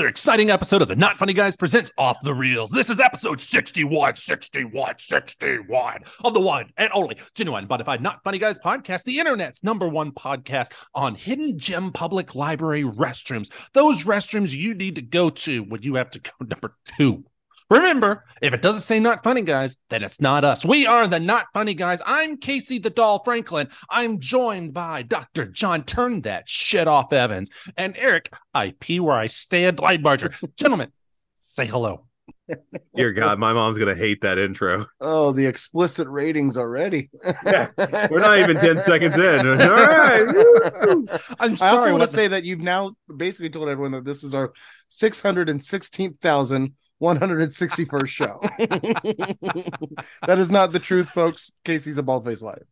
another exciting episode of the Not Funny Guys Presents Off the Reels. This is episode 61, 61, 61 of the one and only genuine Bonafide Not Funny Guys podcast, the internet's number one podcast on hidden gem public library restrooms. Those restrooms you need to go to when you have to go number two. Remember, if it doesn't say not funny guys, then it's not us. We are the not funny guys. I'm Casey the Doll Franklin. I'm joined by Dr. Jon Turn That Shit Off Evans and Eric IP Where I Stand Leidbarger. Gentlemen, say hello. Dear God, my mom's gonna hate that intro. Oh, the explicit ratings already. We're not even 10 seconds in. All right. woo. I'm I sorry. also want to say that you've now basically told everyone that this is our 616,161st show. that is not the truth, folks. Casey's a bald face liar.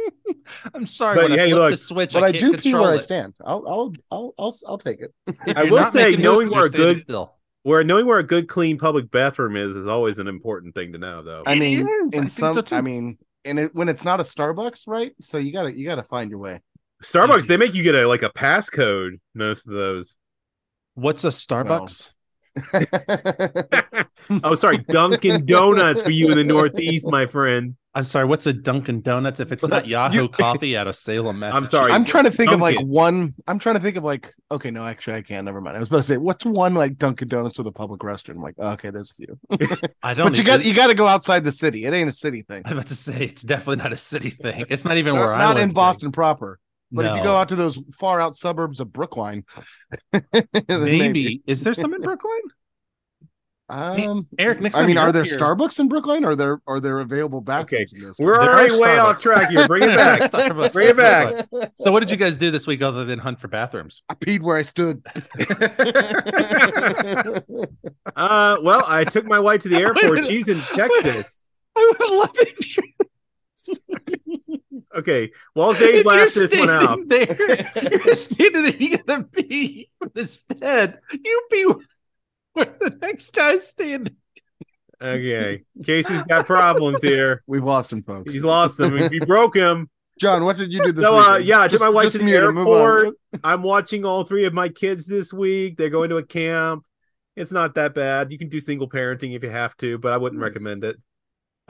I'm sorry. But when I hey, flip look, the switch, But I, can't do pee control where I stand. I'll, I'll, I'll, I'll, I'll take it. I will say, knowing moves, where you're a good- still. Where knowing where a good, clean public bathroom is is always an important thing to know, though. I mean, is. I in think some, so. I mean, and it, when it's not a Starbucks, right? So you gotta, you gotta find your way. Starbucks, they make you get a like a passcode. Most of those. What's a Starbucks? oh, sorry, Dunkin' Donuts for you in the Northeast, my friend. I'm sorry. What's a Dunkin' Donuts if it's not Yahoo You- Coffee out of Salem, Massachusetts? I'm sorry. I'm trying to think of like one. I'm trying to think of like. Okay, no, actually, I can't. Never mind. I was about to say, what's one like Dunkin' Donuts with a public restroom? I'm like, oh, okay, there's a few. I don't. But you got you got to go outside the city. It ain't a city thing. I'm about to say it's definitely not a city thing. It's not even Not, where I am. not live in thing. Boston proper. But if you go out to those far out suburbs of Brookline, then maybe is there some in Brookline? Um, Eric, next I mean, you're there here- Alright are there are there are there available bathrooms? in this We're There already way off track here. Bring it back. Starbucks. Bring it back. So, what did you guys do this week other than hunt for bathrooms? I peed where I stood. Uh, well, I took my wife to the airport. She's in Texas. I would love it. Okay, while Dave laughs You're this one out. There, you're standing there. You gotta be instead. You be where the next guy's standing. Okay, Casey's got problems here. We've lost him, folks. He's lost him. We broke him. Jon, what did you do this week? So, uh, yeah, I took my wife just to the mute him, move on. airport. I'm watching all three of my kids this week. They're going to a camp. It's not that bad. You can do single parenting if you have to, but I wouldn't Nice. recommend it.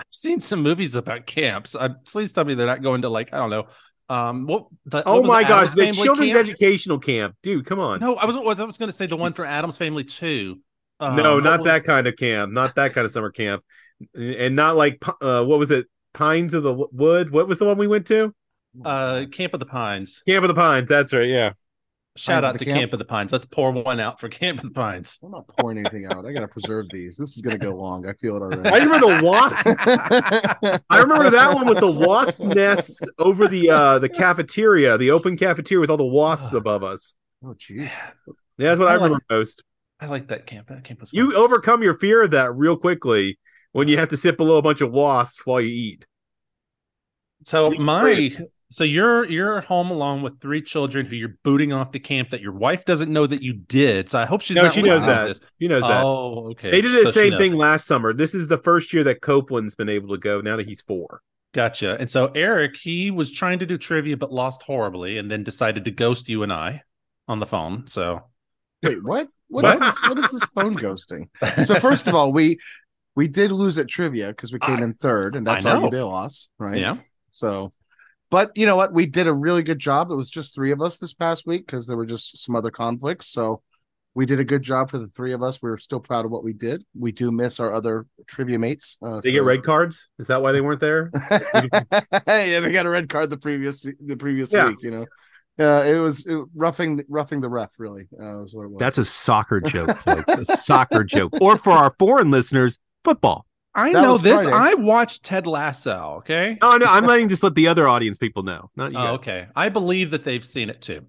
I've seen some movies about camps. Uh, please tell me they're not going to like I don't know. Um, what? The, Oh was my gosh, Addams the Family children's camp? educational camp, dude. Come on. No, I was I was going to say the one for Addams Family too. Um, no, not was- that kind of camp. Not that kind of summer camp, and not like uh, what was it? Pines of the Wood. What was the one we went to? Uh, Camp of the Pines. Camp of the Pines. That's right. Yeah. Shout Pines out to Camp? Camp of the Pines. Let's pour one out for Camp of the Pines. I'm not pouring anything out. I gotta preserve these. This is gonna go long. I feel it already. I remember the wasp. I remember that one with the wasp nests over the uh the cafeteria, the open cafeteria with all the wasps above us. oh, jeez. Yeah, that's what I I like- remember most. I like that camp. That camp was fun. You overcome your fear of that real quickly when you have to sit below a bunch of wasps while you eat. So my great. So you're you're home alone with three children who you're booting off to camp that your wife doesn't know that you did. So I hope she's No, not she knows that. this. She knows that. Oh, okay. They did the she same thing last summer. This is the first year that Copeland's been able to go now that he's four. Gotcha. And so Eric, he was trying to do trivia but lost horribly, and then decided to ghost you and I on the phone. So Wait, what? What What? is this? What is this phone ghosting? So first of all, we we did lose at trivia because we came I- in third, and that's I know. already a loss, right? yeah, So, but you know what? We did a really good job. It was just three of us this past week because there were just some other conflicts. So we did a good job for the three of us. We are still proud of what we did. We do miss our other trivia mates. Uh, They get red cards. Is that why they weren't there? yeah, they got a red card the previous the previous Yeah. week. You know, uh, it was it, roughing roughing the ref. Really, uh, was what it was. That's a soccer joke, folks. A soccer joke. Or for our foreign listeners, football. I That know this. Friday. I watched Ted Lasso. Okay. Oh no, I'm letting just let the other audience people know. Not you. Oh, okay. I believe that they've seen it too.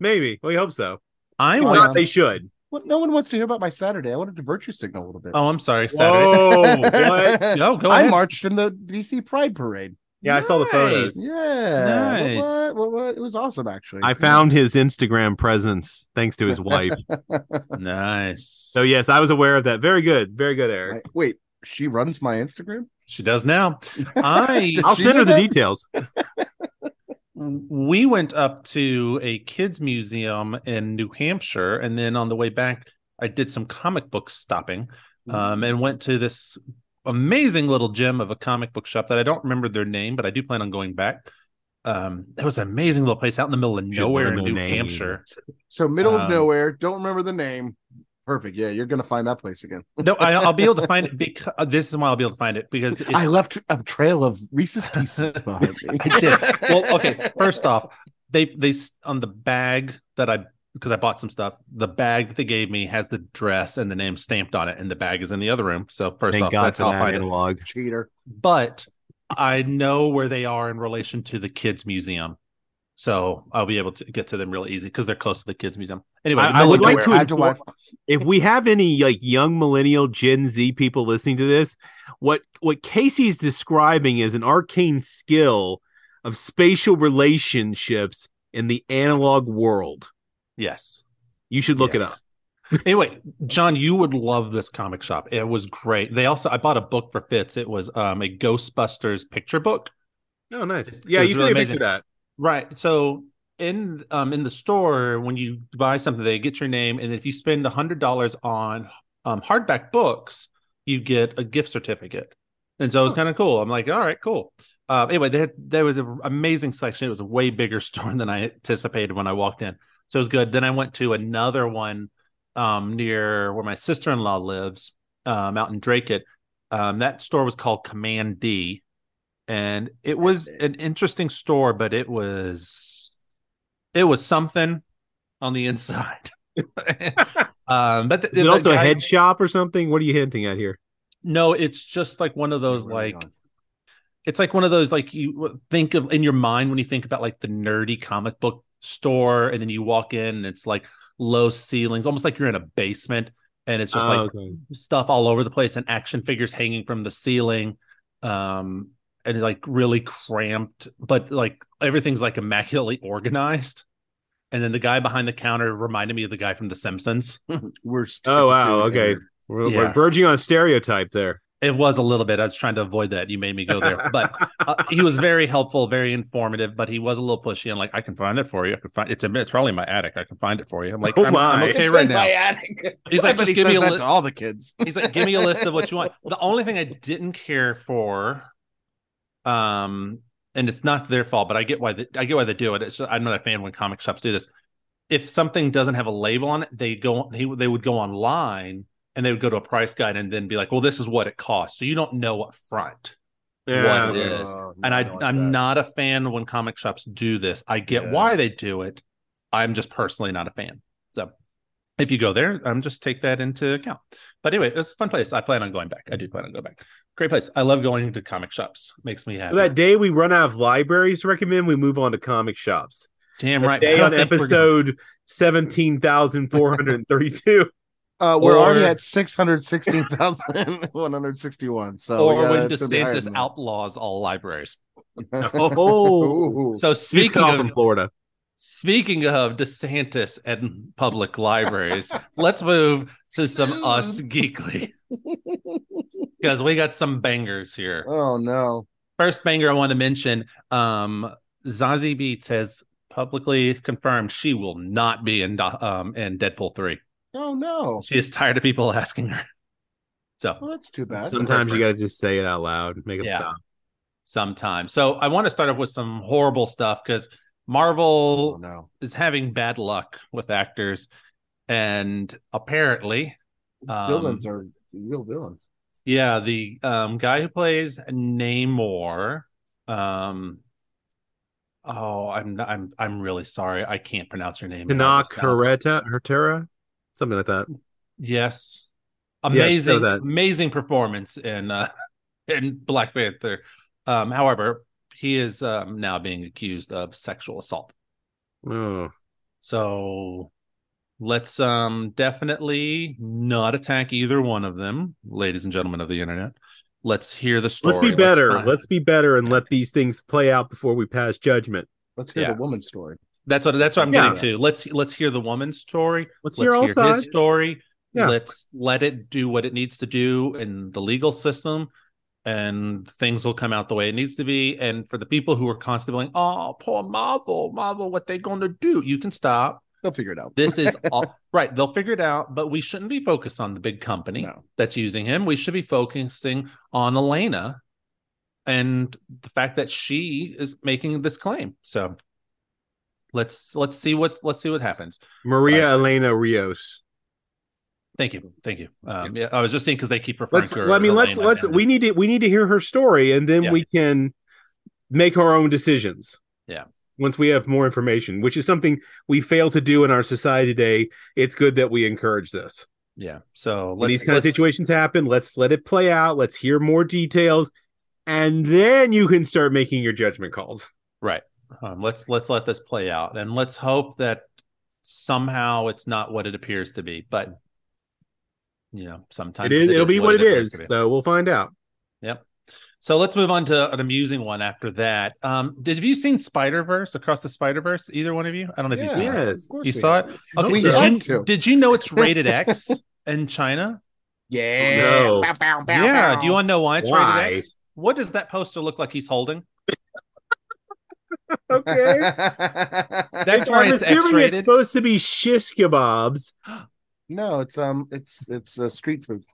Maybe. We hope so. I Oh, went. not, they should. Well, no one wants to hear about my Saturday. I wanted to virtue signal a little bit. Oh, I'm sorry. Saturday. Whoa, what? Go, go I ahead. marched in the DC Pride Parade. Yeah, I saw the photos. Yeah, Nice. What, what, what, It was awesome, actually. I found his Instagram presence thanks to his wife. Nice. so yes, I was aware of that. Very good. Very good, Eric. Wait, she runs my Instagram. She does now. I I'll send her the that? details. we went up to a kids museum in New Hampshire, and then on the way back, I did some comic book stopping, um, and went to this amazing little gem of a comic book shop that I don't remember their name, but I do plan on going back. Um, it was an amazing little place out in the middle of nowhere in New name. Hampshire. So middle of Um, nowhere. Don't remember the name. Perfect. Yeah, you're gonna find that place again. No, I, I'll be able to find it because uh, this is why I'll be able to find it because it's, I left a trail of Reese's Pieces behind me. I did. Well, okay. First off, they they on the bag that I because I bought some stuff. The bag that they gave me has the dress and the name stamped on it, and the bag is in the other room. So first Thank off, God that's for how I'll find it. analog. cheater. But I know where they are in relation to the kids museum, so I'll be able to get to them real easy because they're close to the kids museum. Anyway, I- I would like to to inform- if we have any like young millennial Gen Z people listening to this, what what Casey's describing is an arcane skill of spatial relationships in the analog world. Yes. You should look it up. Anyway, Jon, you would love this comic shop. It was great. They also I bought a book for Fitz. It was um a Ghostbusters picture book. Oh, nice. It's- Yeah, it's you really see a picture amazing. that. Right. So in um in the store, when you buy something, they get your name, and if you spend a hundred dollars on um hardback books, you get a gift certificate. And so it was kind of cool. I'm like, all right, cool. Uh, anyway, they had there was an amazing selection. It was a way bigger store than I anticipated when I walked in. So it was good. Then I went to another one um near where my sister-in-law lives, um, out in Drake. Um, that store was called Command D and it was an interesting store but it was it was something on the inside um but the, Is it the also a head shop or something? What are you hinting at here? no it's just like one of those Really like not. it's like one of those like you think of in your mind when you think about like the nerdy comic book store and then you walk in and it's like low ceilings almost like you're in a basement and it's just Oh, like okay. stuff all over the place and action figures hanging from the ceiling um and like really cramped but like everything's like immaculately organized and then the guy behind the counter reminded me of the guy from the simpsons We're still Oh wow, okay. We're, Yeah. we're verging on stereotype there. it was a little bit i was trying to avoid that you made me go there but uh, he was very helpful very informative but he was a little pushy and like i can find it for you i can find it's, a, it's probably in my attic i can find it for you i'm like Oh I'm, I'm my. okay It's right in now my attic. He's like, just he give me a list. to all the kids. He's like, give me a list of what you want. The only thing I didn't care for, um, and it's not their fault, but I get why they, I get why they do it. It's I'm not a fan when comic shops do this. If something doesn't have a label on it, they go he, they would go online and they would go to a price guide and then be like, well, this is what it costs, so you don't know up front. Yeah, What it okay. Oh, And no, I, like I'm that. not a fan when comic shops do this. I get Yeah. why they do it. I'm just personally not a fan. So if you go there, I'm um, just take that into account. But anyway, it's a fun place. I plan on going back. I do plan on going back. Great place. I love going to comic shops. Makes me happy. That day we run out of libraries to recommend, we move on to comic shops. Damn That right. day on don't think we're gonna- episode seventeen thousand four hundred thirty-two. Uh, we're already at six hundred sixteen thousand one hundred sixty-one. So we or gotta- when it's gonna be higher DeSantis outlaws all libraries. Oh, So speaking speaking from of Florida. speaking of DeSantis and public libraries, let's move to some us geekly because we got some bangers here. oh no. First banger I want to mention, um, Zazie Beetz has publicly confirmed she will not be in um in Deadpool three. Oh no. She is tired of people asking her. So Well, that's too bad. Sometimes you got to just say it out loud, make them Yeah. stop. sometime. So I want to start off with some horrible stuff because Oh Marvel no. is having bad luck with actors, and apparently, Um, villains are real villains. yeah, the um guy who plays Namor, um. Oh, I'm I'm I'm really sorry. I can't pronounce your name. and I'll Tanak Hereta, Hertera, something like that. Yes. so Amazing, that- amazing performance in uh in Black Panther. Um, however, he is um now being accused of sexual assault. Oh, So let's um definitely not attack either one of them, ladies and gentlemen of the internet. Let's hear the story. let's be better. find- Let's be better and let these things play out before we pass judgment. Let's hear Yeah. the woman's story. That's what that's what I'm Yeah. getting to. Let's let's hear the woman's story. Let's, Let's hear all hear his story. Yeah. Let's let it do what it needs to do in the legal system. and things will come out the way it needs to be. And for the people who are constantly going, "Oh, poor Marvel, Marvel, what they going to do?" You can stop. They'll figure it out. This is all right. They'll figure it out, but we shouldn't be focused on the big company No. that's using him. We should be focusing on Elena and the fact that she is making this claim. So let's let's see what's let's see what happens. Maria Elena Rios. Thank you, thank you. Um, yeah, I was just saying because they keep referring Let's. to her. I mean, let's Elena let's. We need to we need to hear her story, and then Yeah. we can make our own decisions. Yeah. Once we have more information, which is something we fail to do in our society today, it's good that we encourage this. Yeah. So let's, these kind of situations happen, let's let it play out. Let's hear more details, and then you can start making your judgment calls. Right. Um, let's let's let this play out, and let's hope that somehow it's not what it appears to be. But you know, sometimes It is. It'll be what it appears is. So we'll find out. Yep. So let's move on to an amusing one after that. Um, did have you seen Spider Verse across the Spider Verse? Either one of you? I don't know if you've seen it. Yes. of course You saw have. it? Okay. We did, you, to. did you know it's rated X in China? Yeah. No. Bow, bow, bow, yeah. bow. Do you want to know why it's Why? rated X? What does that poster look like he's holding? Okay. That's I'm why it's X assuming it's supposed to be shish kebabs. no, it's um, it's it's uh, street food.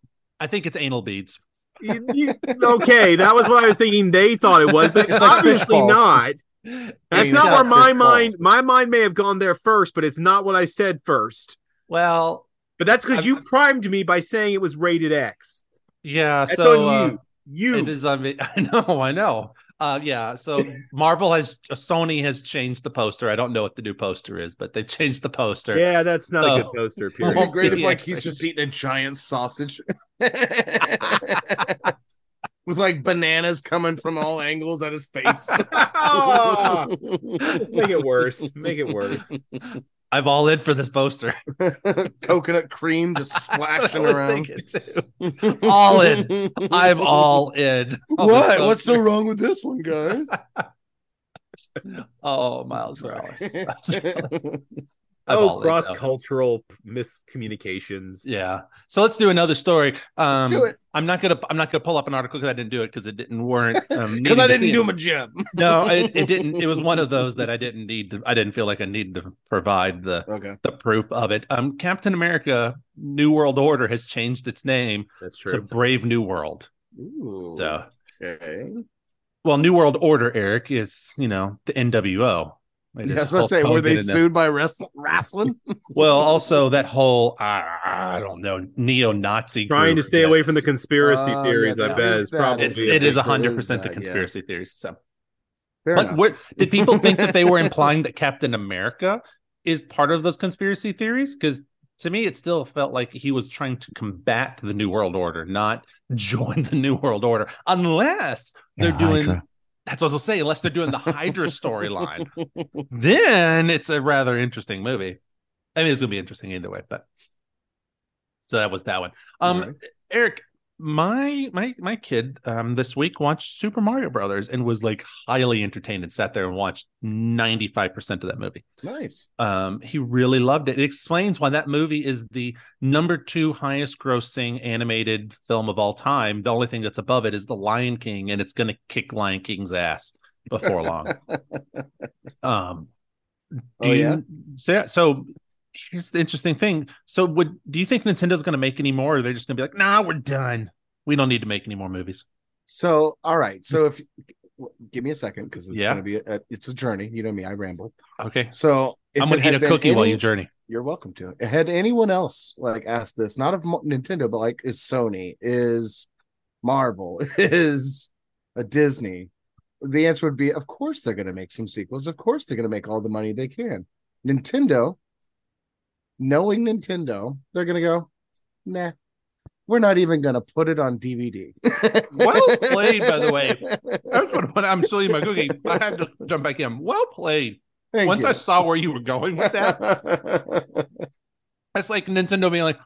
I think it's anal beads. You- you- okay, that was what I was thinking. They thought it was, but It's like obviously not. That's not where my mind. balls. My mind may have gone there first, but it's not what I said first. Well, But that's because you primed me by saying it was rated X. yeah. That's so on uh, you. You. It is on me. I know, I know. Uh yeah, so Marvel has Sony has changed the poster. I don't know what the new poster is, but they changed the poster. yeah, that's not a Oh. good poster. It'd be Period. great if like he's just eating a giant sausage. With like bananas coming from all angles at his face. Oh, just make it worse. Make it worse. I'm all in for this poster. Coconut cream just splashing around. All in. I'm all in. What? What's so wrong with this one, guys? Oh, Miles Morales. Miles Morales. I'm Oh, cross cultural miscommunications. Yeah. So let's do another story. Um, do it. I'm not gonna. I'm not gonna pull up an article because I didn't do it because it didn't warrant. Um, Because needing I didn't do it. my job. No, it, it didn't. It was one of those that I didn't need to. I didn't feel like I needed to provide the Okay. the proof of it. Um, Captain America: New World Order has changed its name That's true. to true. Brave New World. Ooh, So, okay. well, New World Order, Eric, is you know the NWO. It Yeah, I was going to Hulk say, were they and the- sued by wrestling? wrestling? Well, also that whole uh, I don't know neo-Nazi Trying to group stay away from the conspiracy Uh, theories. yeah, I bet is is probably It's, a it is hundred percent the that, yeah. conspiracy theories. So, Fair but enough. where, did people think that they were implying that Captain America is part of those conspiracy theories? Because to me, it still felt like he was trying to combat the New World Order, not join the New World Order, unless they're Yeah, doing. That's what I was saying. Unless they're doing the Hydra storyline, then it's a rather interesting movie. I mean, it's gonna be interesting either way. But so that was that one. Um, Alright. Eric, my my my kid um this week watched Super Mario Brothers and was like highly entertained and sat there and watched 95% of that movie. Nice. Um he really loved it. It explains why that movie is the number 2 highest grossing animated film of all time. The only thing that's above it is The Lion King and it's going to kick Lion King's ass before long. um do Oh, you yeah? so, yeah, so here's the interesting thing. So would do you think Nintendo's going to make any more or are they just going to be like, "Nah, we're done. We don't need to make any more movies." So, all right. So, if give me a second because it's Yeah. going to be a, it's a journey. You know me, I ramble. Okay. So, if I'm going to eat a cookie while you journey. You're welcome to. Had anyone else like asked this, not of Nintendo, but like is Sony, is Marvel, is a Disney? The answer would be, of course they're going to make some sequels. Of course they're going to make all the money they can. Nintendo, knowing Nintendo, they're going to go, nah, we're not even going to put it on DVD. Well played, by the way. That's what, I'm still eating my cookie, I had to jump back in. Well played. Thank Once you. I saw where you were going with that, it's like Nintendo being like,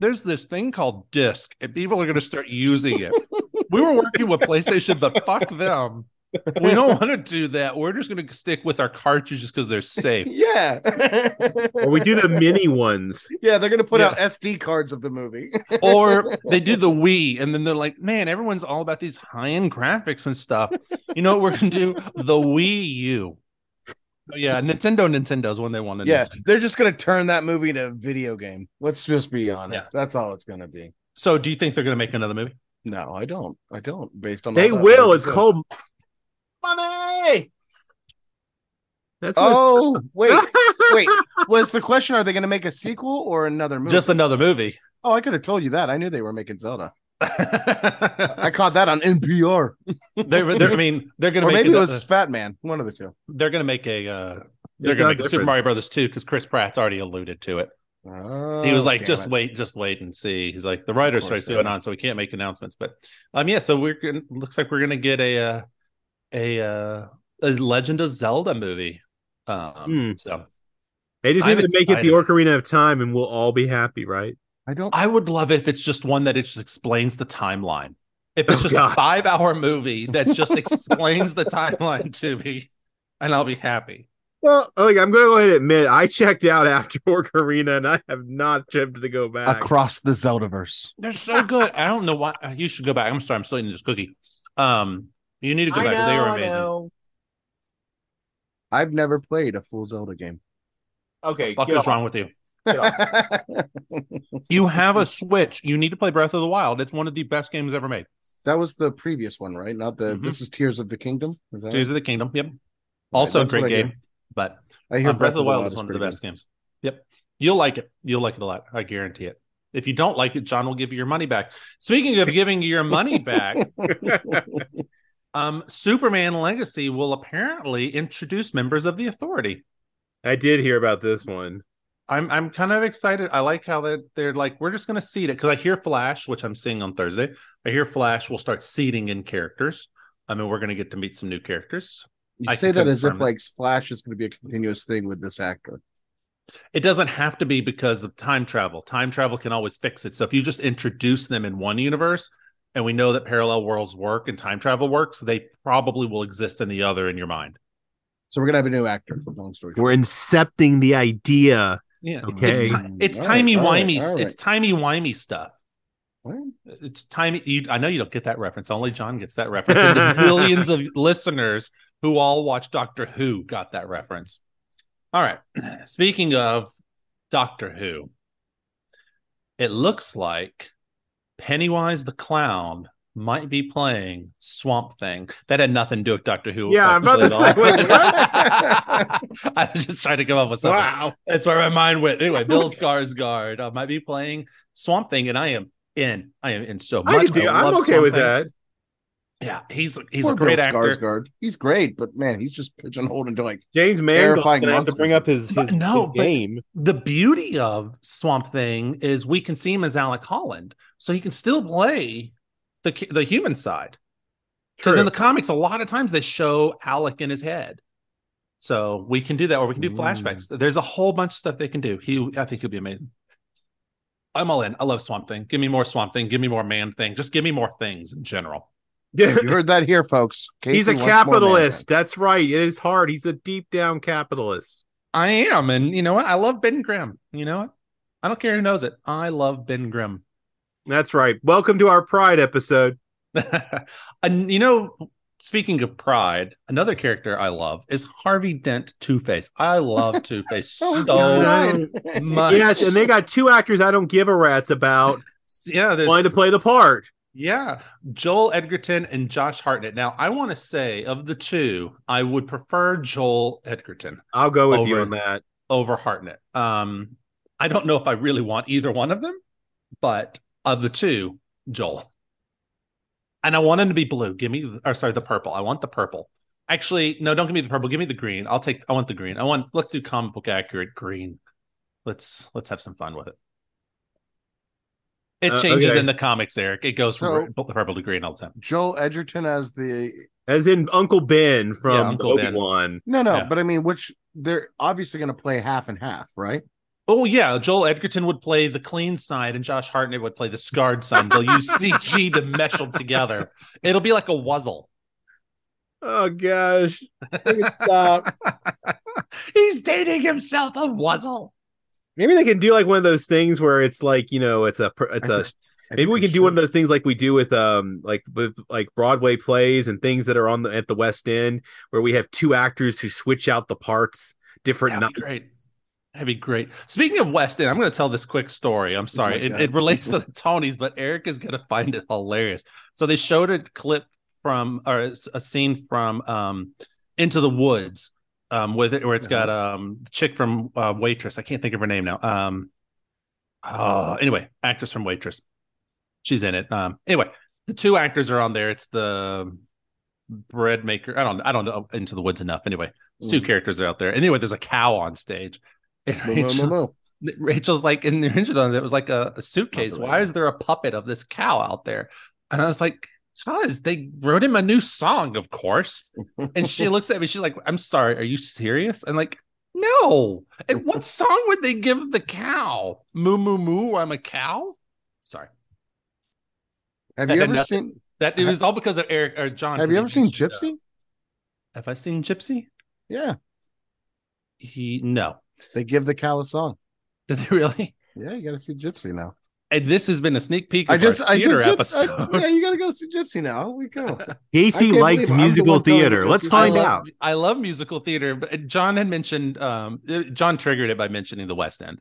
"There's this thing called disc, and people are going to start using it." we were working with PlayStation, but fuck them. We don't want to do that. We're just going to stick with our cartridges because they're safe. yeah. Or we do the mini ones. yeah, they're gonna put Yeah. out SD cards of the movie. or they do the Wii, and then they're like, "Man, everyone's all about these high-end graphics and stuff." You know what we're gonna do? The Wii U. Oh, Yeah, Nintendo. Nintendo's when they want to. yeah, they're just gonna turn that movie into a video game. Let's just be honest. Yeah. That's all it's gonna be. So, do you think they're gonna make another movie? No, I don't. I don't. Based on They that, will. It's called money. That's what Oh wait, wait. Was the question? Are they going to make a sequel or another movie? Just another movie. oh, I could have told you that. I knew they were making Zelda. I I, caught that on NPR, they're, they're, I mean, they're gonna or make maybe it a- was Fat Man. One of the two. they're gonna make a. Uh, they're gonna no make a Super. Mario Brothers 2 because Chris Pratt's already alluded to it. Oh, he was like, just it. wait, just wait and see. He's like, the writer's course, strike's going on, so we can't make announcements. But um, yeah, so we're gonna looks like we're gonna get a uh, a uh, a Legend of Zelda movie. Um, Hmm. so They just I'm need to make it excited. the Ocarina of Time, and we'll all be happy, right? I don't. I would love it if it's just one that it just explains the timeline. If it's Oh, just God. a five hour movie that just explains the timeline to me, and I'll be happy. Well, like I'm going to go ahead and admit, I checked out after Ocarina, and I have not attempted to go back. across the Zeldaverse. They're so good. I don't know why you should go back. I'm sorry, I'm still eating this cookie. Um, you need to go I back. they know, were I amazing. know. I've never played a full Zelda game. Okay, Fuck get is off. wrong with you? You have a Switch. You need to play Breath of the Wild. It's one of the best games ever made. That was the previous one, right? Not the. Mhm. This is Tears of the Kingdom. Is that Tears right? of the Kingdom. Yep. Also a great game, but I hear uh, Breath of the Wild is is one of the pretty best games. Yep. You'll like it. You'll like it a lot. I guarantee it. If you don't like it, Jon will give you your money back. Speaking of giving you your money back, good. um, Superman Legacy will apparently introduce members of the Authority. I did hear about this one. I'm I'm kind of excited. I like how they're they're like we're just gonna seed it because I hear Flash, which I'm seeing on Thursday. I hear Flash will start seeding in characters. I mean, we're gonna get to meet some new characters. You I say that as if it. like Flash is going to be a continuous thing with this actor. It doesn't have to be because of time travel. Time travel can always fix it. So if you just introduce them in one universe, and we know that parallel worlds work and time travel works, they probably will exist in the other in your mind. So we're gonna have a new actor. for Long story short. We're incepting the idea. Yeah, Okay. It's, ti- mm, it's All timey right, all right, wimey. It's timey wimey stuff. What? It's timey. You, I know you don't get that reference. Only Jon gets that reference. And the millions of listeners who all watch Doctor Who got that reference. All right. Speaking of Doctor Who, it looks like Pennywise the Clown might be playing Swamp Thing. That had nothing to do with Doctor Who. Yeah, I'm about to say, wait? I was just trying to come up with something. Wow. That's where my mind went. Anyway, Bill Skarsgård uh, might be playing Swamp Thing, and I am in. I am in so much. I. I'm okay with Thing. that. Yeah, he's he's Poor a great Bill actor. Skarsgård. He's great, but man, he's just pigeonholed into like James Mangold Terrifying gonna have to bring up his his, But no, his but- game. The beauty of Swamp Thing is we can see him as Alec Holland, so he can still play the the human side. Because in the comics, a lot of times they show Alec in his head. So we can do that, or we can do Mm. flashbacks. There's a whole bunch of stuff they can do. He, I think, he'll be amazing. I'm all in. I love Swamp Thing. Give me more Swamp Thing. Give me more Man Thing. Just give me more things in general. You heard that here, folks. He's a capitalist. That's right. It is hard. He's a deep down capitalist. I am, and you know what? I love Ben Grimm. You know what? I don't care who knows it. I love Ben Grimm. That's right. Welcome to our Pride episode. and you know, speaking of pride, another character I love is Harvey Dent Two Face. I love Two Face Oh, so much. Yes, and they got two actors I don't give a rat's about yeah, there's wanting to play the part. Yeah, Joel Edgerton and Josh Hartnett. Now, I want to say of the two, I would prefer Joel Edgerton I'll go with you Over. on that. over Hartnett. Um, I don't know if I really want either one of them, but of the two, Joel. And I want him to be blue. Give me, or sorry, the purple. I want the purple. Actually, no, don't give me the purple. Give me the green. I'll take. I want the green. I want. Let's do comic book accurate green. Let's let's have some fun with it. It Uh, changes okay. in the comics, Eric. It goes from So- the purple to green all the time. Joel Edgerton as the As in Uncle Ben from Yeah, Uncle Obi Wan. no, no, Yeah. but I mean, which they're obviously going to play half and half, right? Oh yeah, Joel Edgerton would play the clean side, and Josh Hartnett would play the scarred side. They'll use CG to mesh them together. It'll be like a wuzzle. Oh gosh. Stop. He's dating himself a wuzzle. Maybe they can do like one of those things where it's like, you know, it's a it's a maybe we can do one of those things like we do with um like with like Broadway plays and things that are on the at the West End where we have two actors who switch out the parts different That'd be nights. great. That'd be great. Speaking of West End, I'm going to tell this quick story. I'm sorry. my it, it relates to the Tonys, but Eric is going to find it hilarious. So they showed a clip from or a scene from um Into the Woods um with it where it's got um the chick from uh, Waitress. I can't think of her name now. Um oh, anyway, actress from Waitress. She's in it. Um anyway, the two actors are on there. It's the bread maker. I don't I don't know Into the Woods enough. Anyway, two Mm. characters are out there. Anyway, there's a cow on stage. And moo, Rachel, moo. Rachel's like in the original, it was like a, a suitcase. Why is there a puppet of this cow out there? And I was like, because they wrote him a new song, of course. And she looks at me, she's like, I'm sorry, are you serious? And like, no. And what song would they give the cow? Moo moo moo, I'm a cow. Sorry. Have That you ever nothing- seen? That it was all because of Eric or Jon. Have 'cause you ever seen mentioned, Gypsy? have I seen Gypsy? Yeah, He no. they give the cow a song. Did they really? Yeah, you got to see Gypsy now. And this has been a sneak peek. I just, our I theater just, did, episode. I, yeah, you got to go see Gypsy now. We go. Casey likes believe the musical one telling you theater. Let's find I love, out. I love musical theater, but Jon had mentioned um Jon triggered it by mentioning the West End.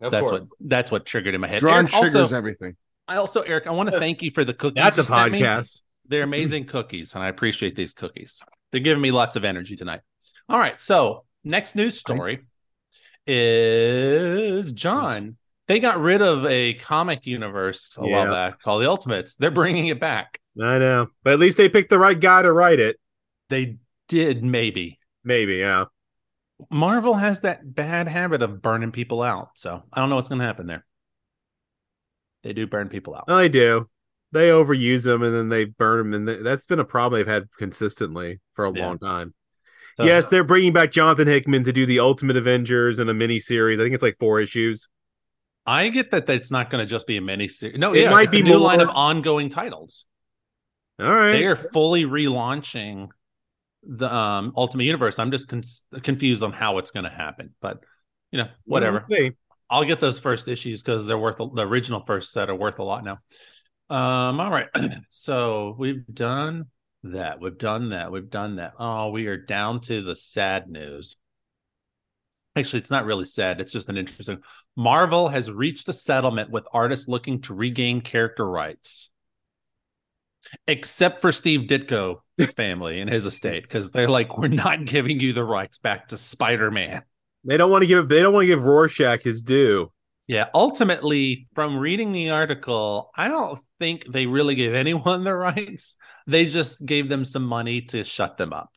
that's what that's what triggered in my head. Jon Eric, triggers also, everything. I also Eric, I want to thank you for the cookies. That's a you sent me. podcast. They're amazing cookies, and I appreciate these cookies. They're giving me lots of energy tonight. All right, so next news story is Jon. They got rid of a comic universe a while back called the Ultimates. They're bringing it back. I know. But at least they picked the right guy to write it. They did maybe. Maybe, yeah. Marvel has that bad habit of burning people out. So I don't know what's going to happen there. They do burn people out. They do. They overuse them and then they burn them, and th- that's been a problem they've had consistently for a Yeah. long time. So- yes, they're bringing back Jonathan Hickman to do the Ultimate Avengers in a mini series. I think it's like four issues. I get that that's not going to just be a mini series. No, It yeah, might be a new more- line of ongoing titles. All right. They are fully relaunching the um, Ultimate Universe. I'm just con- confused on how it's going to happen, but you know, whatever. We'll. I'll get those first issues because they're worth the original first set are worth a lot now. Um, all right. so we've done that. We've done that. We've done that. Oh, we are down to the sad news. Actually, it's not really sad. It's just an interesting. Marvel has reached a settlement with artists looking to regain character rights, except for Steve Ditko's family and his estate, because they're like, we're not giving you the rights back to Spider Man. They don't want to give they don't want to give Rorschach his due. Yeah, ultimately, from reading the article, I don't think they really gave anyone the rights. They just gave them some money to shut them up.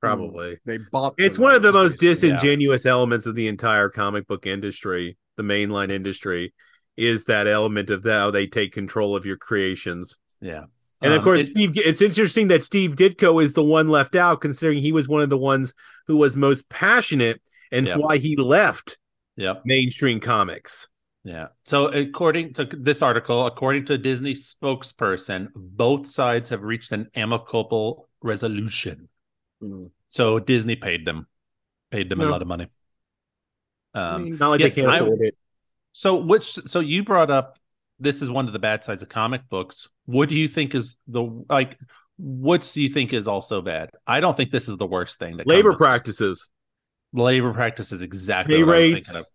Probably. They bought. It's one of the rights, most basically. disingenuous elements of the entire comic book industry, the mainline industry, is that element of how they take control of your creations. Yeah. And of Um, course, it- Steve. It's interesting that Steve Ditko is the one left out, considering he was one of the ones who was most passionate, and Yeah. why he left Yep. mainstream comics. Yeah. So, according to this article, according to a Disney spokesperson, both sides have reached an amicable resolution. Mm. So, Disney paid them, paid them a lot of money. I Um, mean, Not like yeah, they can't afford it. So which so you brought up this is one of the bad sides of comic books. What do you think is the like what do you think is also bad? I don't think this is the worst thing that Labor practices, Labor practices exactly pay what I was rates,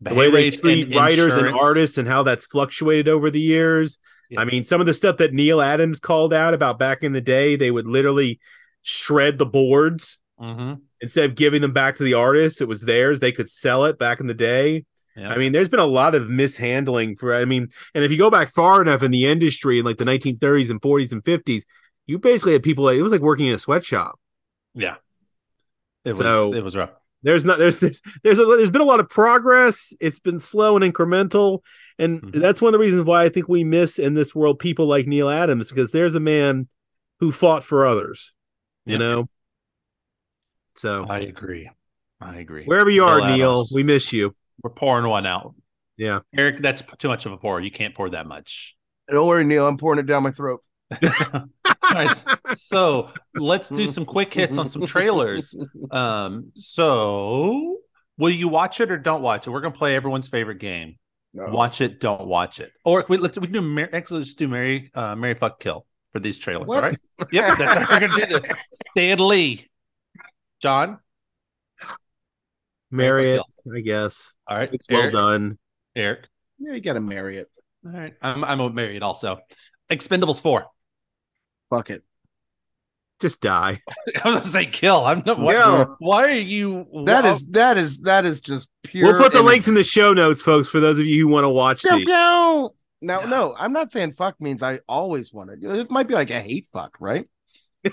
the way they rates treat and writers and artists, and how that's fluctuated over the years. Yeah. I mean, some of the stuff that Neal Adams called out about back in the day, they would literally shred the boards Mhm. instead of giving them back to the artists. It was theirs; they could sell it back in the day. Yeah. I mean, there's been a lot of mishandling for. I mean, and if you go back far enough in the industry, in like the 1930s and 40s and 50s, you basically had people. Like, it was like working in a sweatshop. yeah. It So- was it was rough. There's not there's there's there's, a, there's been a lot of progress. It's been slow and incremental, and Mhm. that's one of the reasons why I think we miss in this world people like Neal Adams because there's a man who fought for others. You Yeah. know. So I agree. I agree. wherever you are, Neal Neal, we miss you. We're pouring one out. Yeah. Eric, that's too much of a pour. You can't pour that much. Don't worry, Neal. I'm pouring it down my throat. All right, so let's do some quick hits on some trailers. Um, so will you watch it or don't watch it? We're gonna play everyone's favorite game. No. Watch it, don't watch it. Or we, let's we can do Mar- actually let's do Mary uh Mary Fuck Kill for these trailers. What? All right. Yep, that's how we're gonna do this. Stan Lee. Jon. Marry it, I guess. All right. It's well done. Eric. Yeah, you gotta marry it. All right. I'm I'm married also. Expendables 4. Fuck it. Just die. I was gonna say kill. I'm not what, Yeah. why are you That is that is that is just pure. We'll put the imagery. links in the show notes, folks, for those of you who want to watch Pew, these. Pew. No, no, I'm not saying fuck means I always want it. It might be like a hate fuck, right?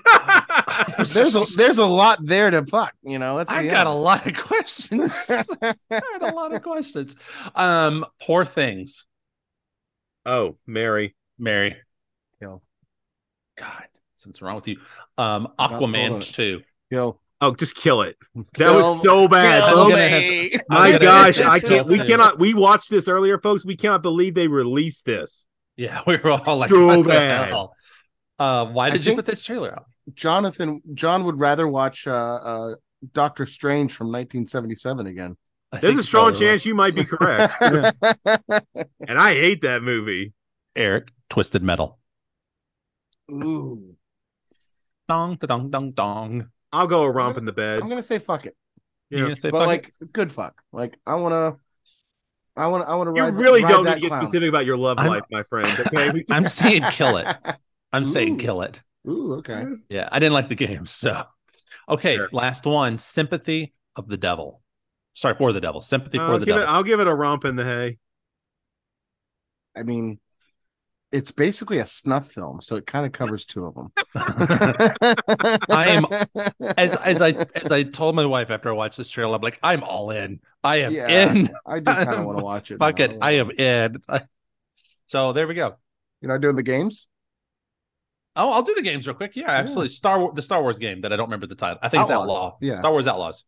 There's a there's a lot there to fuck, you know. I be got a lot of questions. I had a lot of questions. Um, poor things, oh, Mary. Mary. Kill. God, something's wrong with you. Um, Not sold on Aquaman it. two. Kill. Oh, just kill it. That Kill- was so bad. kill I'm gonna me. My gosh, I can't. We cannot. We watched this earlier, folks. We cannot believe they released this. Yeah, we were all like, So what the bad. hell? Uh, why I did you put this trailer out? Jonathan Jon would rather watch uh, uh, Doctor Strange from 1977 again. I There's a strong so. chance you might be correct, and I hate that movie. Eric, Twisted Metal. Ooh, Dong, dong, dong, dong. I'll go a romp in the bed. I'm gonna say fuck it, You Yeah. gonna say but fuck like it? good fuck. Like I wanna, I wanna, I wanna You ride. really ride don't need to get clown. specific about your love I'm- life, my friend. Okay, I'm saying kill it. I'm saying kill it. Ooh, okay. Yeah, I didn't like the game. So, okay, Sure. last one Sympathy of the Devil. Sorry, for the devil. Sympathy I'll for the give it. devil. I'll give it a romp in the hay. I mean, it's basically a snuff film, so it kind of covers two of them. I am- as as I as I told my wife after I watched this trailer, I'm like, I'm all in. I am Yeah. in. I do kind of want to watch it. Fuck it. I am in. So there we go. You're not doing the games? Oh, I'll do the games real quick. Yeah, absolutely. Star the Star Wars game that I don't remember the title. I think it's Outlaw. Yeah. Star Wars Outlaws.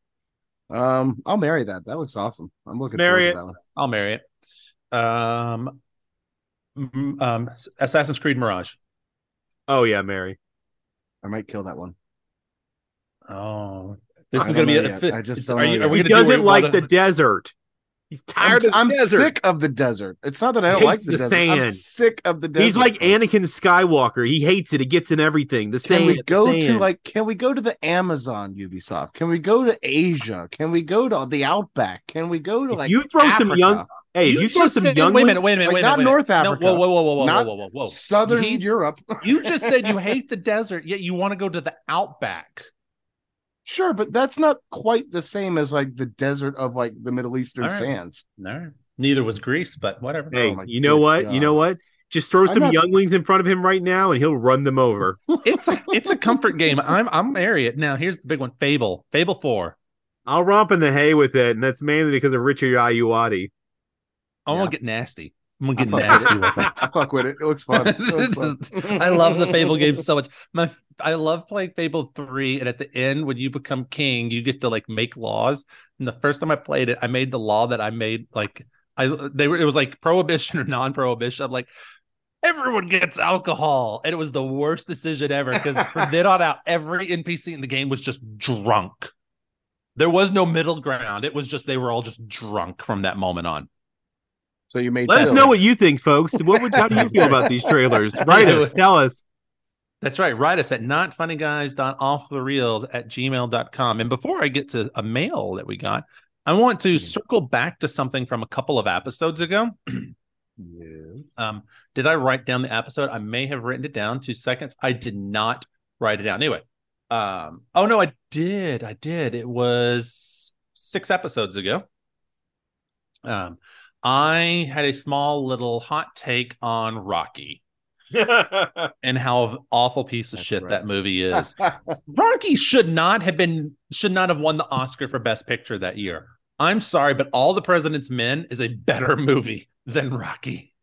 Um, I'll marry that. That looks awesome. I'm looking Marry forward to that one. I'll marry it. Um, um, Assassin's Creed Mirage. Oh yeah, Mary. I might kill that one. Oh, this I is gonna be. A, yet. I just don't are know you, are we He gonna do where doesn't you like wanna- the desert. He's tired I'm, of the I'm desert. sick of the desert. It's not that I don't like the, the desert. I'm sand. sick of the desert. He's like Anakin Skywalker. He hates it. It gets in everything. The Can sand. we the go to like? Can we go to the Amazon Ubisoft? Can we go to Asia? Can we go to the Outback? Can we go to If like you throw some young- Hey, if you, throw just some said- young. Wait a minute. Wait a minute. Like, wait a minute. not minute. North Africa. whoa, whoa, whoa, whoa, whoa, Not whoa, whoa, whoa. Southern He- Europe? You just said you hate the desert, yet you want to go to the Outback. sure, but that's not quite the same as like the desert of like the Middle Eastern All right. sands. No, neither was Greece, but whatever. Hey, Oh my you know good what? You know what? Just throw some not- younglings in front of him right now, and he'll run them over. It's it's a comfort game. I'm I'm Marriott. Now here's the big one. Fable. Fable Four. I'll romp in the hay with it, and that's mainly because of Richard Ayoade. I'm Yeah. gonna get nasty. I'm gonna get fuck nasty with with it. it. I fuck with it. It looks fun. It looks fun. I love the Fable games so much. My I love playing Fable 3 and at the end when you become king, you get to like make laws. And the first time I played it, I made the law that I made like I they were it was like prohibition or non-prohibition. I'm like everyone gets alcohol. And it was the worst decision ever because from then on out every NPC in the game was just drunk. There was no middle ground. It was just they were all just drunk from that moment on. So you made. Let us know what you think, folks. What would, how do you feel about these trailers? Write us. Tell us. That's right. Write us at notfunnyguys.offthereels at gmail.com. And before I get to a mail that we got, I want to circle back to something from a couple of episodes ago. Um, did I write down the episode? I may have written it down two seconds. I did not write it down. Anyway, um, oh no, I did. I did. It was six episodes ago. Um, I had a small little hot take on Rocky and how awful piece of That's shit right. that movie is. Rocky should not have been should not have won the Oscar for Best Picture that year. I'm sorry, but All the President's Men is a better movie than Rocky.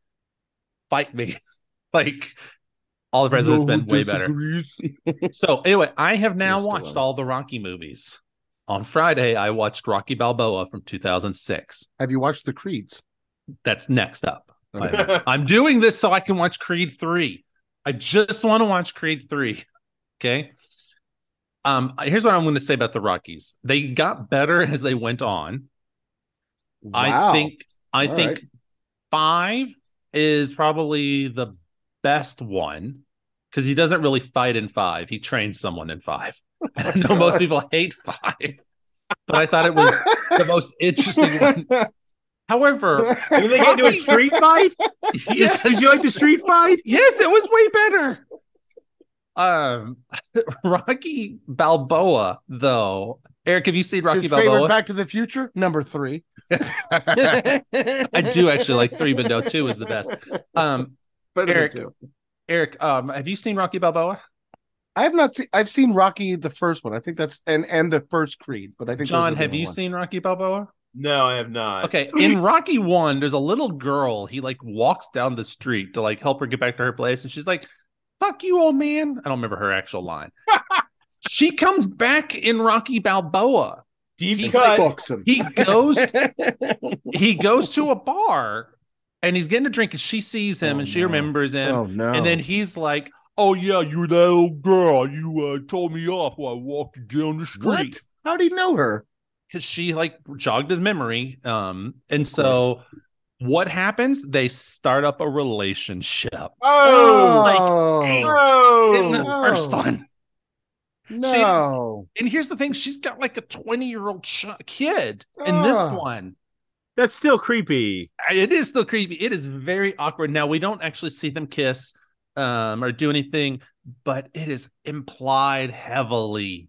Fight me. Like All the President's Men way better. So anyway, I have now watched all the Rocky movies. On Friday, I watched Rocky Balboa from 2006. Have you watched the Creeds? That's next up. Okay. I'm doing this so I can watch Creed 3. I just want to watch Creed 3. Okay. Um, here's what I'm going to say about the Rockies. They got better as they went on. I think I All think right. five is probably the best one because he doesn't really fight in five. He trains someone in five. I know most people hate five, but I thought it was the most interesting one. However, Did they get into a street fight? yes, Did you like the street fight? Yes, it was way better. Um, Rocky Balboa, though. Eric, have you seen Rocky His favorite Balboa? Back to the Future, number three. I do actually like three, but no, two is the best. Um, Better Eric. Eric, um, have you seen Rocky Balboa? I have not seen. I've seen Rocky the first one. I think that's and and the first Creed. But I think those John, have you ones. seen Rocky Balboa? No, I have not. Okay, in Rocky One, there's a little girl. He like walks down the street to like help her get back to her place, and she's like, "Fuck you, old man." I don't remember her actual line. she comes back in Rocky Balboa. Deep He cut. Books him. He goes he goes to a bar and he's getting a drink and she sees him Oh, and she no. remembers him oh no! and then he's like oh yeah you're that old girl you uh, told me off while i walked down the street." what? street How do you know her? Because she like jogged his memory um and so what happens they start up a relationship Oh, like, oh, in the no. first one no. and here's the thing she's got like a 20 year old ch- kid in this Ah. one that's still creepy. it is still creepy. It is very awkward. Now we don't actually see them kiss um or do anything, but it is implied heavily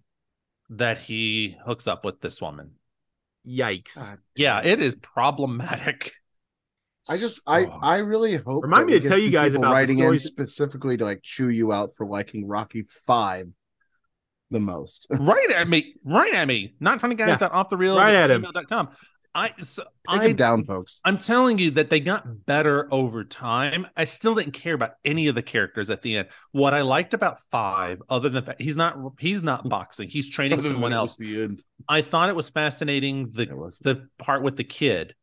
that he hooks up with this woman. Yikes! God Yeah, it is problematic. I just I I really hope. Remind me to tell you guys people about the writing in specifically to like chew you out for liking Rocky Five the most. right at me, right at me. Not funny guys. Off the reels Right at him. gmail.com. I so Take I him down, folks. I'm telling you that they got better over time. I still didn't care about any of the characters at the end. What I liked about Five, other than that, he's not he's not boxing. He's training someone else. The end. I thought it was fascinating the was. the part with the kid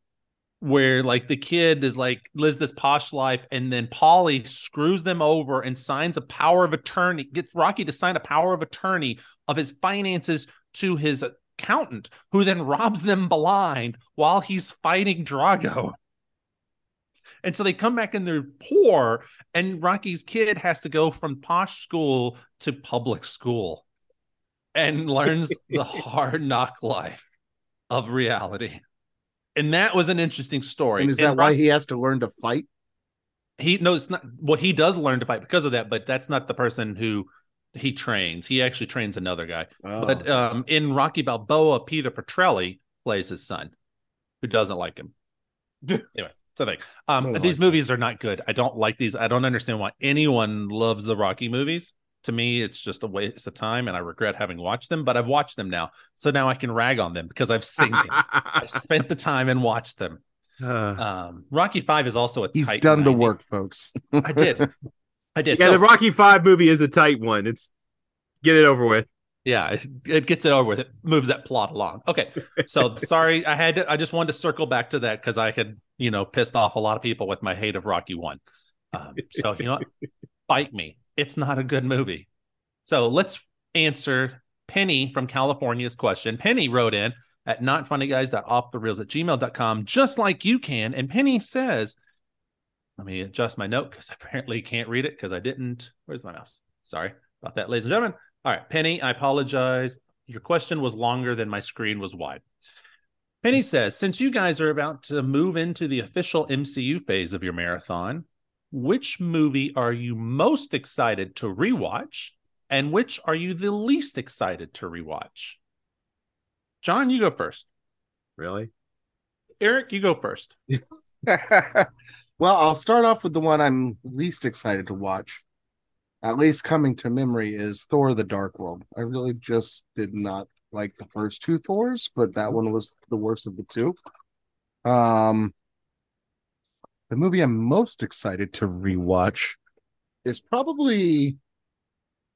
where like the kid is like lives this posh life and then Paulie screws them over and signs a power of attorney gets Rocky to sign a power of attorney of his finances to his accountant who then robs them blind while he's fighting Drago. And so they come back and they're poor and Rocky's kid has to go from posh school to public school and learns the hard knock life of reality. And that was an interesting story. And is And that why he has to learn to fight? he no, it's not well, he does learn to fight because of that, but that's not the person who he trains. He actually trains another guy. Oh. But um in Rocky Balboa, Peter Petrelli plays his son, who doesn't like him. anyway, so thing. Um Doesn't these like movies are not good. I don't like these. I don't understand why anyone loves the Rocky movies. To me, it's just a waste of time, and I regret having watched them, but I've watched them now. So now I can rag on them because I've seen them. I spent the time and watched them. Uh, Um, Rocky Five is also a He's done the work, folks. I did. I did. yeah, So- the Rocky Five movie is a tight one. It's get it over with. yeah, it, it gets it over with. It moves that plot along. Okay. So sorry, I had to, I just wanted to circle back to that because I had, you know, pissed off a lot of people with my hate of Rocky One. Um, so you know what? Fight me. It's not a good movie. So let's answer Penny from California's question. Penny wrote in at notfunnyguys.offthereels at gmail.com, just like you can. And Penny says, let me adjust my note because I apparently can't read it because I didn't. Where's my mouse? Sorry about that, ladies and gentlemen. All right, Penny, I apologize. Your question was longer than my screen was wide. Penny says, since you guys are about to move into the official MCU phase of your marathon, which movie are you most excited to rewatch and which are you the least excited to rewatch? John, you go first. Really? Eric, you go first. well, I'll start off with the one I'm least excited to watch. At least coming to memory is Thor: The Dark World. I really just did not like the first two Thors, but that one was the worst of the two. Um, the movie I'm most excited to rewatch is probably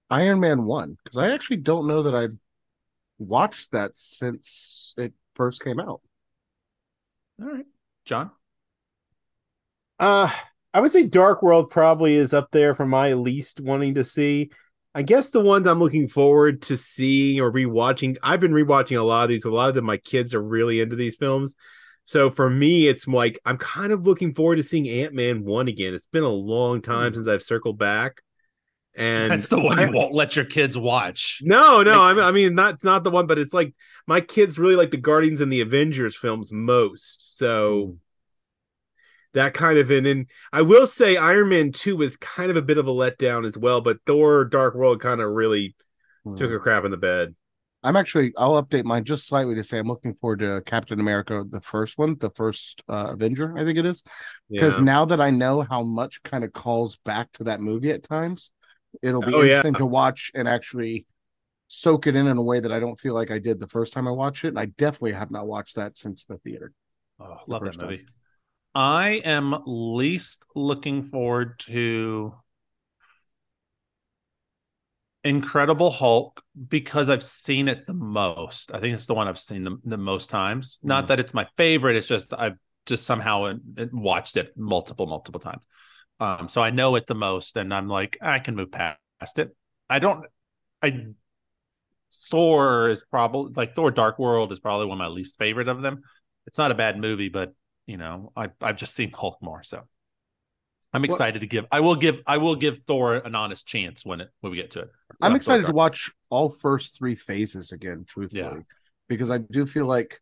Iron Man One because I actually don't know that I've watched that since it first came out. All right. John. Uh I would say Dark World probably is up there for my least wanting to see. I guess the ones I'm looking forward to seeing or rewatching. I've been rewatching a lot of these. A lot of them, my kids are really into these films. So for me, it's like I'm kind of looking forward to seeing Ant Man one again. It's been a long time mm. since I've circled back. And that's the one I, you won't let your kids watch. No, no, like, I mean not not the one, but it's like my kids really like the Guardians and the Avengers films most. So mm. That kind of in and I will say Iron Man 2 was kind of a bit of a letdown as well, but Thor Dark World kind of really mm. took a crap in the bed. I'm actually I'll update mine just slightly to say I'm looking forward to Captain America, the first one, the first uh, Avenger, I think it is. Because yeah. now that I know how much kind of calls back to that movie at times, it'll be oh, interesting yeah. to watch and actually soak it in in a way that I don't feel like I did the first time I watched it. And I definitely have not watched that since the theater. Oh, the love that movie. Time. I am least looking forward to Incredible Hulk because I've seen it the most. I think it's the one I've seen the, the most times. Mm. Not that it's my favorite, it's just I've just somehow watched it multiple, multiple times. Um, so I know it the most, and I'm like, I can move past it. I don't. I Thor is probably like Thor: Dark World is probably one of my least favorite of them. It's not a bad movie, but you know, I I've just seen Hulk more, so I'm excited to give. I will give. I will give Thor an honest chance when it when we get to it. I'm uh, excited to watch all first three phases again, truthfully, yeah. because I do feel like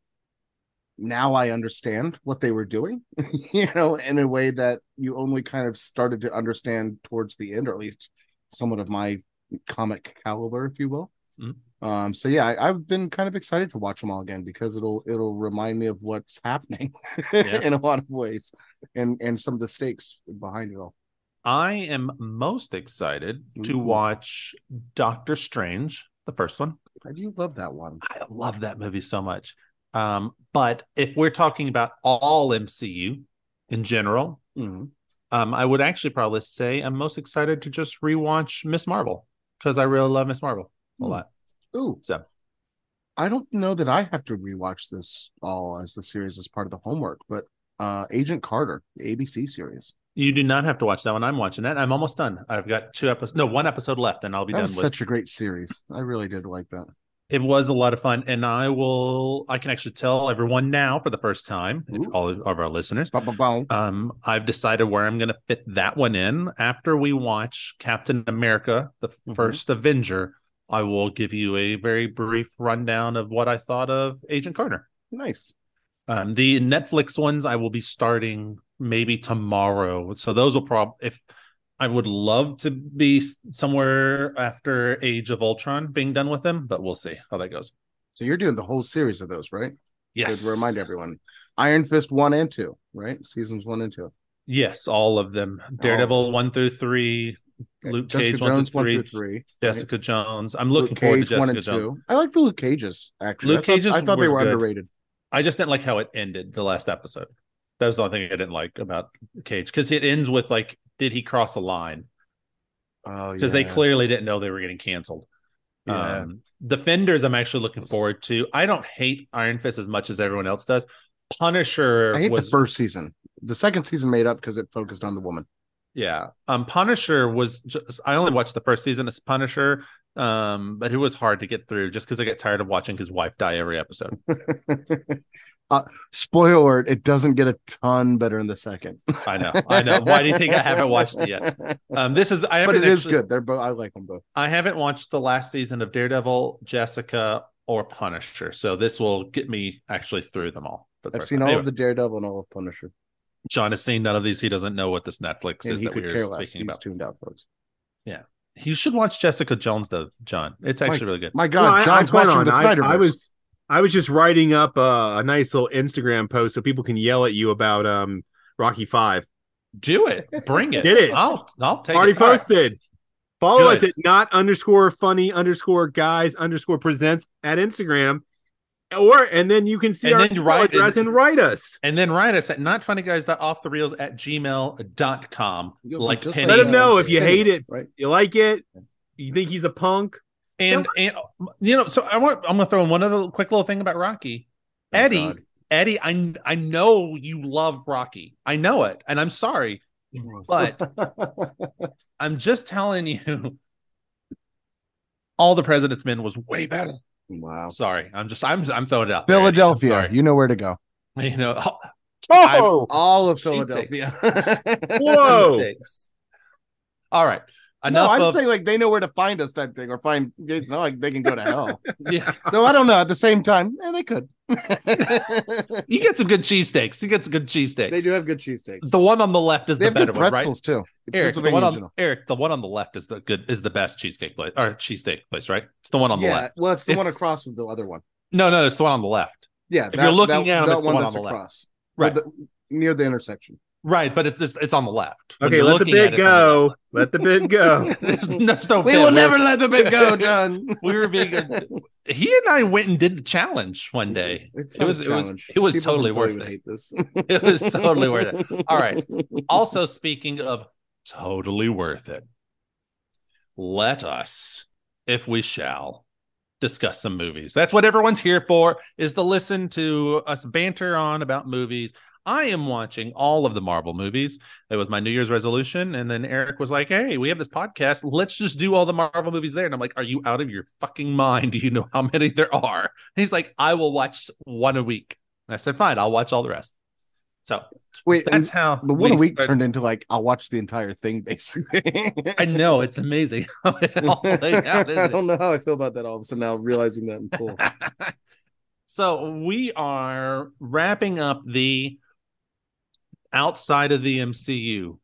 now I understand what they were doing, you know, in a way that you only kind of started to understand towards the end, or at least somewhat of my comic caliber, if you will. Mm-hmm. Um, so yeah, I, have been kind of excited to watch them all again because it'll it'll remind me of what's happening yeah. in a lot of ways, and and some of the stakes behind it all. I am most excited Ooh. to watch Doctor Strange, the first one. I do love that one. I love that movie so much. Um, but if we're talking about all MCU in general, mm-hmm. um, I would actually probably say I'm most excited to just rewatch Miss Marvel because I really love Miss Marvel a mm. lot. Ooh. So I don't know that I have to rewatch this all as the series as part of the homework, but uh Agent Carter, the ABC series. You do not have to watch that one. I'm watching that. I'm almost done. I've got two episodes, no, one episode left, and I'll be that done was with. Such a great series. I really did like that. It was a lot of fun, and I will. I can actually tell everyone now for the first time, all of our listeners. Um, I've decided where I'm going to fit that one in after we watch Captain America: The mm-hmm. First Avenger. I will give you a very brief rundown of what I thought of Agent Carter. Nice. Um, the Netflix ones I will be starting maybe tomorrow. So those will probably if I would love to be somewhere after Age of Ultron being done with them, but we'll see how that goes. So you're doing the whole series of those, right? Yes. To remind everyone, Iron Fist one and two, right? Seasons one and two. Yes, all of them. Daredevil all one through three, Luke Jessica Cage Jones one through three, Jessica right? Jones. I'm looking Luke forward Cage, to Jessica Jones. Two. I like the Luke Cages actually. Luke I thought, Cages. I thought were they were good. underrated. I just didn't like how it ended the last episode. That was the only thing I didn't like about Cage because it ends with like, did he cross a line? Oh, because yeah. they clearly didn't know they were getting canceled. Yeah. Um, Defenders, I'm actually looking forward to. I don't hate Iron Fist as much as everyone else does. Punisher. I hate was... the first season. The second season made up because it focused on the woman. Yeah. Um, Punisher was just I only watched the first season of Punisher. Um, but it was hard to get through just because I get tired of watching his wife die every episode. uh, spoiler alert, it doesn't get a ton better in the second. I know, I know. Why do you think I haven't watched it yet? Um, this is I haven't. But it actually, is good. They're both. I like them both. I haven't watched the last season of Daredevil, Jessica, or Punisher, so this will get me actually through them all. I've seen all anyway. of the Daredevil and all of Punisher. John has seen none of these. He doesn't know what this Netflix and is that we're speaking He's about. Tuned out, folks. Yeah, you should watch Jessica Jones though, John. It's actually my, really good. My God, no, John's watching on. the Snyder. I, I, was, I was just writing up a, a, nice little Instagram post so people can yell at you about um Rocky Five. Do it. Bring it. Did it. I'll I'll take Already it. posted. Follow Good. us at not underscore funny underscore guys underscore presents at Instagram or and then you can see and our then write address and, and, write us. And then write us at notfunnyguys.offthereels at gmail.com. Like let him know if you hate it, right. you like it, you think he's a punk. And and you know, so I want I'm gonna throw in one other quick little thing about Rocky. Eddie, God. Eddie, I I know you love Rocky. I know it, and I'm sorry. But I'm just telling you, all the President's Men was way better. Wow. Sorry, I'm just I'm I'm throwing it out. Philadelphia, sorry. you know where to go. You know, oh, Oh, All of Philadelphia. whoa! All right, no, enough I'm of saying like they know where to find us type thing, or find. It's not like they can go to hell. yeah. no, I don't know. At the same time, eh, they could. You get some good cheesesteaks. You get some good cheesesteaks. they do have good cheesesteaks. The one on the left is They the better one, right? pretzels too. Eric, the one on Eric, the one on the left is the good is the best cheesecake place or cheesesteak place, right? It's the one on the left. well, it's the one across from the other one. No, no, it's the one on the left. Yeah, If you're looking at 'em, that it's the one on the left. across, Right. The- near the intersection. Right, but it's it's, it's on the left. When Okay, let the looking at bid it, the go. Let the bid go. there's, no- there's no We bid. will We're- never let the bid go, John. We were being. he and I went and did the challenge one day. It's It was- it was- it was People totally worth it. Hate this. It was totally worth it. All right. Also, speaking of totally worth it, let us, if we shall, discuss some movies. That's what everyone's here for, is to listen to us banter on about movies. I am watching all of the Marvel movies. It was my New Year's resolution. And then Eric was like, Hey, we have this podcast. Let's just do all the Marvel movies there. And I'm like, Are you out of your fucking mind? Do you know how many there are? And he's like, I will watch one a week. And I said, Fine, I'll watch all the rest. So Wait, that's how the one a we week started- turned into like I'll watch the entire thing basically. I know it's amazing how it all played out, I don't know how I feel about that all of a sudden now realizing that in full. so we are wrapping up the outside of the MCU.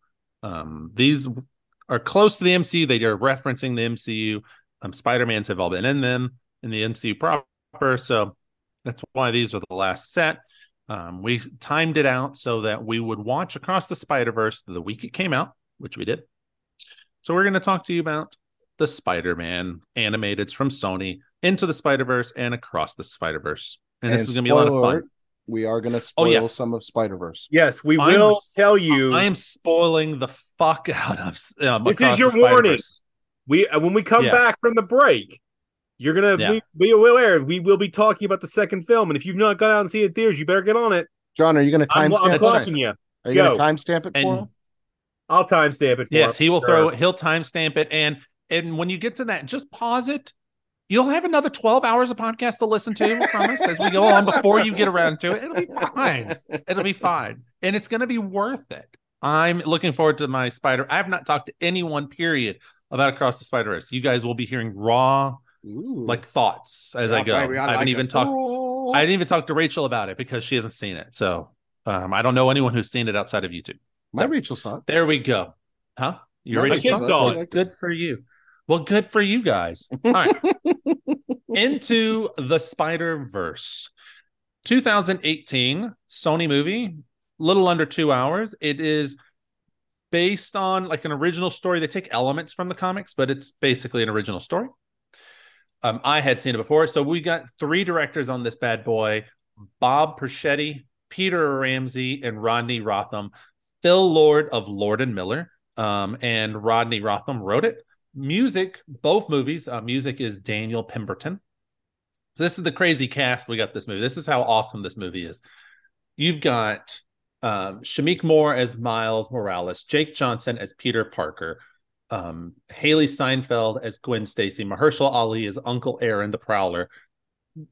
Um, these are close to the MCU. They are referencing the MCU. Um, Spider-Man's have all been in them in the MCU proper. So that's why these are the last set. Um, we timed it out so that we would watch Across the Spider-Verse the week it came out, which we did. So we're going to talk to you about the Spider-Man animated from Sony, Into the Spider-Verse, and Across the Spider-Verse. And, this is going to be a lot of fun. alert, We are going to Oh, spoil yeah. some of Spider Verse. yes, we I'm- will tell you. I am spoiling the fuck out of um, This is Across your the warning. We uh, when we come Yeah. back from the break, you're gonna Yeah. be, be aware. We will be talking about the second film, and if you've not gone out and seen it in theaters, you better get on it. John, are you going to I'm, I'm timestamp cautioning it? you. Are you going to timestamp it for him? I'll timestamp it. For Yes, him. he will Sure. throw. He'll timestamp it, and and when you get to that, just pause it. You'll have another twelve hours of podcast to listen to. I promise as we go on before you get around to it. It'll be fine. It'll be fine, and it's going to be worth it. I'm looking forward to my spider. I have not talked to anyone, period, about Across the Spider Verse. You guys will be hearing raw Ooh. like thoughts as I Oh, go. baby, I, I haven't like even talked. I didn't even talk to Rachel about it because she hasn't seen it. So um, I don't know anyone who's seen it outside of YouTube. My So- Rachel saw it. There we go. Huh? You No, kids saw it. Good for you. Well, good for you guys. All right. Into the Spider Verse. 2018 Sony movie, little under two hours. It is based on like an original story. They take elements from the comics, but it's basically an original story. Um, I had seen it before. So we got three directors on this bad boy Bob Persichetti, Peter Ramsey, and Rodney Rothman. Phil Lord of Lord and Miller um, and Rodney Rothman wrote it. Music, both movies, uh, music is Daniel Pemberton. So this is the crazy cast we got this movie. This is how awesome this movie is. You've got um, Shameik Moore as Miles Morales, Jake Johnson as Peter Parker, um, Hailee Steinfeld as Gwen Stacy, Mahershala Ali as Uncle Aaron the Prowler,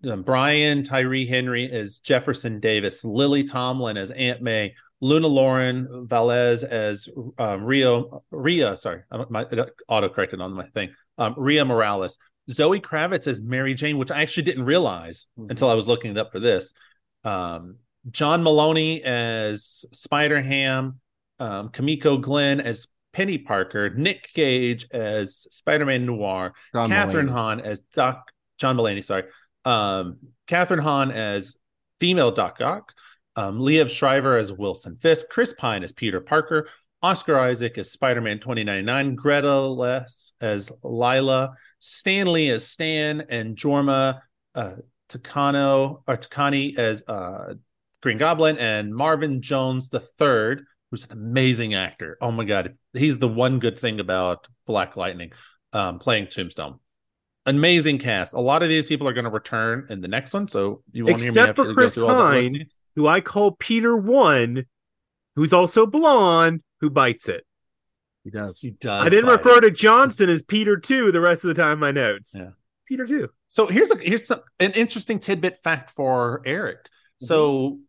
um, Brian Tyree Henry as Jefferson Davis, Lily Tomlin as Aunt May, Luna Lauren Velez as um, Rio Ria, sorry, I- my auto corrected on my thing. Um, Ria Morales, Zoe Kravitz as Mary Jane, which I actually didn't realize Mhm. until I was looking it up for this. Um, John Mulaney as Spider Ham, um, Kimiko Glenn as Penny Parker, Nick Cage as Spider Man Noir, John Kathryn Mulaney. Hahn as Doc John Mulaney, sorry. Um, Kathryn Hahn as female Doc Ock, um, Liev Schreiber as Wilson Fisk, Chris Pine as Peter Parker, Oscar Isaac as Spider-Man 2099, Greta Less as Lyla, Stanley as Stan, and Jorma uh, Takano or Takani as uh, Green Goblin, and Marvin Jones the third, who's an amazing actor. Oh my god, he's the one good thing about Black Lightning, um, playing Tombstone. Amazing cast. A lot of these people are going to return in the next one, so you won't hear me Except have for to Chris go through all that Pine. Listing. who I call Peter One, who's also blonde, who bites it. He does. He does. I didn't refer it. to Johnson as Peter too the rest of the time in my notes. Yeah. Peter too. So here's a here's some, an interesting tidbit fact for Eric. Mm-hmm. So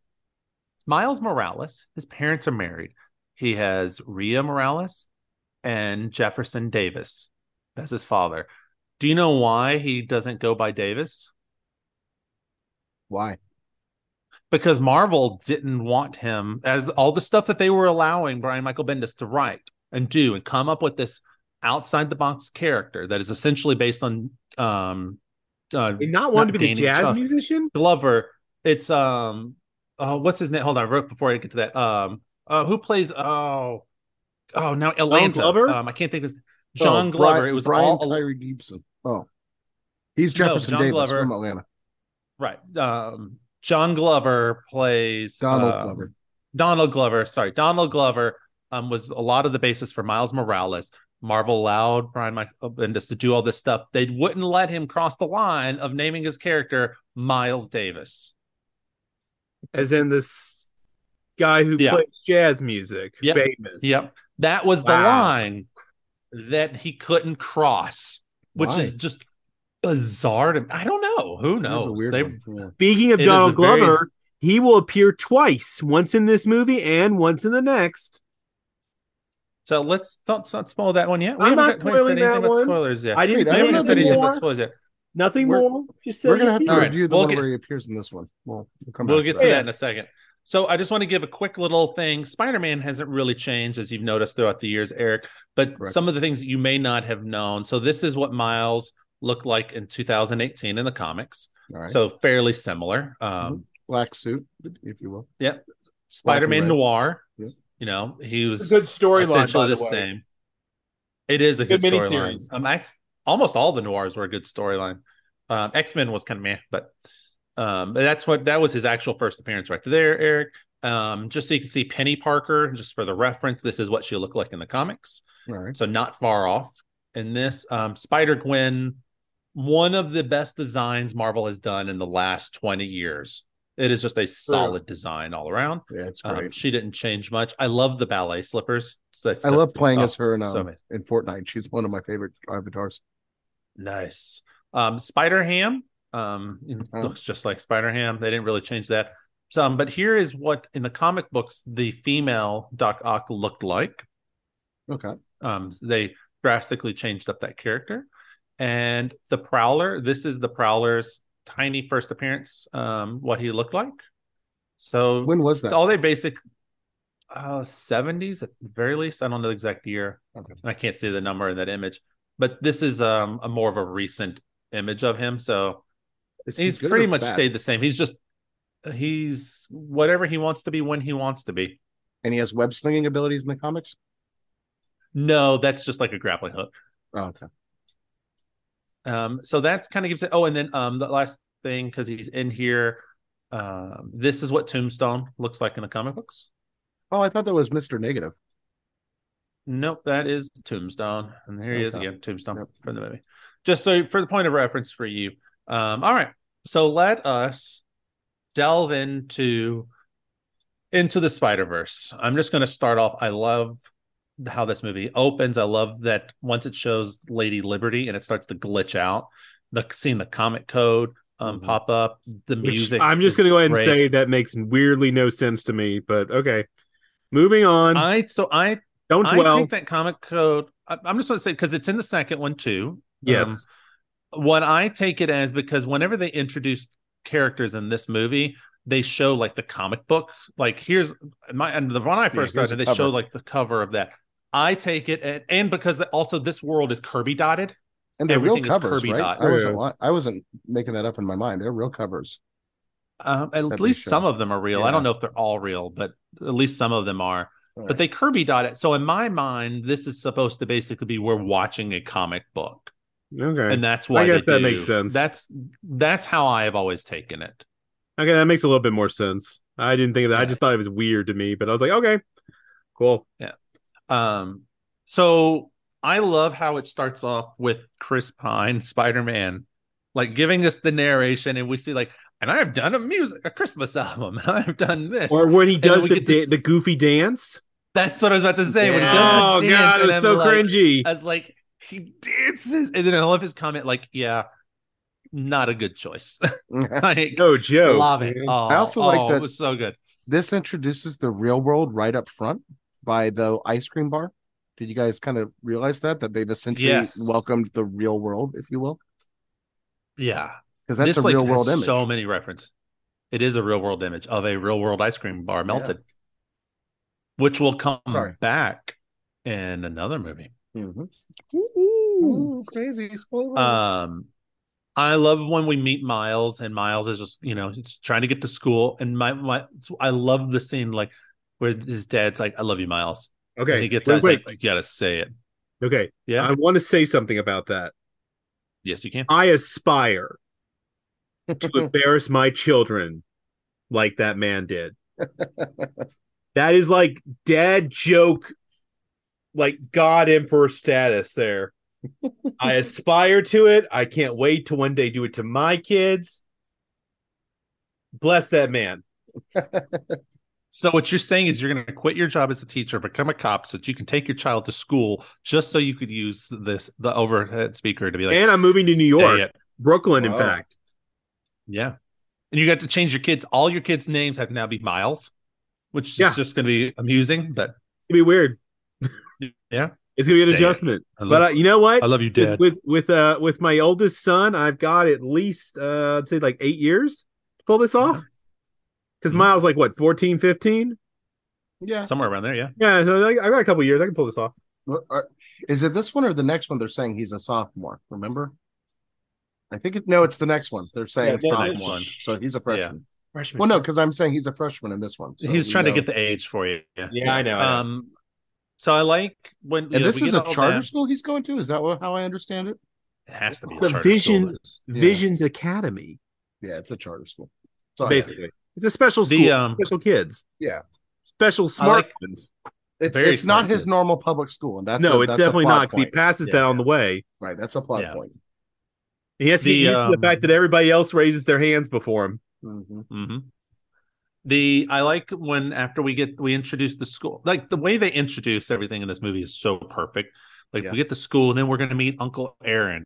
Miles Morales, his parents are married. He has Rhea Morales and Jefferson Davis as his father. Do you know why he doesn't go by Davis? Why? Because Marvel didn't want him as all the stuff that they were allowing Brian Michael Bendis to write and do and come up with this outside the box character that is essentially based on um uh, Did not want to be the jazz Chuck. musician? Glover. It's um oh what's his name? Hold on, real before I get to that. Um uh who plays oh oh now Atlanta. Glover? Um I can't think of his John Oh, Glover. Brian- it was Brian all Tyree Gibson. Oh, he's Jefferson John Davis Glover. from Atlanta. right. Um John Glover plays Donald um, Glover. Donald Glover, sorry, Donald Glover um, was a lot of the basis for Miles Morales. Marvel allowed Brian Michael Bendis to do all this stuff. They wouldn't let him cross the line of naming his character Miles Davis. As in this guy who Yeah. plays jazz music, Yep. famous. Yep, that was the line that he couldn't cross, which Why? is just bizarre. To, I don't know. Who That was a knows? weird They- Speaking of It is a Donald very- Glover, he will appear twice, once in this movie and once in the next. So let's don't, don't spoil that one yet. I'm haven't we haven't spoiling said anything that about one. Spoilers yet. I didn't Wait, I say We haven't haven't said anything anything about more. spoilers yet. Nothing We're- more. Just We're gonna have to All right, review the we'll one get- where he appears in this one. We'll, we'll come We'll get to to that. that in a second. So I just want to give a quick little thing. Spider-Man hasn't really changed as you've noticed throughout the years, Eric, but Correct. some of the things that you may not have known. So this is what Miles looked like in 2018 in the comics. All right. So fairly similar. Um black suit, if you will. Yep. Spider-Man. Noir, Yeah. you know, he was a good storyline, essentially the the same. It is a Good good, storyline. Um, I, almost all the noirs were a good storyline. Um, X Men was kind of meh, but um, that's what that was his actual first appearance right there, Eric. Um, just so you can see Penny Parker, just for the reference, this is what she looked like in the comics. All right. So not far off. In this, um, Spider Gwen, one of the best designs Marvel has done in the last 20 years. It is just a solid design all around. Yeah, it's Um, she didn't change much. I love the ballet slippers. So I love playing oh, as her in um, amazing. in Fortnite. She's one of my favorite avatars. Nice. Um, Spider Ham um, Uh-huh. looks just like Spider Ham. They didn't really change that. Some, but here is what in the comic books the female Doc Ock looked like. Okay. Um, they drastically changed up that character. And the Prowler, this is the Prowler's tiny first appearance, um, what he looked like. So When was that? all they basic uh 70s at the very least. I don't know the exact year. Okay. I can't see the number in that image. But this is um a more of a recent image of him. So he he's pretty much bad? stayed the same. He's just he's whatever he wants to be when he wants to be. And he has web slinging abilities in the comics. No, that's just like a grappling hook. Oh, okay. Um, so that kind of gives it. Oh, and then um, the last thing because he's in here. Um, this is what Tombstone looks like in the comic books. Oh, I thought that was Mister Negative. Nope, that is Tombstone, and here he is again, Tombstone Yep. from the movie. Just so for the point of reference for you. Um, all right, so let us delve into into the Spider Verse. I'm just going to start off. I love how this movie opens. I love that once it shows Lady Liberty and it starts to glitch out, the seeing the comic code um, Mhm. pop up, the Which music. I'm just going to go ahead and say that makes weirdly no sense to me, but okay. Moving on. I so I Don't I dwell. take that comic code. I, I'm just going to say because it's in the second one too. yes. Um, what I take it as because whenever they introduce characters in this movie, they show like the comic book. Like here's my and the one I first here's started, the they show like the cover of that. I take it and, and because the, also this world is Kirby dotted. And they're real covers, Kirby right? dots. I wasn't, True. I wasn't making that up in my mind. They're real covers. Um, at That they least show. some of them are real. I don't know if they're all real, but at least some of them are. All But they Kirby dot it. So in my mind, this is supposed to basically be we're watching a comic book. Okay. and that's why I guess that do. makes sense. That's that's how I have always taken it. okay, that makes a little bit more sense. I didn't think of that. I just thought it was weird to me, but I was like, okay, cool. Um, so I love how it starts off with Chris Pine, Spider Man, like giving us the narration, and we see like, and I have done a music, a Christmas album, and I have done this. Or when he does the get to da- s- the goofy dance. That's what I was about to say. When he Yeah. does Oh the dance, god, it and was I'm so like, cringy. As like he dances, and then I love his comment, like, "Yeah, not a good choice." like, No joke. love it. Oh, I also like oh, that- It was so good. this introduces the real world right up front by the ice cream bar. Did you guys kind of realize that that they've essentially Yes. welcomed the real world, if you will? Yeah, Because that's this a like real world has image. so many references. It is a real world image of a real world ice cream bar melted, which will come Sorry. back in another movie. Mhm. Ooh, crazy spoiler. Um, I love when we meet Miles, and Miles is just you know he's trying to get to school, and my my I love the scene like where his dad's like, "I love you, Miles," Okay. and he gets wait, out, wait. like, "You gotta say it." Okay. Yeah, I want to say something about that. yes, you can. I aspire to embarrass my children like that man did. that is like dad joke, like God Emperor status there. I aspire to it. I can't wait to one day do it to my kids. Bless that man. So what you're saying is you're going to quit your job as a teacher, become a cop, so that you can take your child to school, just so you could use this the overhead speaker to be like, and I'm moving to New York, it." Brooklyn, in fact. Yeah. And you got to change your kids. All your kids' names have to now be Miles, which Yeah. is just going to be amusing. But It'd be weird. yeah, It's gonna be an Say adjustment. Love, But uh, you know what? I love you, Dad. with with uh with my oldest son, I've got at least uh I'd say like eight years to pull this off. Because Mhm. Miles like what 14, 15? yeah. Somewhere around there. Yeah. Yeah, so I, I got a couple years. I can pull this off. Is it this one or the next one? They're saying he's a sophomore. Remember? I think it. No, it's the next one. They're saying Yeah, sophomore, so he's a freshman. Freshman. Well, no, because I'm saying he's a freshman in this one. so he was we trying to get the age for you. Yeah. Yeah, I know. Um, so I like when you And know, this we is get a charter that- school he's going to. Is that what, how I understand it? It has to be a The charter Vision- school. Yeah. Visions Academy, Yeah, it's a charter school. So, basically. It's a special The, school, um, special kids. Yeah. Special smart like- ones. It's Very it's not his kids. normal public school, and that's no, a- it's that's definitely plot not because he passes Yeah. that on the way. Right, that's a plot Yeah. point. He has to The, get used to the um, fact that everybody else raises their hands before him. Mhm. hmm The I like when after we get we introduce the school, like the way they introduce everything in this movie is so perfect. Like Yeah. we get the school, and then we're going to meet Uncle Aaron,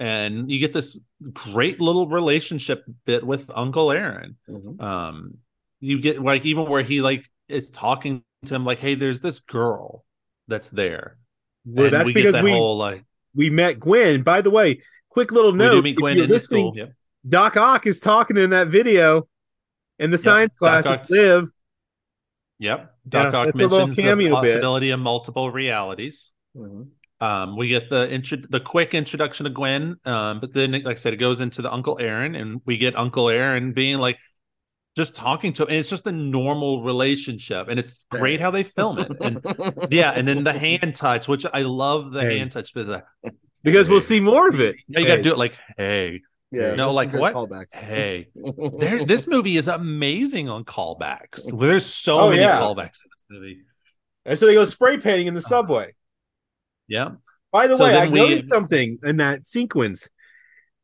and you get this great little relationship bit with Uncle Aaron. Mhm. Um, you get like even where he like is talking to him, like, "Hey, there's this girl that's there." Well, And that's we because that we whole like we met Gwen. By the way, quick little note: meet if Gwen you're in school. Yep. Doc Ock is talking in that video in the science class. Doc Ock's- Live. Yep. Doc Yeah, Ock mentions the bit. possibility of multiple realities. Mhm. Um, we get the intro, the quick introduction to Gwen, um, but then, like I said, it goes into the Uncle Aaron, and we get Uncle Aaron being like, just talking to him, and it's just a normal relationship, and it's great how they film it, and yeah, and then the hand touch, which I love the Hey. hand touch, the, because we'll see more of it. Yeah, you got to do it like, hey, yeah, No, like what? Callbacks. hey, there, this movie is amazing on callbacks. There's so Oh, many yeah. callbacks in this movie. And so they go spray painting in the subway. Yeah, By the So way, I we- noticed something in that sequence.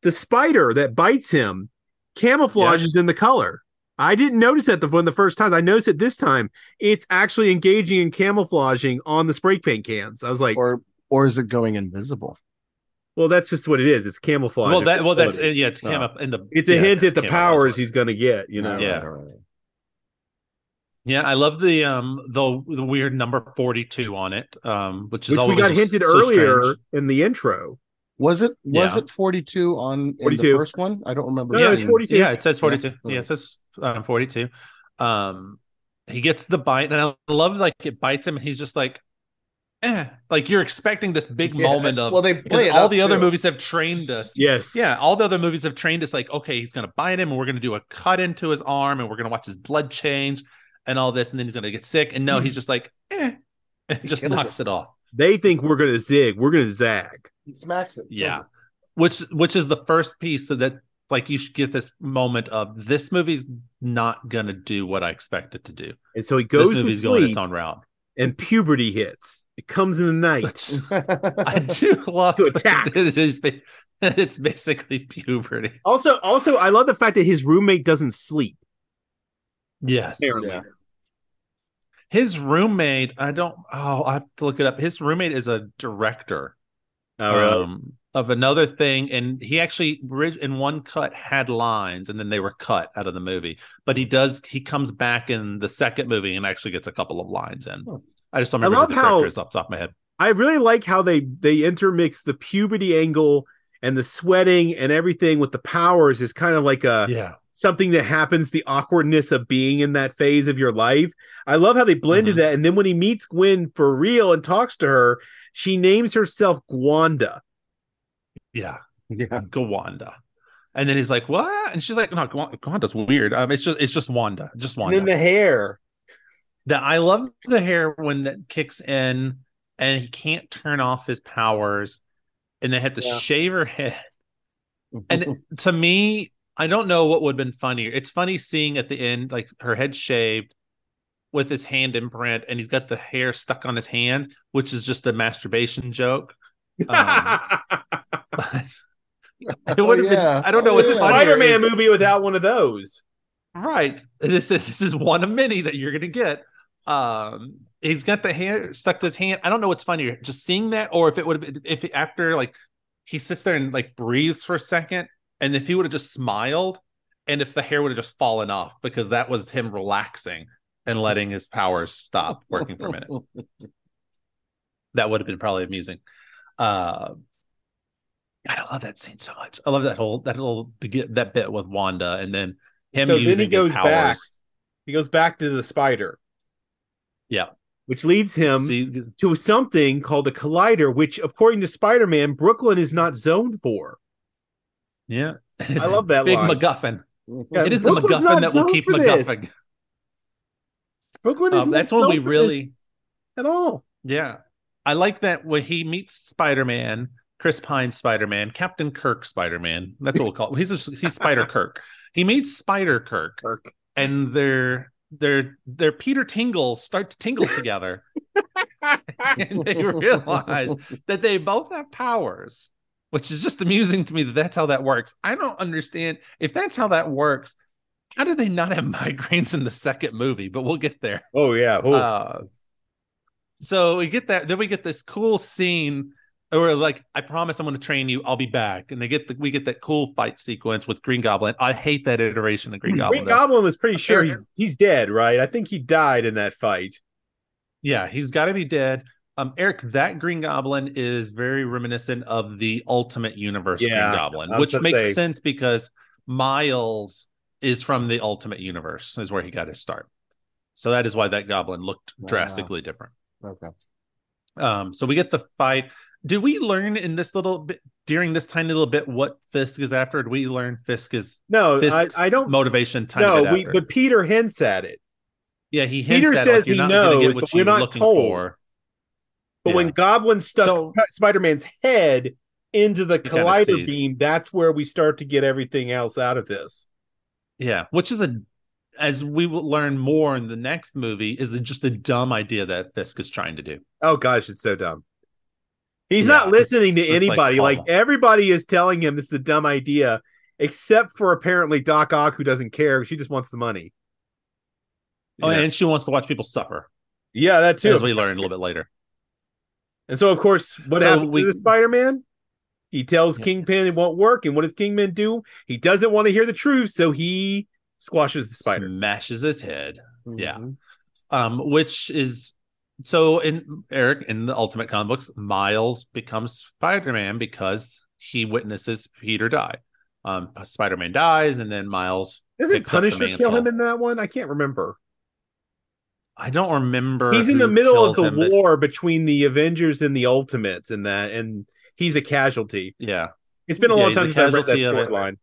The spider that bites him camouflages in the color. I didn't notice that the one the first times. I noticed it this time. It's actually engaging in camouflaging on the spray paint cans. I was like, or or is it going invisible? well, that's just what it is. It's camouflage. well, that well, that's yeah, it's Oh. in the. it's a yeah, hint at the powers he's going to get. You know, Yeah. Right, right, right. Yeah, I love the um the the weird number forty two on it, um, which is which we got hinted so earlier strange. in the intro. Was it was Yeah. it 42 on in 42. the first one? I don't remember. No, no, it's 42. Yeah, it says forty two. Yeah. Yeah, it says um, forty two. Um, he gets the bite, and I love like it bites him, and he's just like, eh, like you're expecting this big Yeah, moment of well, they play it all up, the other movies have trained us. Yes. Yeah, all the other movies have trained us like, okay, he's gonna bite him, and we're gonna do a cut into his arm, and we're gonna watch his blood change, and all this, and then he's gonna get sick. And no, he's just like, eh, and just knocks it off. They think we're going to zig. We're going to zag. He smacks it. Yeah. Which which is the first piece so that like you should get this moment of this movie's not gonna do what I expect it to do. And so he goes this to movie's going sleep its own route. and puberty hits. It comes in the night. I do love To attack. that It is ba- it's basically puberty. Also, also, I love the fact that his roommate doesn't sleep. Yes. Apparently. Yeah. His roommate, I don't. Oh, I have to look it up. His roommate is a director Oh, really? um, of another thing, and he actually in one cut had lines, and then they were cut out of the movie. But he does. He comes back in the second movie and actually gets a couple of lines in. Oh. I just don't I love the how- director is off the top of my head. I really like how they they intermix the puberty angle and the sweating and everything with the powers is kind of like a Yeah, something that happens the awkwardness of being in that phase of your life. I love how they blended Mhm. that and then when he meets Gwen for real and talks to her, she names herself Gwanda. yeah. Yeah. gwanda And then he's like, "What?" And she's like, "No, Gwanda's weird. Um, it's just, it's just Wanda, just And Wanda." then the hair. that I love the hair when that kicks in, and he can't turn off his powers, and they had to Yeah. shave her head. And to me, I don't know what would have been funnier. It's funny seeing at the end, like her head shaved with his hand imprint, and he's got the hair stuck on his hand, which is just a masturbation joke. Um, it would have yeah. been. I don't know Oh, what's yeah. funnier. Spider-Man movie without one of those. Right. This is this is one of many that you're gonna get. Um, he's got the hair stuck to his hand. I don't know what's funnier, just seeing that, or if it would have been if after like he sits there and like breathes for a second, and if he would have just smiled, and if the hair would have just fallen off because that was him relaxing and letting his powers stop working for a minute. That would have been probably amusing. Uh, God, I love that scene so much. I love that whole that little that bit with Wanda, and then him so using then he his goes powers. back. He goes back to the spider. Yeah. Which leads him See, to something called a collider, which, according to Spider Man, Brooklyn is not zoned for. yeah, I love that big line. MacGuffin. Yeah, it is the MacGuffin that will keep for this. MacGuffin. Brooklyn is Um, that's when we really, at all. yeah, I like that when he meets Spider Man, Chris Pine Spider Man, Captain Kirk Spider Man. That's what we'll call. Him. He's a, he's Spider Kirk. He meets Spider Kirk, Kirk. and their their their Peter tingles start to tingle together, and they realize that they both have powers, which is just amusing to me that that's how that works. I don't understand if that's how that works. How do they not have migraines in the second movie? But we'll get there. Oh yeah. Uh, so we get that. Then we get this cool scene where, like, I promise I'm going to train you. I'll be back. And they get the we get that cool fight sequence with Green Goblin. I hate that iteration of Green Goblin. Green though. Goblin was pretty sure he's, he's dead, right? I think he died in that fight. Yeah, he's got to be dead. Um, Eric, that Green Goblin is very reminiscent of the Ultimate Universe Yeah, Green Goblin, which makes say- sense because Miles is from the Ultimate Universe, is where he got his start. So that is why that Goblin looked Wow. drastically different. okay. Um, so we get the fight. Do we learn in this little bit during this tiny little bit what Fisk is after? Do we learn Fisk is No, I, I don't. motivation? Tiny No, we, but Peter hints at it. yeah, he hints Peter says like, he knows, but we're not told. for. But when Goblin stuck So- Spider Man's head into the He collider beam, that's where we start to get everything else out of this. Yeah, which is a as we will learn more in the next movie, is just a dumb idea that Fisk is trying to do. Oh gosh, it's so dumb. He's Yeah, not listening to it's like anybody. Like, everybody is telling him this is a dumb idea, except for apparently Doc Ock, who doesn't care. She just wants the money. Oh, Yeah. and she wants to watch people suffer, Yeah, that too. as we learn a little bit later. And so, of course, what So happens we- to the Spider Man? He tells Yeah. Kingpin it won't work. And what does Kingpin do? He doesn't want to hear the truth, so he squashes the spider. Smashes his head. Yeah. Mhm. um, which is so in Eric in the Ultimate comic books, Miles becomes Spider Man because he witnesses Peter die. Um, Spider Man dies, and then Miles. Doesn't Punisher kill him in that one? I can't remember. I don't remember. He's in the middle of the him, but- war between the Avengers and the Ultimates, and that, and he's a casualty. yeah, It's been a Yeah, long time since I've read that it. storyline.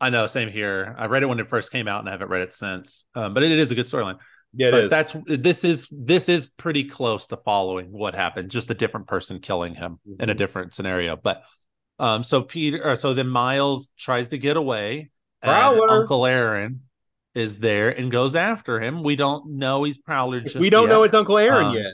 I know. Same here. I read it when it first came out, and I haven't read it since. Um, but it is a good storyline. Yeah, it but is. that's this is this is pretty close to following what happened. Just a different person killing him in a Mhm. different scenario. But um, so Peter, or so then Miles tries to get away. and Uncle Aaron is there and goes after him. We don't know he's Prowler. Just we don't yet. know it's Uncle Aaron Um, yet.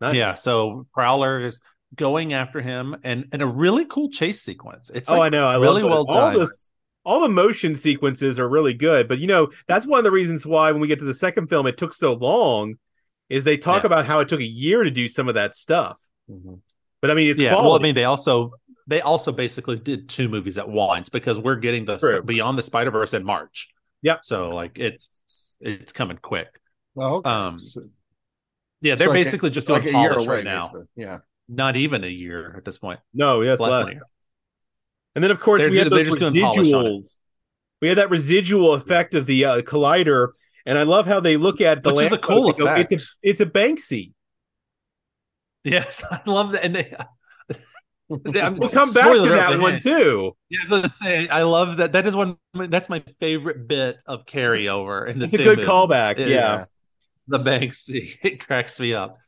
Not- Yeah, so Prowler is going after him, and and a really cool chase sequence. It's Oh, like I know. I really love well all done. this. All the motion sequences are really good, but you know that's one of the reasons why when we get to the second film, it took so long. Is they talk Yeah. about how it took a year to do some of that stuff. But I mean, it's yeah. Well, I mean, they also they also basically did two movies at once because we're getting the True. Beyond the Spider Verse in March. Yep. So like it's it's coming quick. Well, okay. Um, So- Yeah, they're so like a- basically just like doing a year polish away right now. basically. Yeah. Not even a year at this point. no, yes, Less less. Than a year. And then of course They're we had those just doing polish on it. residuals. We had that residual effect of the uh, collider, and I love how they look at the Which is a cool and go, It's a it's a Banksy. Yes, I love that. And they, I'm- We'll come back to that one too. Yeah, I was gonna say, I love that. That is one. That's my favorite bit of carryover. In the It's a good callback, yeah. the Banksy. It cracks me up.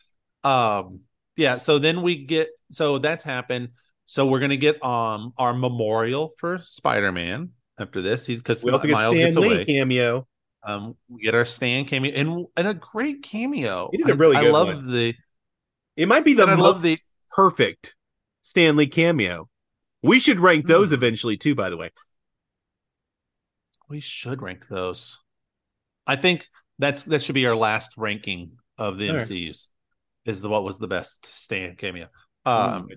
Um, yeah. So then we get. So that's happened. So we're gonna get um our memorial for Spider Man after this. He's because We also get Miles Stan Lee away. cameo. Um, we get our Stan cameo and and a great cameo. It is a I- really I good love one. the. It might be the I love the. perfect Stan Lee cameo. We should rank those Hmm. eventually too. By the way, We should rank those. I think that's that should be our last ranking of the All right. MCU's. Is the what was the best Stan cameo? Mm. Um,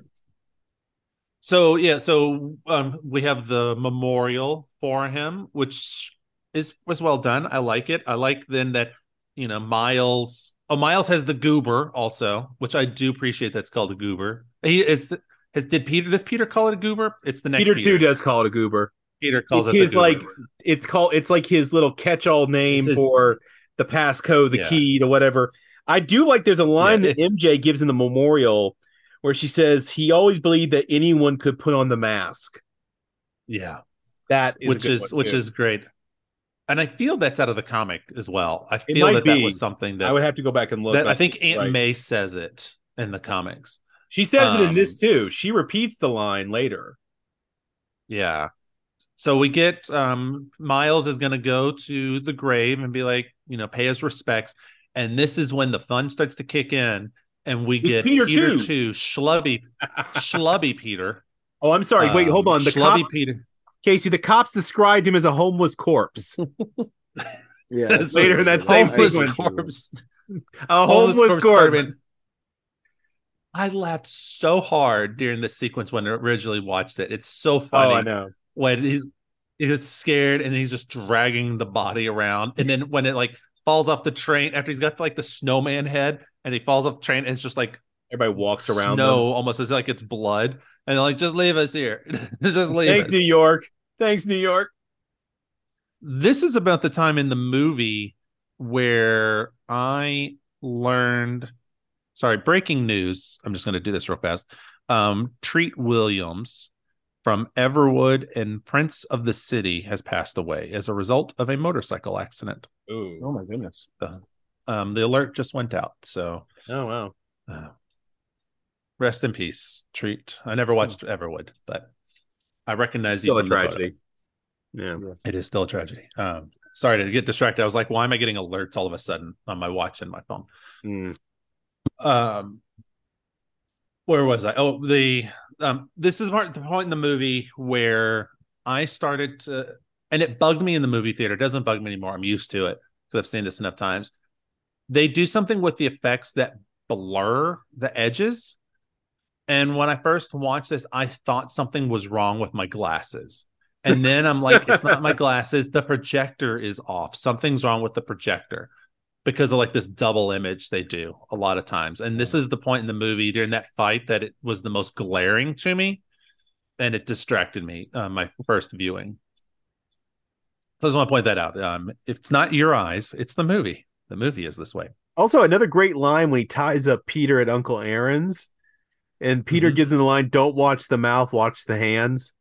so yeah, so um, we have the memorial for him, which is was well done. I like it. I like then that you know Miles. Oh, Miles has the goober also, which I do appreciate. That's called a goober. He is. Has, did Peter? Does Peter call it a goober? It's the next Peter too does call it a goober. Peter calls It's it goober. like, It's called. It's like his little catch-all name his- for the passcode, the Yeah. key the whatever. I do like. There's a line Yeah, that MJ gives in the memorial where she says he always believed that anyone could put on the mask. yeah. That is which is which too. is great. And I feel that's out of the comic as well. I feel that that was something that, I would have to go back and look. I think Aunt right. May says it in the comics. she says it in um, this too. She repeats the line later. Yeah. So we get um Miles is gonna go to the grave and be like, you know, pay his respects. And this is when the fun starts to kick in, and we get Peter Peter, too. too, Schlubby, Schlubby Peter. Oh, I'm sorry. Wait, hold Um, on. The Schlubby cops, Peter. Casey, the cops described him as a homeless corpse. Yeah. That's later in that same Homeless sequence. corpse. A Homeless homeless, corpse corpse. I laughed so hard during the sequence when I originally watched it. It's so funny. Oh, I know. when he's he's scared and he's just dragging the body around, and then when it like falls off the train after he's got like the snowman head and he falls off the train, and it's just like Everybody walks around. No, almost as like it's blood, and they're like, just leave us here, just leave Thanks, us. New York. Thanks, New York. this is about the time in the movie where I learned. Sorry, breaking news. I'm just going to do this real fast. Um, Treat Williams from Everwood and Prince of the City has passed away as a result of a motorcycle accident. Oh my goodness. Um, the alert just went out, so Oh wow. uh, rest in peace, Treat. I never watched Everwood, but I recognize you. Still a from the photo. tragedy. Yeah. It is still a tragedy. Um, sorry to get distracted. I was like, why am I getting alerts all of a sudden on my watch and my phone? Mm. Um, where was I? Oh, the um, this is part the point in the movie where I started to, and it bugged me in the movie theater. It doesn't bug me anymore. I'm used to it because I've seen this enough times. They do something with the effects that blur the edges. And when I first watched this, I thought something was wrong with my glasses. And then I'm like, it's not my glasses. The projector is off. Something's wrong with the projector because of like this double image they do a lot of times. And this is the point in the movie during that fight that it was the most glaring to me and it distracted me uh, my first viewing. So I just want to point that out. Um, if it's not your eyes, it's the movie. The movie is this way. Also, another great line when he ties up Peter at Uncle Aaron's, and Peter Mhm. gives him the line, "Don't watch the mouth, watch the hands."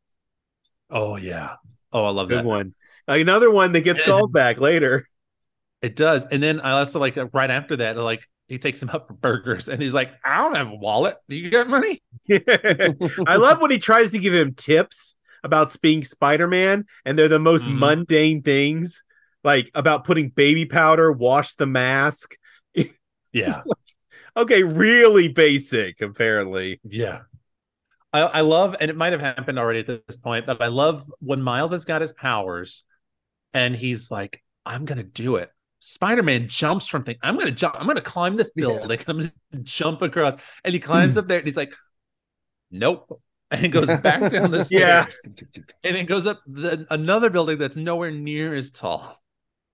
Oh yeah. Oh, I love Good that. one. Another one that gets called back later. It does. And then I also like right after that, like he takes him up for burgers and he's like, I don't have a wallet. Do you got money? I love when he tries to give him tips about being Spider Man, and they're the most Mhm. mundane things, like about putting baby powder, wash the mask. Yeah. Okay, really basic, apparently. Yeah. I, I love, and it might have happened already at this point, but I love when Miles has got his powers, and he's like, "I'm gonna do it." Spider-Man jumps from thing. I'm gonna jump. I'm gonna climb this Yeah. building. I'm gonna jump across, and he climbs up there, and he's like, "Nope." And he goes back down the Yeah. stairs, and it goes up the, another building that's nowhere near as tall.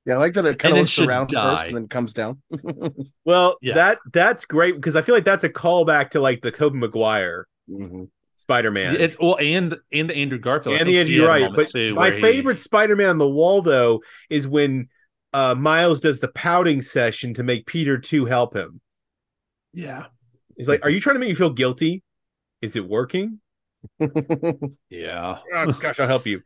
Yeah, I like that it kind And of then looks around die. first and then comes down. Well, Yeah. that that's great because I feel like that's a callback to like the Tobey Maguire Mhm. Spider-Man. It's well, and and the Andrew Garfield. And think the Andrew, he had right. But too my where he- favorite Spider-Man on the wall though is when uh Miles does the pouting session to make Peter to help him. yeah, He's like, Are you trying to make me feel guilty? Is it working? yeah. Oh, gosh, I'll help you.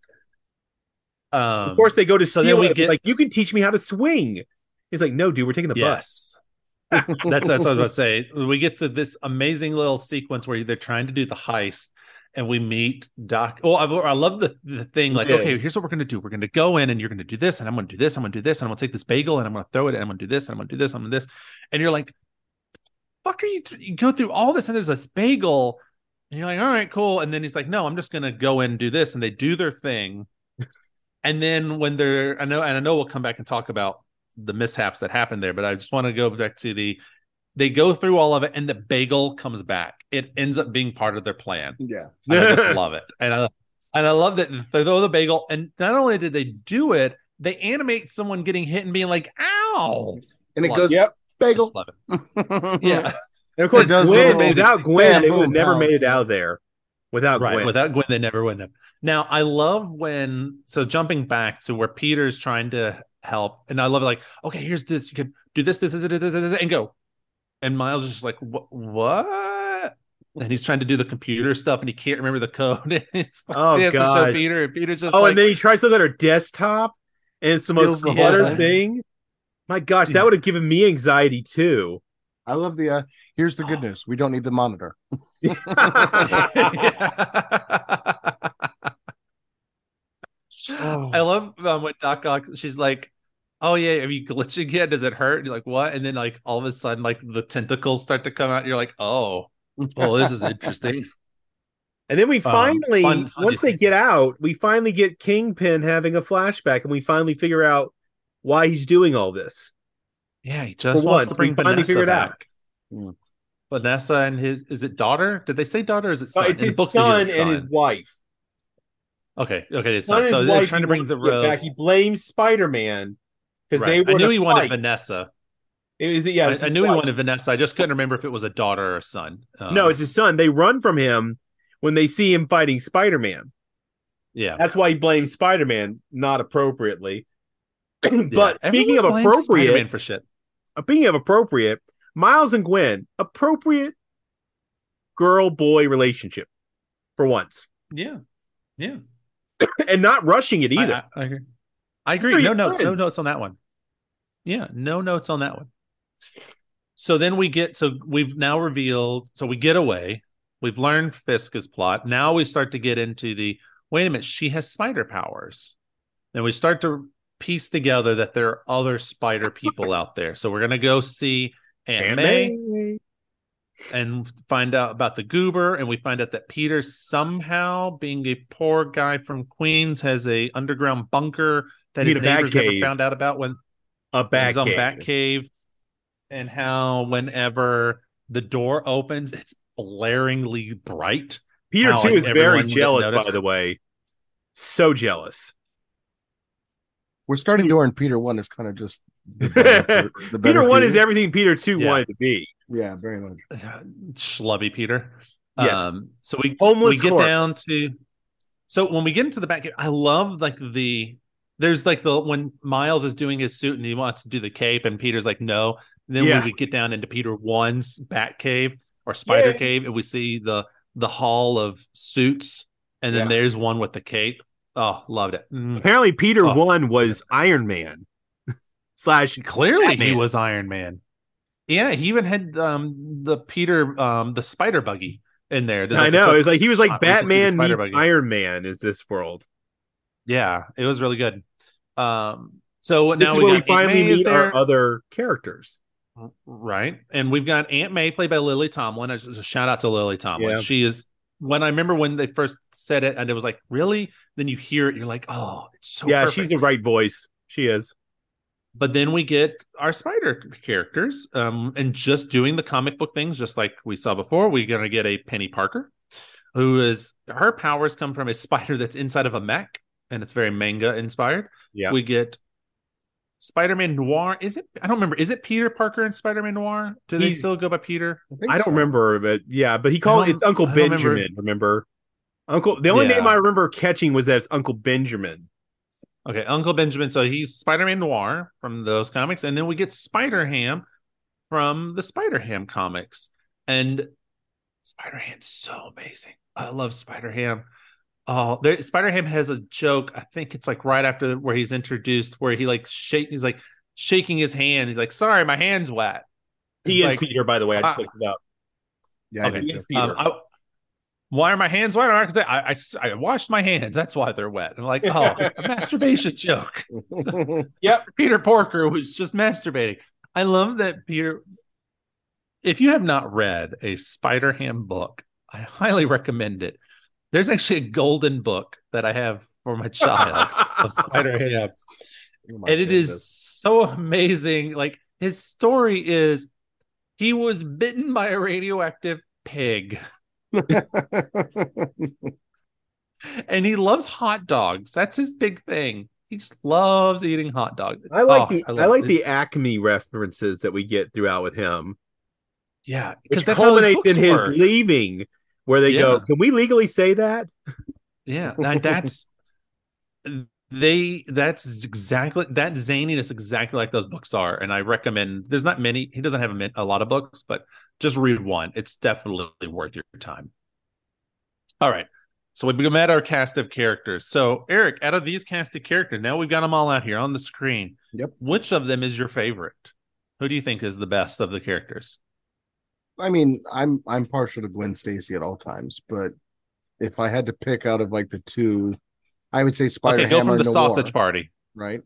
Um, Of course, they go to so then we it. get- Like, you can teach me how to swing. He's like, No, dude, we're taking the bus. that's that's what I was about to say. We get to this amazing little sequence where they're trying to do the heist, and we meet Doc. Oh, I, I love the the thing. Like, Yeah. okay, here's what we're gonna do. We're gonna go in, and you're gonna do this, and I'm gonna do this. I'm gonna do this, and I'm gonna take this bagel, and I'm gonna throw it, and I'm gonna do this, and I'm gonna do this, I'm gonna do this, and you're like, "Fuck, are you?" t- You go through all this, and there's this bagel, and you're like, "All right, cool." And then he's like, "No, I'm just gonna go in and do this," and they do their thing, and then when they're, I know, and I know we'll come back and talk about the mishaps that happened there, but I just want to go back to the they go through all of it and the bagel comes back. It ends up being part of their plan. yeah. And I just love it. And I and I love that they throw the bagel and not only did they do it, they animate someone getting hit and being like, ow. And it Love goes Yep. Bagel. just love it. Yeah. And of course, It does Gwen, little without Gwen, they would have never made it out there. Without right. Gwen. Without Gwen, they never would have. Now I love when so jumping back to where Peter's trying to help, and I love it like, okay, here's this, you can do this, this, this, this, this, this and go. And Miles is just like, what what? And he's trying to do the computer stuff and he can't remember the code. It's like, Oh, he has to God. show Peter, and Peter's just oh, like, and then he tries to look at her desktop, and it's the most cluttered whole thing. My gosh, Yeah. that would have given me anxiety too. I love the uh here's the good news. We don't need the monitor. I love um, when Doc Ock, she's like, Oh yeah, are you glitching yet? Does it hurt? And you're like, what? And then like all of a sudden, like the tentacles start to come out, and you're like, oh, well, this is interesting. And then we finally, fun- fun once they get out, we finally get Kingpin having a flashback, and we finally figure out why he's doing all this. Yeah, he just For wants once, to bring finally Vanessa figured back. out. Mm. Vanessa and his is it daughter? Did they say daughter? Or is it son? it's his books, it is son and his wife. Okay, okay, his Son son. So his they're trying to bring the rose. back. He blames Spider Man because Right. they were I knew he wanted. Vanessa. It was, yeah, I, I his knew he wanted Vanessa. I just couldn't remember if it was a daughter or a son. Um, No, it's his son. They run from him when they see him fighting Spider Man. yeah. That's why he blames Spider Man, not appropriately. but Yeah. speaking of Everyone Spider-Man appropriate, for shit. Speaking of appropriate, Miles and Gwen, appropriate girl boy relationship for once, Yeah, yeah. and not rushing it either. I, I, I agree. I agree. No notes. No notes on that one. Yeah, no notes on that one. So then we get so we've now revealed. So we get away. We've learned Fiska's plot. Now we start to get into the wait a minute. She has spider powers. Then we start to piece together that there are other spider people out there. So we're gonna go see Aunt, Aunt May. May. and find out about the goober and we find out that peter somehow being a poor guy from queens has a underground bunker that his bat neighbors never found out about when A own cave. bat cave and how whenever the door opens it's blaringly bright Peter how, too like, is very jealous, by the way. So jealous. We're starting to learn Peter one is kind of just the better- the better Peter one is everything Peter two Yeah. wanted to be. Yeah, very much. schlubby Peter. Yes. Um, so we Homeless we get corpse. down to so when we get into the back, I love like the there's like the when Miles is doing his suit and he wants to do the cape, and Peter's like no. And then Yeah. when we get down into Peter one's bat cave or spider Yeah. cave, and we see the the hall of suits, and then Yeah. there's one with the cape. Oh, loved it. Mm. Apparently, Peter Oh. one was Iron Man slash Clearly, he was Iron Man. Yeah, he even had um the Peter um the spider buggy in there. There's, I like, know. quick It was like he was like shot where you can see the Batman meets buggy. Iron Man is this world. Yeah, it was really good. Um, so This now is we where we got Aunt finally May is meet our other characters. right? And we've got Aunt May played by Lily Tomlin. As a shout out to Lily Tomlin. Yeah. She is when I remember when they first said it, and it was like, really? Then you hear it, you're like, oh, it's so yeah, perfect. she's the right voice. She is. but then we get our spider characters um and just doing the comic book things just like we saw before we're going to get a penny parker who is her powers come from a spider that's inside of a mech and it's very manga inspired Yeah. we get spider-man noir is it i don't remember is it peter parker and spider-man noir do they still go by peter think I don't so. remember, but yeah, but he called it's Uncle I don't remember. Benjamin. Remember. Uncle. The only Yeah. name I remember catching was that it's Uncle Benjamin. Okay, Uncle Benjamin. So he's Spider Man Noir from those comics. And then we get Spider Ham from the Spider Ham comics. And Spider Ham's so amazing. I love Spider Ham. Oh, there, Spider Ham has a joke. I think it's like right after where he's introduced, where he like shake, he's like shaking his hand. He's like, "Sorry, my hand's wet." He It's is like, Peter, by the way. I just Ah. looked it up. Yeah, Okay. He is. Peter. Um, I- why are my hands wet? I, I, I, washed my hands. That's why they're wet. I'm like, oh, a masturbation joke. Yep. Peter Porker was just masturbating. I love that Peter. If you have not read a Spider Ham book, I highly recommend it. There's actually a golden book that I have for my child of Spider Ham, Oh and it is goodness. so amazing. Like his story is, he was bitten by a radioactive pig, and he loves hot dogs. That's his big thing. He just loves eating hot dogs. I like Oh, the I, love like it. the Acme references that we get throughout with him, yeah, because his culminates in his were. leaving, where they go, "Can we legally say that?" Yeah, that, that's they. That's exactly that zaniness, exactly like those books are. And I recommend. There's not many. He doesn't have a, a lot of books, but just read one. It's definitely worth your time. All right. So we've met our cast of characters. So Eric, out of these cast of characters, now we've got them all out here on the screen. Yep. Which of them is your favorite? Who do you think is the best of the characters? I mean, I'm I'm partial to Gwen Stacy at all times, but if I had to pick out of like the two, I would say Spider okay, go from the Noir, sausage party. right?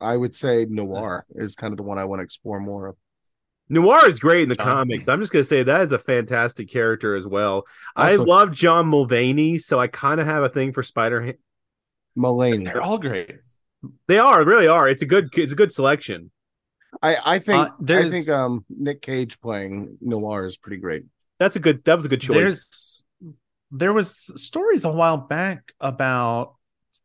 I would say Noir is kind of the one I want to explore more of. Noir is great in the Oh. comics. I'm just gonna say that is a fantastic character as well. I love John Mulvaney, so I kind of have a thing for Spider. Mulaney. They're all great. They are really are. It's a good it's a good selection. I I think Uh, I think um Nick Cage playing Noir is pretty great. That's a good that was a good choice. There's there was stories a while back about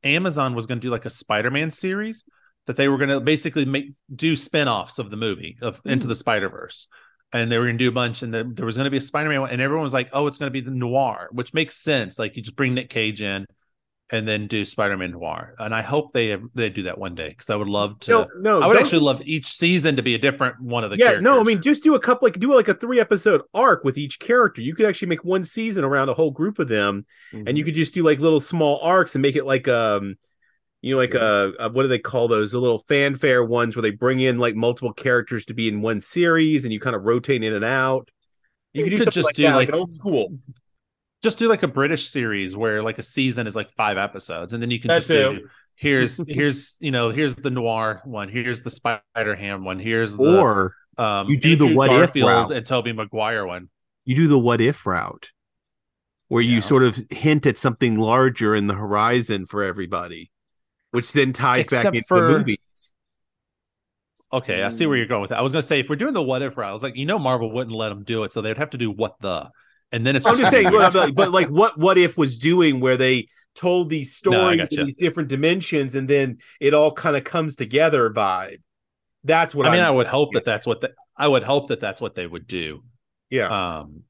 Amazon was going to do like a Spider-Man series that they were going to basically make do spin-offs of the movie of Into the Spider-Verse. And they were going to do a bunch and the, there was going to be a Spider-Man one and everyone was like, "Oh, it's going to be the noir," which makes sense. Like you just bring Nick Cage in and then do Spider-Man noir. And I hope they they do that one day cuz I would love to no, no, I would actually love each season to be a different one of the yeah, no, I mean just do a couple like do like a three episode arc with each character. You could actually make one season around a whole group of them, and you could just do like little small arcs and make it like um you know like uh, uh what do they call those the little fanfare ones where they bring in like multiple characters to be in one series and you kind of rotate in and out? You could could just like do, that, like, like- old school. Just do like a British series where like a season is like five episodes, and then you can just do here's here's you know here's the noir one, here's the Spider Ham one, here's the or um you do the Andrew what if route. and Tobey Maguire one. you do the what if route where you sort of hint at something larger in the horizon for everybody which then ties back Except into for- the movies Okay, I see where you're going with that. I was gonna say if we're doing the what if route, I was like, you know, Marvel wouldn't let them do it, so they'd have to do what the, and then it's I'm just saying, but, but like what what if was doing where they told these No, stories gotcha. in these different dimensions and then it all kind of comes together vibe. That's what I mean, I'm- I would hope that that's what the, I would hope that that's what they would do. yeah. Um,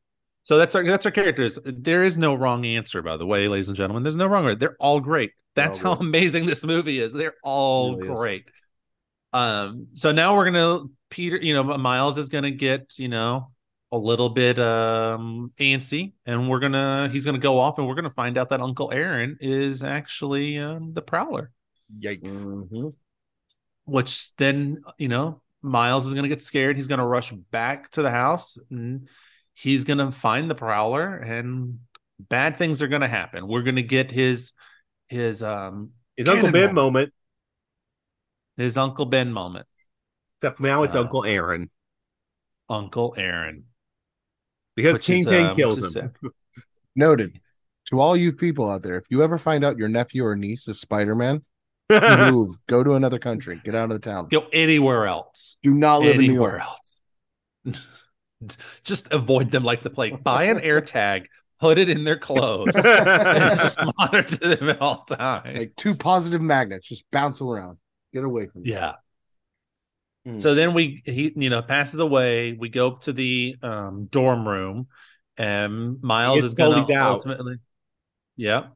so that's our that's our characters. There is no wrong answer, by the way, ladies and gentlemen. There's no wrong. They're all great. That's all how great. amazing this movie is. They're all Really is. great. Um, so now we're gonna Peter, you know, Miles is gonna get, you know, a little bit um antsy, and we're gonna he's gonna go off and we're gonna find out that Uncle Aaron is actually um the prowler. Yikes. Mhm. which then you know miles is going to get scared he's going to rush back to the house and he's going to find the prowler and bad things are going to happen we're going to get his his um His Uncle Ben moment. moment. his uncle ben moment Except now it's Uh, Uncle Aaron uncle aaron because which is, Kingpin uh, kills him. sad. Noted. To all you people out there, if you ever find out your nephew or niece is Spider Man, move, go to another country, get out of the town. Go anywhere else. Do not live in New Anywhere York. else. Just avoid them like the plague. Buy an air tag, put it in their clothes, and just monitor them at all times. Like two positive magnets, just bounce around. Get away from them. Yeah. Hmm. So then we he you know passes away. We go up to the um, dorm room, and Miles is gonna told he's out. ultimately, yeah,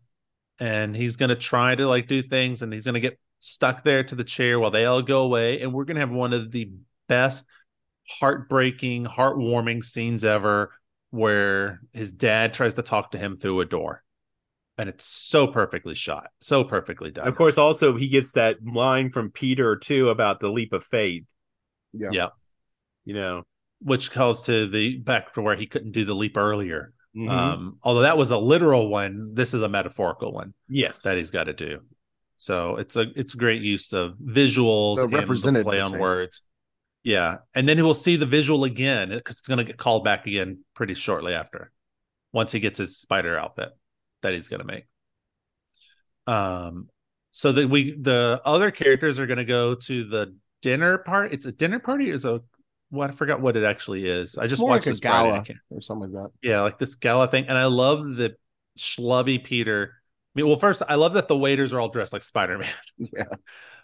and he's gonna try to like do things, and he's gonna get stuck there to the chair while they all go away, and we're gonna have one of the best, heartbreaking, heartwarming scenes ever, where his dad tries to talk to him through a door, and it's so perfectly shot, so perfectly done. Of course, also he gets that line from Peter too about the leap of faith. Yeah. Yeah. You know, which calls to the back to where he couldn't do the leap earlier. Mhm. Um, although that was a literal one, this is a metaphorical one yes, that he's got to do. So it's a it's a great use of visuals But and the represented play on same. words. Yeah, and then he will see the visual again because it's going to get called back again pretty shortly after, once he gets his spider outfit that he's going to make. Um, so that we the other characters are going to go to the dinner party. It's a dinner party. Is a what I forgot what it actually is. I It's just watched like this. Gala. or something like that. yeah, like this gala thing. And I love the schlubby Peter. I mean, well, first, I love that the waiters are all dressed like Spider Man. Yeah.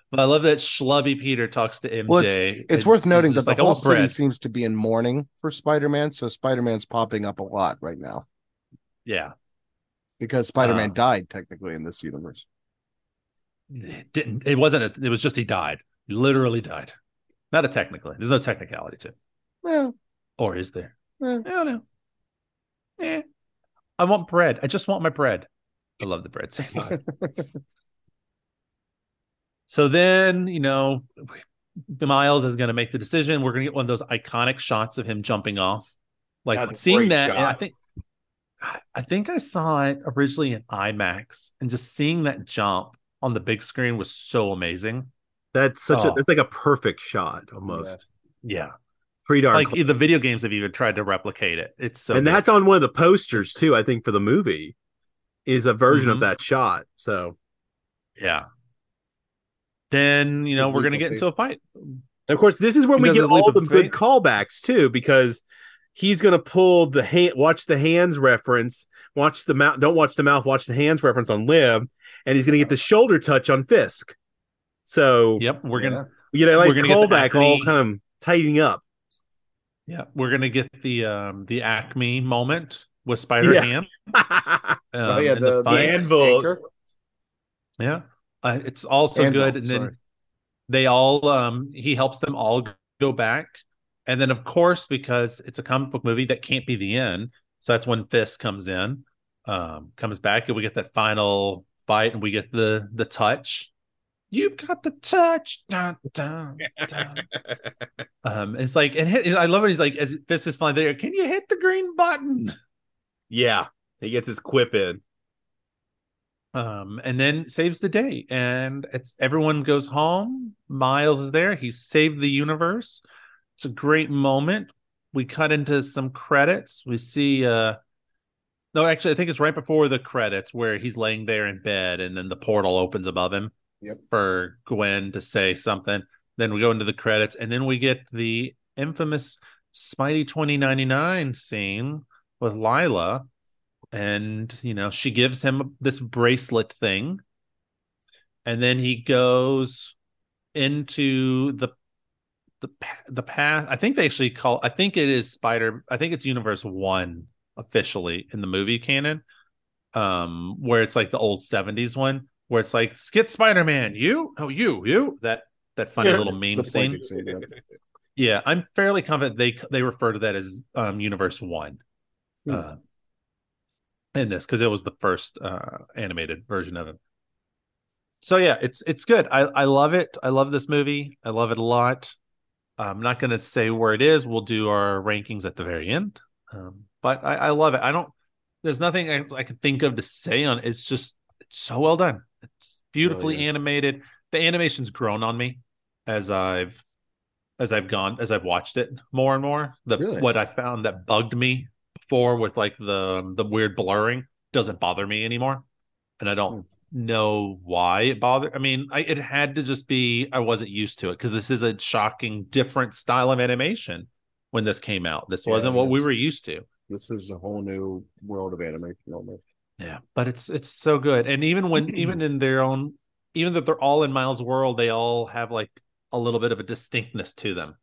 But I love that schlubby Peter talks to MJ. Well, It's and worth noting that the like, "I whole city bread." seems to be in mourning for Spider Man, so Spider Man's popping up a lot right now Yeah. because Spider Man Uh, died technically in this universe. It didn't it wasn't a, it was just he died. He literally died. Not a technically. There's no technicality to it. Well, Or is there? eh, I don't know. Eh. I want bread. I just want my bread. I love the bread. so then, you know, Miles is going to make the decision. We're going to get one of those iconic shots of him jumping off. Like That's seeing that, and I think I- think I saw it originally in IMAX, and just seeing that jump on the big screen was so amazing. that's such a Oh. that's like a perfect shot almost. Yeah, Pretty darn like close. the video games have even tried to replicate it. It's so and good. that's on one of the posters too. I think for the movie is a version Mhm. of that shot. So Yeah. Then, you know, His we're going to of get into a fight. And of course, this is where He we get all the good callbacks too, because he's going to pull the hand, watch the hands reference, watch the mouth, don't watch the mouth, watch the hands reference on Liv, and he's going to get the shoulder touch on Fisk. So Yep. We're going to, you know, We're nice get the callback, all kind of tidying up. yeah, we're going to get the, um, the Acme moment with Spider Yeah. Ham. Um, oh yeah, and the, the anvil. anchor. Yeah. Uh, it's also Anvil, good. And then sorry. they all, um, he helps them all go back. And then, of course, because it's a comic book movie, that can't be the end. So that's when Fisk comes in, um, comes back, and we get that final fight, and we get the the touch. You've got the touch. Dun, dun, dun. um, it's like, and hit, I love it. He's like, as Fisk is flying there, can you hit the green button? yeah, he gets his quip in. Um and then saves the day and it's everyone goes home. Miles is there. He saved the universe. It's a great moment. We cut into some credits. We see uh no actually i think it's right before the credits where he's laying there in bed and then the portal opens above him Yep. for gwen to say something. Then we go into the credits and then we get the infamous spidey 2099 scene with Lyla and you know she gives him this bracelet thing. And then he goes into the the the path. I think they actually call i think it is spider i think it's universe 1 officially in the movie canon um where it's like the old 70s one where it's like skit spider-man you? Oh you you? That that funny Yeah, little meme scene. scene, yeah. yeah i'm fairly confident they they refer to that as um universe 1 Hmm. uh in this because it was the first uh animated version of it so yeah it's it's good. I i love it. I love this movie. I love it a lot. I'm not going to say where it is. We'll do our rankings at the very end. Um, but I, I love it. I don't there's nothing I, I can think of to say on it. it's just it's so well done. It's beautifully Really animated. The animation's grown on me as i've as i've gone as i've watched it more and more. The Really? what i found that bugged me before with like the the weird blurring doesn't bother me anymore, and I don't Hmm. know why it bothered. I mean, I, it had to just be I wasn't used to it because this is a shocking, different style of animation when this came out. This Yeah, wasn't what we were used to. This is a whole new world of animation almost. Yeah, but it's it's so good, and even when even in their own, even that they're all in Miles' world, they all have like a little bit of a distinctness to them,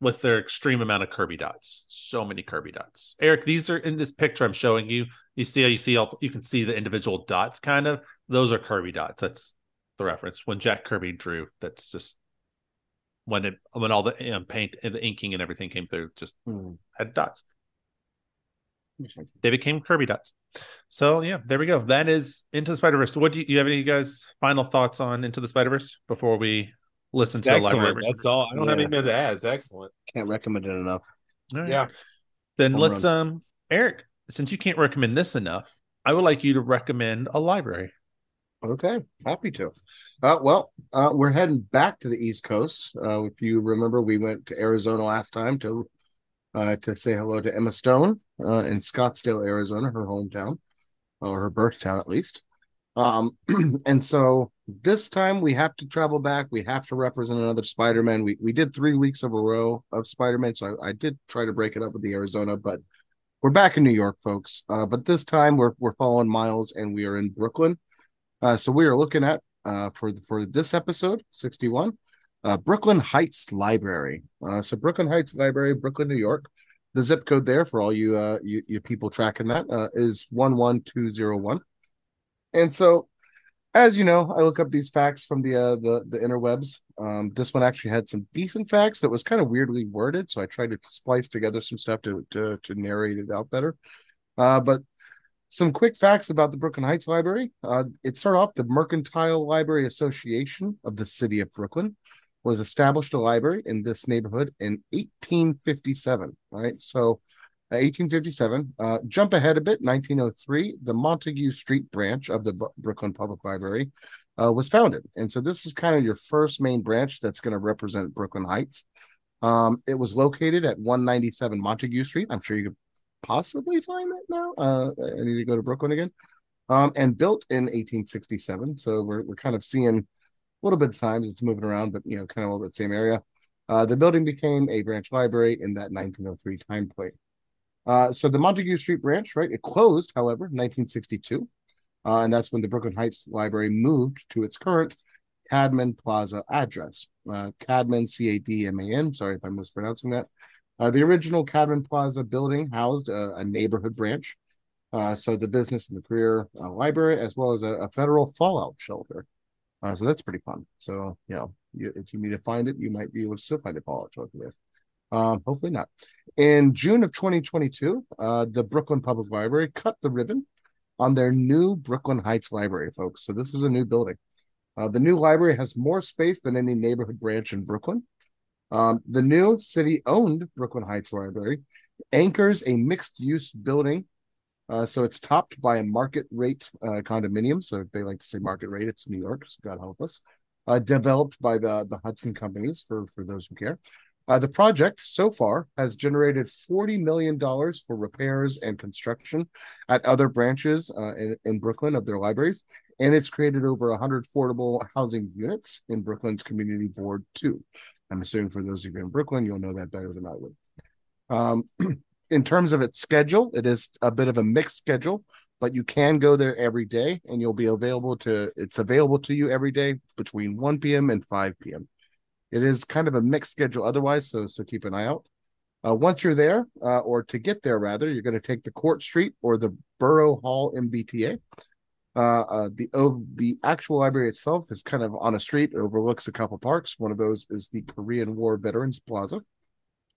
with their extreme amount of Kirby dots. So many Kirby dots. Eric, these are in this picture I'm showing you. You see how you see all you can see the individual dots, kind of. Those are Kirby dots. That's the reference when Jack Kirby drew. That's just when it when all the um, paint and the inking and everything came through. Just Hmm. had dots. They became Kirby dots. So yeah, there we go. That is Into the Spider Verse. What do you, you have? Any guys final thoughts on Into the Spider Verse before we listen It's to the excellent. library? That's all. I don't have Yeah. anything to add. It's excellent. Can't recommend it enough. All right. Yeah. Then Home let's um Eric, since you can't recommend this enough, I would like you to recommend a library. Okay, happy to. Uh, well, uh, we're heading back to the East Coast. Uh, if you remember, we went to Arizona last time to uh, to say hello to Emma Stone uh, in Scottsdale, Arizona, her hometown, or her birth town at least. Um, and so this time we have to travel back. We have to represent another Spider-Man. We we did three weeks of a row of Spider-Man, so I, I did try to break it up with the Arizona, but we're back in New York, folks. Uh, but this time we're we're following Miles, and we are in Brooklyn. Uh, so we are looking at uh, for for this episode 61, uh, Brooklyn Heights Library. Uh, so Brooklyn Heights Library, Brooklyn, New York. The zip code there for all you uh you, you people tracking that uh, is one one two zero one. And so, as you know, I look up these facts from the uh, the the interwebs. Um, this one actually had some decent facts that was kind of weirdly worded, so I tried to splice together some stuff to to to narrate it out better. Uh, but some quick facts about the Brooklyn Heights Library. Uh, it started off the Mercantile Library Association of the City of Brooklyn was established a library in this neighborhood in 1857. Right, so 1857. Uh, jump ahead a bit. 1903, the Montague Street branch of the Brooklyn Public Library uh, was founded, and so this is kind of your first main branch that's going to represent Brooklyn Heights. Um, it was located at 197 Montague Street. I'm sure you could possibly find that now. Uh, I need to go to Brooklyn again. Um, and built in 1867. So we're we're kind of seeing a little bit of times it's moving around, but you know, kind of all that same area. Uh, the building became a branch library in that 1903 time point. Uh, so the Montague Street branch, right? It closed, however, 1962, uh, and that's when the Brooklyn Heights Library moved to its current Cadman Plaza address. Uh, Cadman, C A D M A N. Sorry if I'm mispronouncing that. Uh, the original Cadman Plaza building housed a, a neighborhood branch, uh, so the business and the career library, as well as a, a federal fallout shelter. So that's pretty fun. So you know, you, if you need to find it, you might be able to still find a fallout shelter there. Um, hopefully not. In June of 2022, uh, the Brooklyn Public Library cut the ribbon on their new Brooklyn Heights Library, folks. So this is a new building. Uh, the new library has more space than any neighborhood branch in Brooklyn. Um, the new city owned Brooklyn Heights Library anchors a mixed use building. Uh, so it's topped by a market rate uh, condominium. So they like to say market rate, it's New York, so God help us. Uh, developed by the, the Hudson companies for, for those who care. Uh, the project so far has generated $40 million for repairs and construction at other branches uh, in, in Brooklyn of their libraries. And it's created over 100 affordable housing units in Brooklyn's Community Board 2. I'm assuming for those of you in Brooklyn, you'll know that better than I would. Um, in terms of its schedule, it is a bit of a mixed schedule, but you can go there every day and you'll be available to, it's available to you every day between 1 p.m. and 5 p.m. It is kind of a mixed schedule otherwise, so so keep an eye out. Uh, once you're there, uh, or to get there rather, you're going to take the Court Street or the Borough Hall MBTA. Uh, uh, the oh, the actual library itself is kind of on a street. It overlooks a couple parks. One of those is the Korean War Veterans Plaza,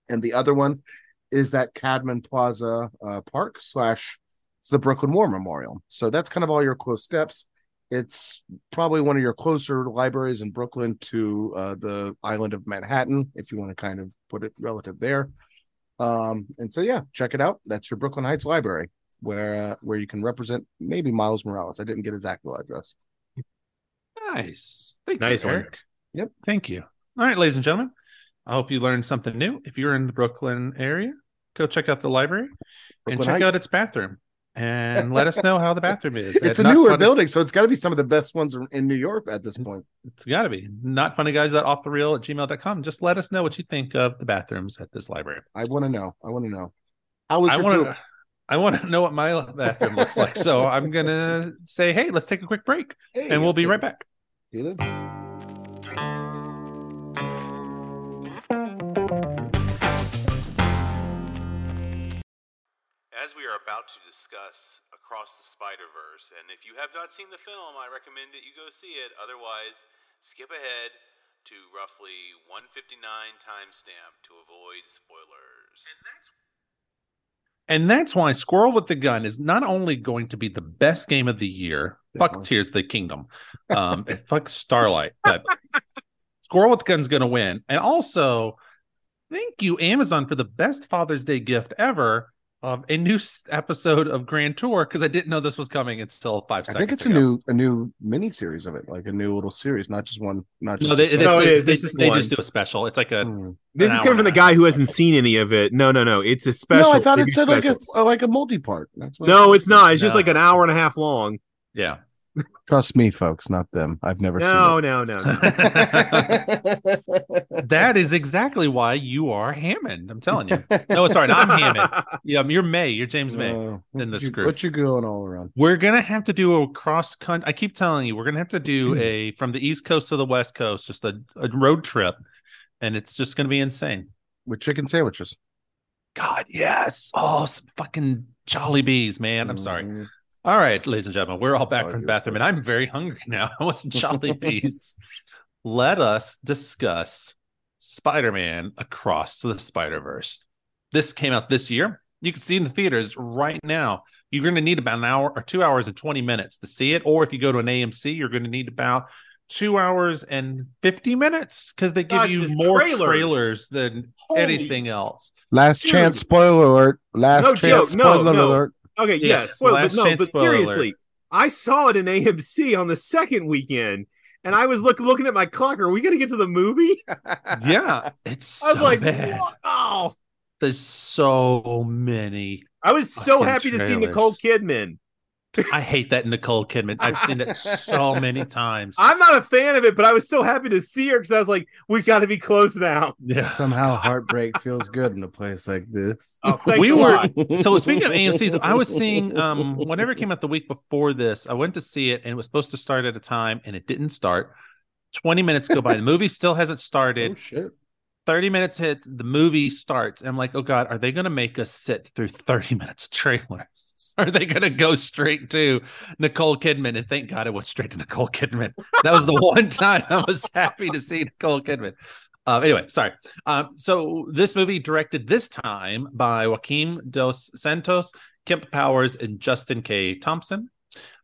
and the other one is that Cadman Plaza uh, Park slash it's the Brooklyn War Memorial. So that's kind of all your close steps. It's probably one of your closer libraries in Brooklyn to uh, the island of Manhattan, if you want to kind of put it relative there. Um, and so yeah, check it out. That's your Brooklyn Heights Library, where uh, where you can represent maybe Miles Morales. I didn't get his actual address. Nice. Thank Nice you, one. Eric. Yep. Thank you. All right, ladies and gentlemen. I hope you learned something new. If you're in the Brooklyn area, go check out the library and Brooklyn check out its bathroom. And let us know how the bathroom is. It's a newer Funny- building, so it's got to be some of the best ones in New York at this point. It's got to be not funny guys at off the reel at gmail.com. Just let us know what you think of the bathrooms at this library. I want to know. I want to know. How was I want to. I want to know what my bathroom looks like. So I'm gonna say, hey, let's take a quick break, Hey, and we'll be right back. See you then. About to discuss Across the Spider Verse, and if you have not seen the film, I recommend that you go see it. Otherwise, skip ahead to roughly 159 timestamp to avoid spoilers. And that's why Squirrel with the Gun is not only going to be the best game of the year. Fuck Definitely. Tears of the Kingdom. Um, it's fuck Starlight. But Squirrel with the Gun's going to win. And also, thank you Amazon for the best Father's Day gift ever of a new episode of Grand Tour because I didn't know this was coming until five seconds. I think it's a new a new mini series of it, like a new little series, not just one. Not just No, they, they, No, it they, they, just they just do a special. It's like a Hmm. This is coming from the guy who hasn't seen any of it. No, no, no. It's a special. No, I thought Maybe it said like a like a multi part. No, it's not. It's just like an hour and a half long. yeah. Trust me, folks, not them. I've never No, no, no, no. that is exactly why you are Hammond. I'm telling you. No, sorry, I'm Hammond. Yeah, you're May. You're James May. Uh, in this what you- group. What you going all around? We're gonna have to do a cross country. I keep telling you, we're gonna have to do a from the East Coast to the West Coast, just a, a road trip, and it's just gonna be insane. With chicken sandwiches. God, yes. Oh, some fucking Jollibees, man. I'm sorry. All right, ladies and gentlemen, we're all back Oh, from the you're bathroom, and I'm very hungry now. I want some Jollibees. Let us discuss Spider-Man Across the Spider-Verse. This came out this year. You can see in the theaters right now. You're going to need about an hour or two hours and 20 minutes to see it. Or if you go to an AMC, you're going to need about two hours and 50 minutes because they give Gosh, you more trailers. trailers, than Holy- anything else. Last Dude. chance spoiler alert. Last No chance joke. No, spoiler no. alert. Okay, Yes, yes. spoiler, last but no, but seriously, I saw it in AMC on the second weekend, and I was look, looking at my clock. Are we going to get to the movie? Yeah, it's I was so like, bad. wow. There's so many. I was so happy to see. Nicole Kidman. I hate that Nicole Kidman. I've seen it so many times. I'm not a fan of it, but I was so happy to see her because I was like, we got to be close now. Yeah. Somehow heartbreak feels good in a place like this. Oh, We were- lot. So speaking of AMC's, I was seeing um whenever it came out the week before this, I went to see it and it was supposed to start at a time and it didn't start. 20 minutes go by. The movie still hasn't started. Oh shit. 30 minutes hits, the movie starts. And I'm like, oh God, are they gonna make us sit through 30 minutes of trailers? Are they gonna go straight to Nicole Kidman? And thank God it went straight to Nicole Kidman. That was the one time I was happy to see Nicole Kidman. Uh, anyway, sorry. Um, so this movie directed this time by Joaquim dos Santos, Kemp Powers, and Justin K. Thompson.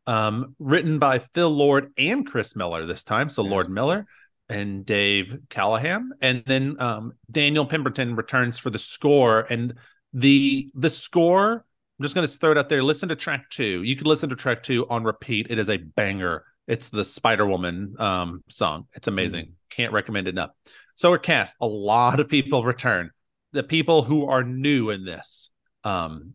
Um, written by Phil Lord and Chris Miller this time. So Lord Miller and Dave Callaham, and then um, Daniel Pemberton returns for the score. And the the score, I'm just going to throw it out there. Listen to track two. You can listen to track two on repeat. It is a banger. It's the Spider Woman um, song. It's amazing. Can't recommend it enough. So it cast a lot of people return. The people who are new in this. Um,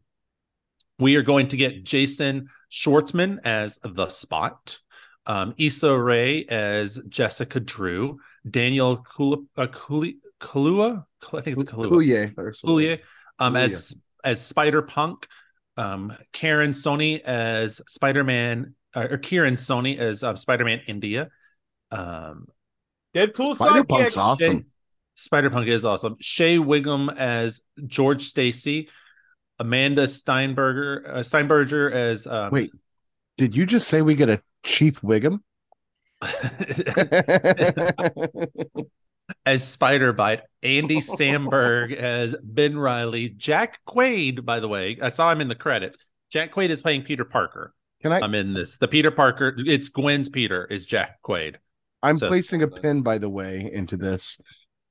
we are going to get Jason Schwartzman as the Spot, um, Issa Rae as Jessica Drew, Daniel Kula, uh, Kalua, I think it's Kalua, Coulier or something. Coulier, um, as as Spider Punk, um, Karan Soni as Spider Man, uh, or Kieran Sony as uh, Spider Man India, um, Deadpool Spider sidekick. Punk's awesome. Spider Punk is awesome. Shea Whigham as George Stacy, Amanda Steinberger, uh, Steinberger as um, Wait, did you just say we get a Chief Wiggum? as Spider Bite, Andy Samberg as Ben Riley, Jack Quaid. By the way, I saw him in the credits. Jack Quaid is playing Peter Parker. Can I? I'm in this. The Peter Parker. It's Gwen's Peter. Is Jack Quaid? I'm so- placing a pin, by the way, into this.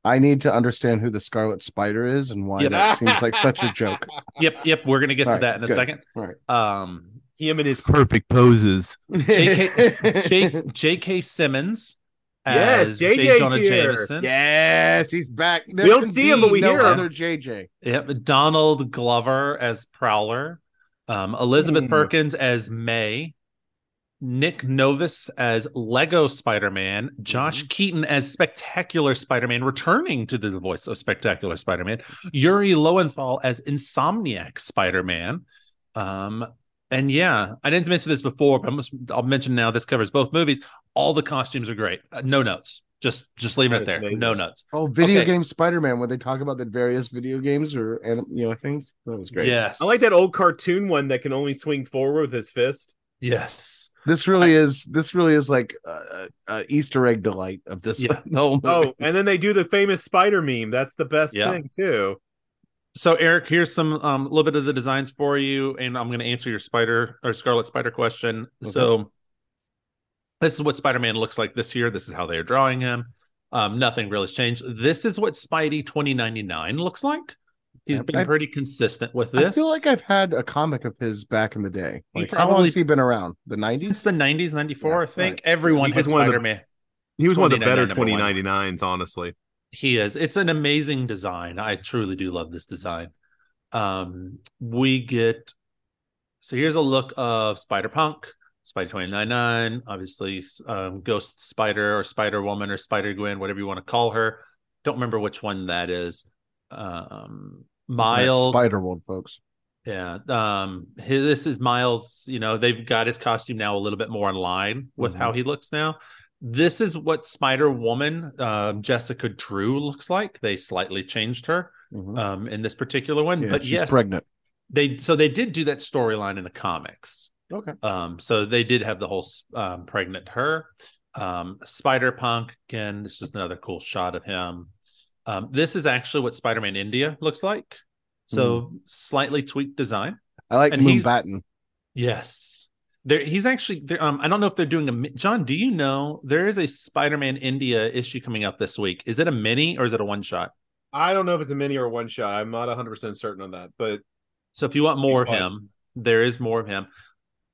I need to understand who the Scarlet Spider is and why Yeah. that seems like such a joke. Yep, yep. We're gonna get to All right, that in a second. All right. Um, Him and his perfect poses. J.K. J- J.K. Simmons Yes, as JJ's J. Jonah here. Jameson. yes, he's back. There don't see him, but we no hear him. other JJ. Yep. Donald Glover as Prowler. Um, Elizabeth Hmm. Perkins as May, Nick Novus as Lego Spider Man, Josh Mhm. Keaton as Spectacular Spider Man, returning to the voice of Spectacular Spider Man, Yuri Lowenthal as Insomniac Spider Man. Um, and yeah, I didn't mention this before, but I'll mention now. This covers both movies. All the costumes are great. Uh, no notes. Just just leaving it there. amazing. No notes. Oh, video Okay. game Spider Man when they talk about the various video games or anim- you know things. That was great. Yes, I like that old cartoon one that can only swing forward with his fist. Yes. This really is this really is like a, a Easter egg delight of this. Yeah. the whole movie. Oh, and then they do the famous spider meme. That's the best Yeah. thing too. So Eric, here's some um a little bit of the designs for you, and I'm going to answer your spider or Scarlet Spider question. Okay. So this is what Spider-Man looks like this year. This is how they are drawing him. Um, nothing really has changed. This is what Spidey 2099 looks like. He's Yeah, been I- pretty consistent with this. I feel like I've had a comic of his back in the day. You Like, how long has he been around? The 90s? since nineties. the 90s, 94, Yeah, I think right. everyone He has was one of the- Spider-Man. He was one of the better 2099s, honestly. He is. It's an amazing design. I truly do love this design. Um, we get so here's a look of Spider Punk, Spider 299, obviously um, Ghost Spider or Spider Woman or Spider Gwen, whatever you want to call her. Don't remember which one that is. Um, Miles, Spider World, folks. yeah. Um, his, this is Miles. You know, they've got his costume now a little bit more in line with Mhm. how he looks now. This is what Spider Woman, um, Jessica Drew looks like. They slightly changed her Mhm. um, in this particular one, Yeah, but she's yes, pregnant. they so they did do that storyline in the comics. Okay. Um, so they did have the whole um, pregnant her. Um, Spider Punk again. This is another cool shot of him. Um, this is actually what Spider Man India looks like. So slightly tweaked design. I like and he's- Mumbattan. Yes. There, he's actually there. Um, I don't know if they're doing a John. Do you know there is a Spider-Man India issue coming out this week? Is it a mini or is it a one shot? I don't know if it's a mini or a one shot. I'm not 100 percent certain on that, but So if you want more of him, there is more of him.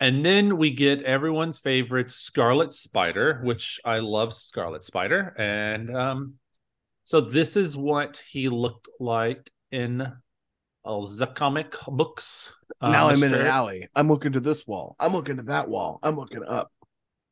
And then we get everyone's favorite Scarlet Spider, which I love Scarlet Spider. And um, so this is what he looked like in all the comic books. Uh, now I'm in an alley. I'm looking to this wall. I'm looking to that wall. I'm looking up.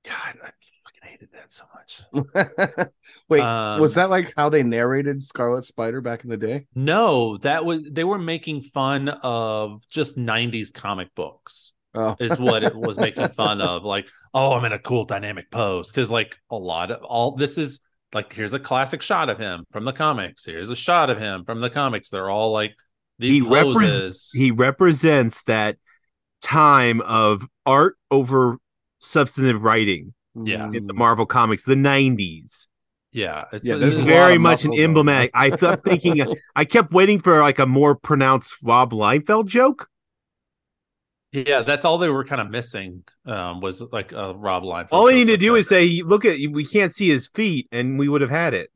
God, I fucking hated that so much. Wait, Um, was that like how they narrated Scarlet Spider back in the day? No, that was they were making fun of just 90s comic books. Oh, is what it was making fun of. Like, oh, I'm in a cool dynamic pose. Cause like a lot of all this is like here's a classic shot of him from the comics. Here's a shot of him from the comics. They're all like these he poses. represents he represents that time of art over substantive writing Yeah. in the. Marvel comics, the 90s. yeah, it's Yeah, it there's It's a is- lot very much an emblematic. I thought thinking uh, I kept waiting for like a more pronounced Rob Liefeld joke. Yeah, that's all they were kind of missing. Um, was like a Rob line. All they need to do is say, "Look at we can't see his feet," and we would have had it.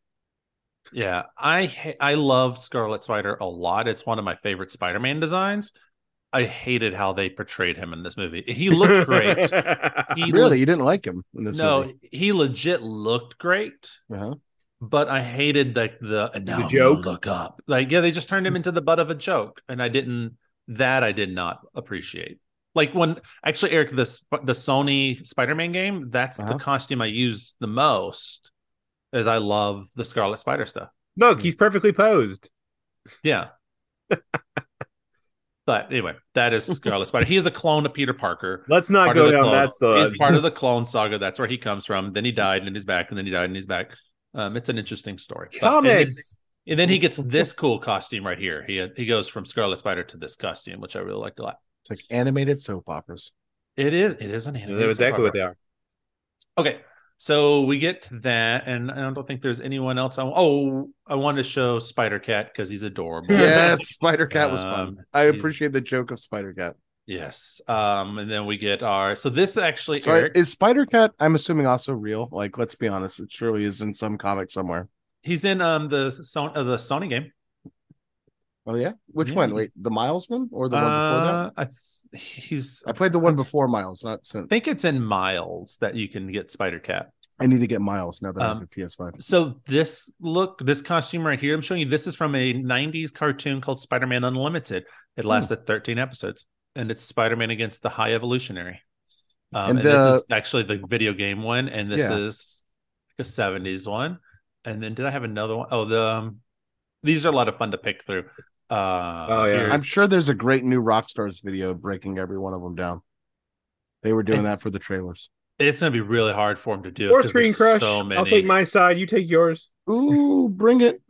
Yeah, I I love Scarlet Spider a lot. It's one of my favorite Spider-Man designs. I hated how they portrayed him in this movie. He looked great. He Really, looked- you didn't like him in this no, movie? he legit looked great, Uh-huh. but I hated like the and now The joke? look up. Like, yeah, they just turned him into the butt of a joke, and I didn't. That I did not appreciate. Like when actually Eric, this the Sony Spider-Man game, that's Uh-huh. the costume I use the most. As I love the Scarlet Spider stuff. Look, he's perfectly posed. Yeah. but anyway, that is Scarlet Spider. He is a clone of Peter Parker. Let's not Part go down clone. that. He's part of the clone saga. That's where he comes from. Then he died and he's back, and then he died and he's back. Um, it's an interesting story. But- and then- comics. And then he gets this cool costume right here. He he goes from Scarlet Spider to this costume, which I really liked a lot. It's like animated soap operas. It is it is an animated That's soap exactly what they are. Okay, so we get to that, and I don't think there's anyone else. I, oh, I wanted to show Spider Cat because he's adorable. Yes, Spider Cat was fun. Um, I appreciate the joke of Spider Cat. Yes. Um, and then we get our so this actually Sorry, Eric, is Spider Cat? I'm assuming also real. Like, let's be honest, it surely is in some comic somewhere. he's in um the Son uh, the Sony game. Oh yeah, which Yeah. one? Wait, the Miles one or the one before that? Uh, I, he's I played the one before Miles, not since. I think it's in Miles that you can get Spider Cat. I need to get Miles now that I Um, have a PS5. So this look, this costume right here, I'm showing you. This is from a '90s cartoon called Spider-Man Unlimited. It lasted 13 episodes. and it's Spider-Man against the High Evolutionary. Um, And and, this is actually the video game one, and this Yeah. is a '70s one. And then did I have another one? Oh, the um, these are a lot of fun to pick through. Uh, Oh, yeah. here's- I'm sure there's a great New Rockstars video breaking every one of them down. They were doing It's- that for the trailers. it's going to be really hard for him to do. Or Screen Crush. So many. I'll take my side. You take yours. Ooh, bring it.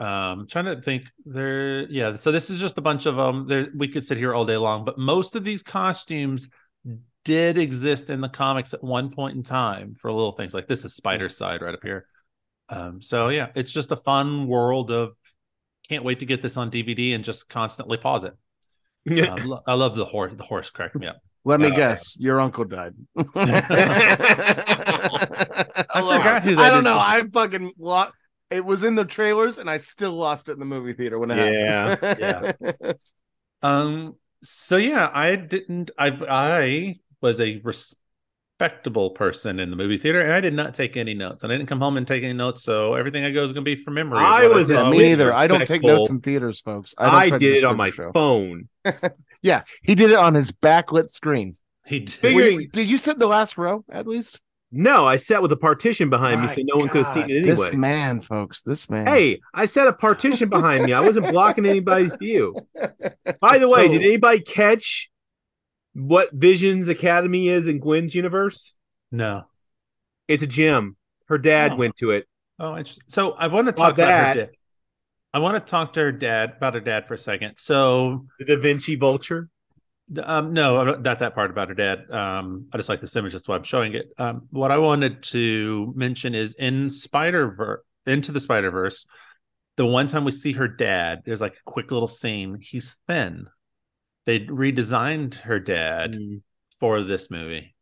um trying to think there yeah so this is just a bunch of them there we could sit here all day long but most of these costumes did exist in the comics at one point in time for little things like this is Spidercide right up here um so yeah it's just a fun world of can't wait to get this on dvd and just constantly pause it Uh, lo- i love the horse the horse cracked me up Let me Oh, guess. Your uncle died. I, forgot who that I don't is. know. I fucking lost. It was in the trailers, and I still lost it in the movie theater when it happened. Yeah. Um. So yeah, I didn't. I I was a respectable person in the movie theater, and I did not take any notes. And I didn't come home and take any notes, so everything I go is going to be from memory. I was saw a me neither. I don't take notes in theaters, folks. I, I did it on my show. phone. Yeah, he did it on his backlit screen. He did. Figure- Were Figuring- you- did you sit in the last row at least? No, I sat with a partition behind me, so no one could have seen it anyway. This man, folks. This man. Hey, I set a partition behind me. I wasn't blocking anybody's view. By the way, So- did anybody catch what Visions Academy is in Gwen's universe? No. It's a gym. Her dad Oh. went to it. Oh, interesting. So I want to About talk about that. her dad. I want to talk to her dad about her dad for a second. So The Da Vinci Vulture. Um, no, not that part about her dad. Um, I just like this image. That's why I'm showing it. Um, what I wanted to mention is in Spider Verse, into the Spider Verse, the one time we see her dad, there's like a quick little scene. He's thin. They redesigned her dad Mm. for this movie.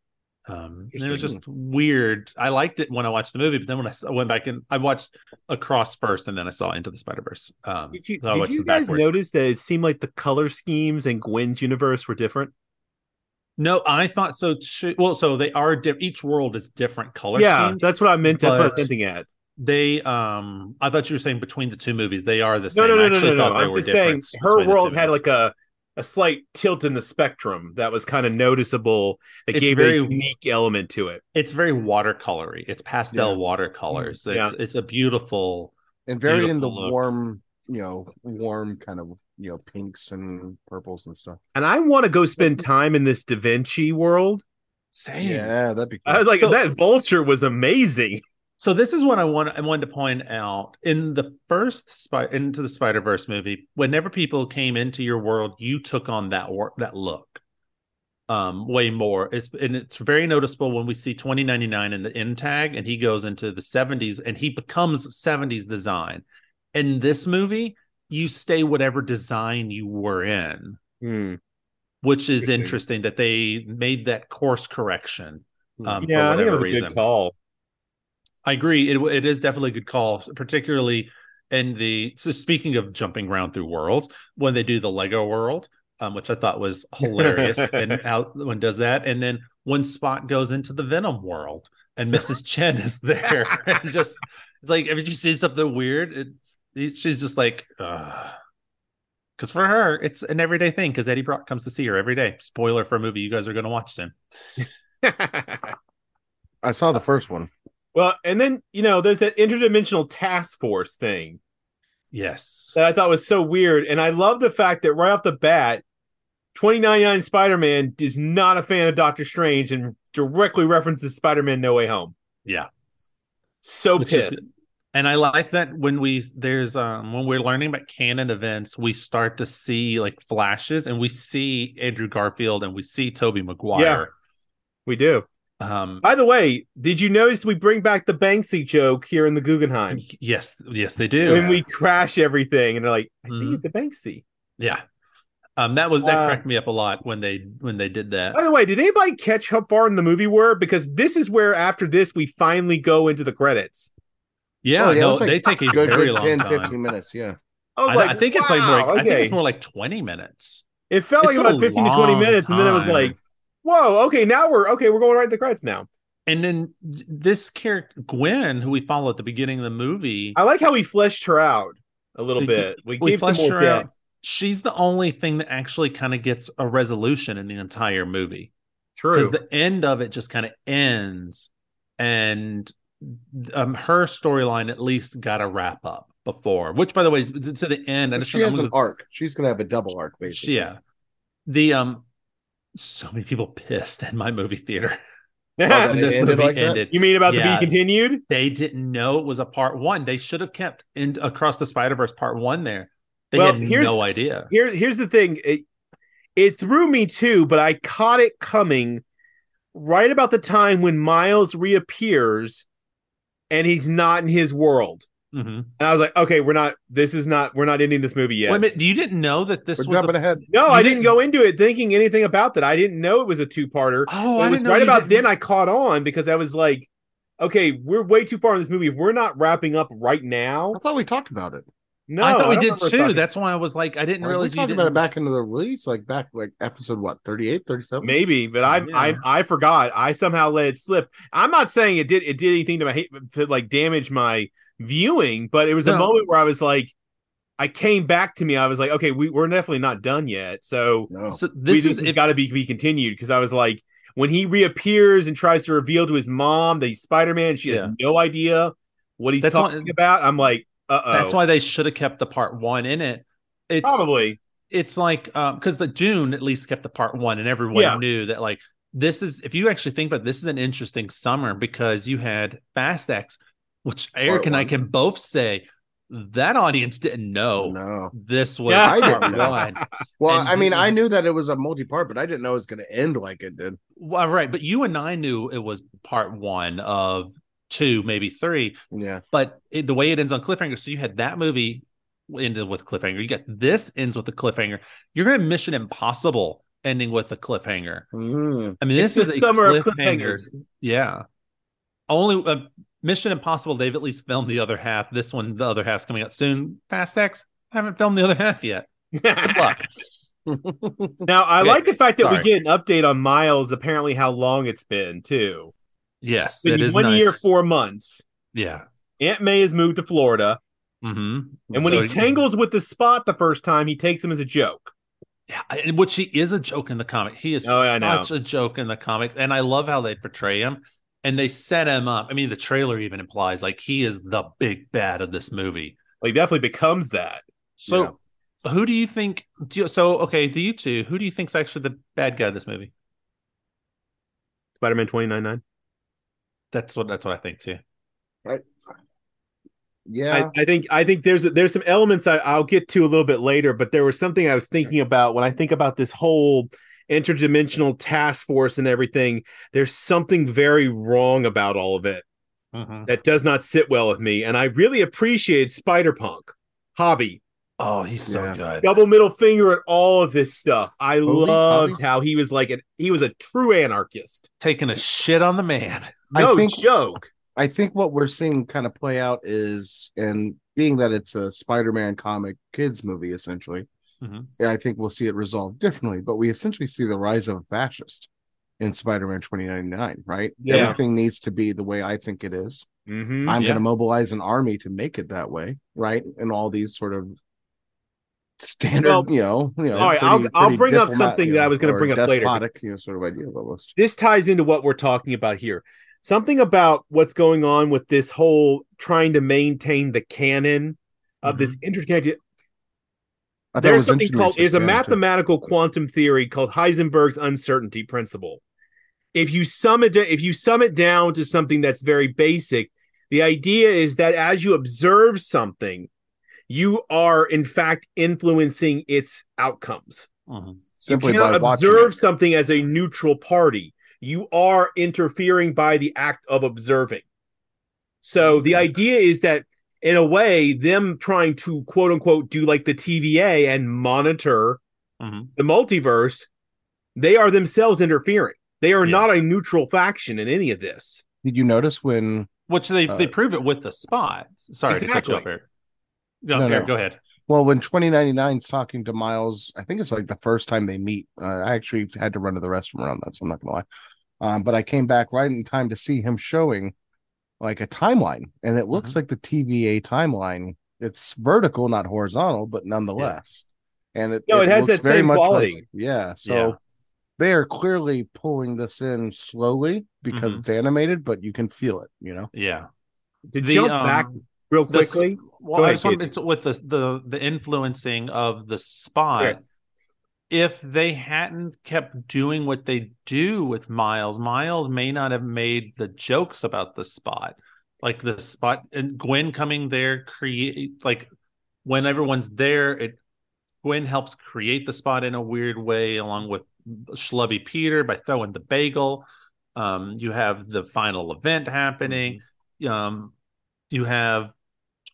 Um, it was just weird. I liked it when I watched the movie, but then when I went back and I watched Across first, and then I saw Into the Spider Verse. Um, Did you, so I did you guys backwards. notice that it seemed like the color schemes in Gwen's universe were different? No, I thought so too. Well, so they are di- each world is different color yeah, schemes. that's what I meant. That's what I was hinting at. they um I thought you were saying between the two movies they are the same. no, I no, no, actually no, no. thought they I'm were just saying her world had movies. like a a slight tilt in the spectrum that was kind of noticeable. That It's gave very- a unique element to it. it's very watercolory. It's pastel Yeah. watercolors. Mm, yeah. It's it's a beautiful and very in the look. warm, you know, warm kind of you know pinks and purples and stuff. And I want to go spend time in this Da Vinci world. same. Yeah, that'd be. I was like, So- that vulture was amazing. So this is what I want. I wanted to point out in the first spy into the Spider Verse movie. Whenever people came into your world, you took on that wor- that look, um, way more. It's and it's very noticeable when we see twenty ninety nine in the end tag, and he goes into the seventies, and he becomes seventies design. In this movie, you stay whatever design you were in, Hmm. which is Interesting. interesting that they made that course correction. Um, Yeah, I think it was a reason. good call. I agree. It it is definitely a good call, particularly in the. So speaking of jumping around through worlds, when they do the Lego world, um, which I thought was hilarious, and how when does that, and then when Spot goes into the Venom world and Mrs. Chen is there, and just it's like, if you see something weird, it's it- she's just like, because for her it's an everyday thing. Because Eddie Brock comes to see her every day. Spoiler for a movie you guys are going to watch soon. I saw the first one. Well, and then you know, there's that interdimensional task force thing Yes. that I thought was so weird, and I love the fact that right off the bat, 2099 Spider-Man is not a fan of Doctor Strange and directly references Spider-Man No Way Home. Yeah. So Which is- and I like that when we there's um when we're learning about canon events, we start to see like flashes and we see Andrew Garfield and we see Tobey Maguire. Yeah, we do. Um By the way, did you notice we bring back the Banksy joke here in the Guggenheim? yes, yes, they do. When we crash everything, and they're like, "I think Mhm. it's a Banksy." yeah. Um that was that Uh, cracked me up a lot when they when they did that. By the way, did anybody catch how far in the movie we're? Because this is where after this we finally go into the credits. Yeah, Oh, yeah, no, like they take a Good, very good long 10, time. 15 minutes. Yeah. I was I, like, I think it's like more wow, I think it's more like 20 minutes. It felt like it's a about 15 to 20 long minutes, and then it was like, whoa, okay, now we're okay, we're going right to the credits now. And then this character Gwen, who we follow at the beginning of the movie, I like how we fleshed her out a little We- bit. We, we gave some fleshed more her out. she's the only thing that actually kind of gets a resolution in the entire movie True. because the end of it just kind of ends and um, her storyline at least got a wrap up before which by the way to to the end I But just, she has I'm an gonna- arc. She's gonna have a double arc, basically. yeah the um so many people pissed in my movie theater Oh, this ended movie like that? ended you mean about the be continued? they didn't know it was a part one they should have kept in across the spider-verse part one there they Well, had here's- no idea Here, here's the thing. It, it threw me too, but I caught it coming right about the time when Miles reappears and he's not in his world. Mhm. And I was like, okay, we're not, this is not, we're not ending this movie yet. Wait a minute, you didn't know that this We're was jumping a, ahead. no, you I didn't didn't- go into it thinking anything about that. I didn't know it was a two parter. oh it I was didn't right you about didn't- then I caught on because I was like, okay, we're way too far in this movie. We're not wrapping up right now. I thought we talked about it. No, I thought we don't did too. That's why I was like, I didn't Like, we realize you talked didn't. about it back into the release, like back like episode what 38, 37? Maybe, but I, Yeah. I I forgot. I somehow let it slip. I'm not saying it did it did anything to my to like damage my viewing, but it was a moment where I was like, I came back to me. I was like, okay, we, we're definitely not done yet. So No. So we- this this is has got to be be continued because I was like, when he reappears and tries to reveal to his mom that he's Spider Man, she Yeah. has no idea what he's That's why- talking about. I'm like, uh oh, that's why they should have kept the part one in it. It's probably it's like um because the Dune at least kept the part one, and everyone Yeah. knew that like this is if you actually think about it, this is an interesting summer because you had Fast X, which Eric Part and I can both say that audience didn't know no. this was Yeah. I didn't know. one. Well, And I mean, you- I knew that it was a multi-part, but I didn't know it was going to end like it did. Well, right, but you and I knew it was part one of two, maybe three. Yeah. but it, the way it ends on cliffhanger so you had that movie ended with cliffhanger you got this ends with a cliffhanger you're gonna have mission impossible ending with a cliffhanger Mm. i mean this the is a summer of cliffhanger cliffhangers. yeah only uh, mission impossible they've at least filmed the other half this one the other half's coming out soon fast x haven't filmed the other half yet good luck now I Okay, like the fact that sorry. we get an update on Miles. Apparently, how long it's been too. yes it is one nice. year, four months. yeah Aunt May has moved to Florida, mm-hmm. and when So- he tangles with the spot the first time, he takes him as a joke. Yeah, which he is a joke in the comic. He is Oh, such a joke in the comics, and I love how they portray him and they set him up. I mean, the trailer even implies like he is the big bad of this movie. Like, he definitely becomes that. So, who do you think? Do you, so, okay, do you two? Who do you think's actually the bad guy of this movie? Spider Man twenty nine nine. That's what that's what I think too. Right. Yeah. I, I think I think there's there's some elements I, I'll get to a little bit later, but there was something I was thinking about when I think about this whole interdimensional task force and everything. There's something very wrong about all of it mm-hmm. that does not sit well with me, and I really appreciate Spider Punk Hobie Oh, he's so Yeah. good. double middle finger at all of this stuff. I Hobie? loved Hobby? how he was like an, he was a true anarchist. Taking a shit on the man. I No think- joke. I think what we're seeing kind of play out is, and being that it's a Spider-Man comic kids movie, essentially, Mhm. yeah, I think we'll see it resolved differently. But we essentially see the rise of a fascist in Spider-Man 2099, right? Yeah. Everything needs to be the way I think it is. Mhm. I'm Yeah. going to mobilize an army to make it that way, right? And all these sort of standard, Well, you know, you know. all right, I'll- I'll bring up something you that I was gonna bring up later. you know, sort of idea almost. this ties into what we're talking about here. Something about what's going on with this whole trying to maintain the canon of this interconnected. I thought it There's was something called there's a said canon, too. mathematical quantum theory called Heisenberg's uncertainty principle. If you sum it if you sum it down to something that's very basic, the idea is that as you observe something, you are in fact influencing its outcomes. Mhm. simply you cannot observe something as a neutral party. You are interfering by the act of observing. So the idea is that, in a way, them trying to quote unquote do like the TVA and monitor Mhm. the multiverse, they are themselves interfering. They are Yeah. not a neutral faction in any of this. Did you notice when Which they Uh, they prove it with the spot. Sorry to cut you Exactly. off here. No, No, here, no. go ahead. Well, when 2099's talking to Miles, I think it's like the first time they meet. Uh, I actually had to run to the restroom around that, so I'm not gonna lie. Um, but I came back right in time to see him showing like a timeline, and it looks Mhm. like the TVA timeline. It's vertical, not horizontal, but nonetheless. and it No, it has looks that same much quality. like- yeah, so Yeah. they are clearly pulling this in slowly because Mhm. it's animated, but you can feel it. You know, Yeah. To The, jump um, back real the quickly. well, Go I just want Casey. it's with the, the the influencing of the spot. Yeah. If they hadn't kept doing what they do with Miles, Miles may not have made the jokes about the spot. Like the spot and Gwen coming there create like when everyone's there, it Gwen helps create the spot in a weird way, along with Schlubby Peter by throwing the bagel. Um, you have the final event happening. Mm-hmm. Um, you have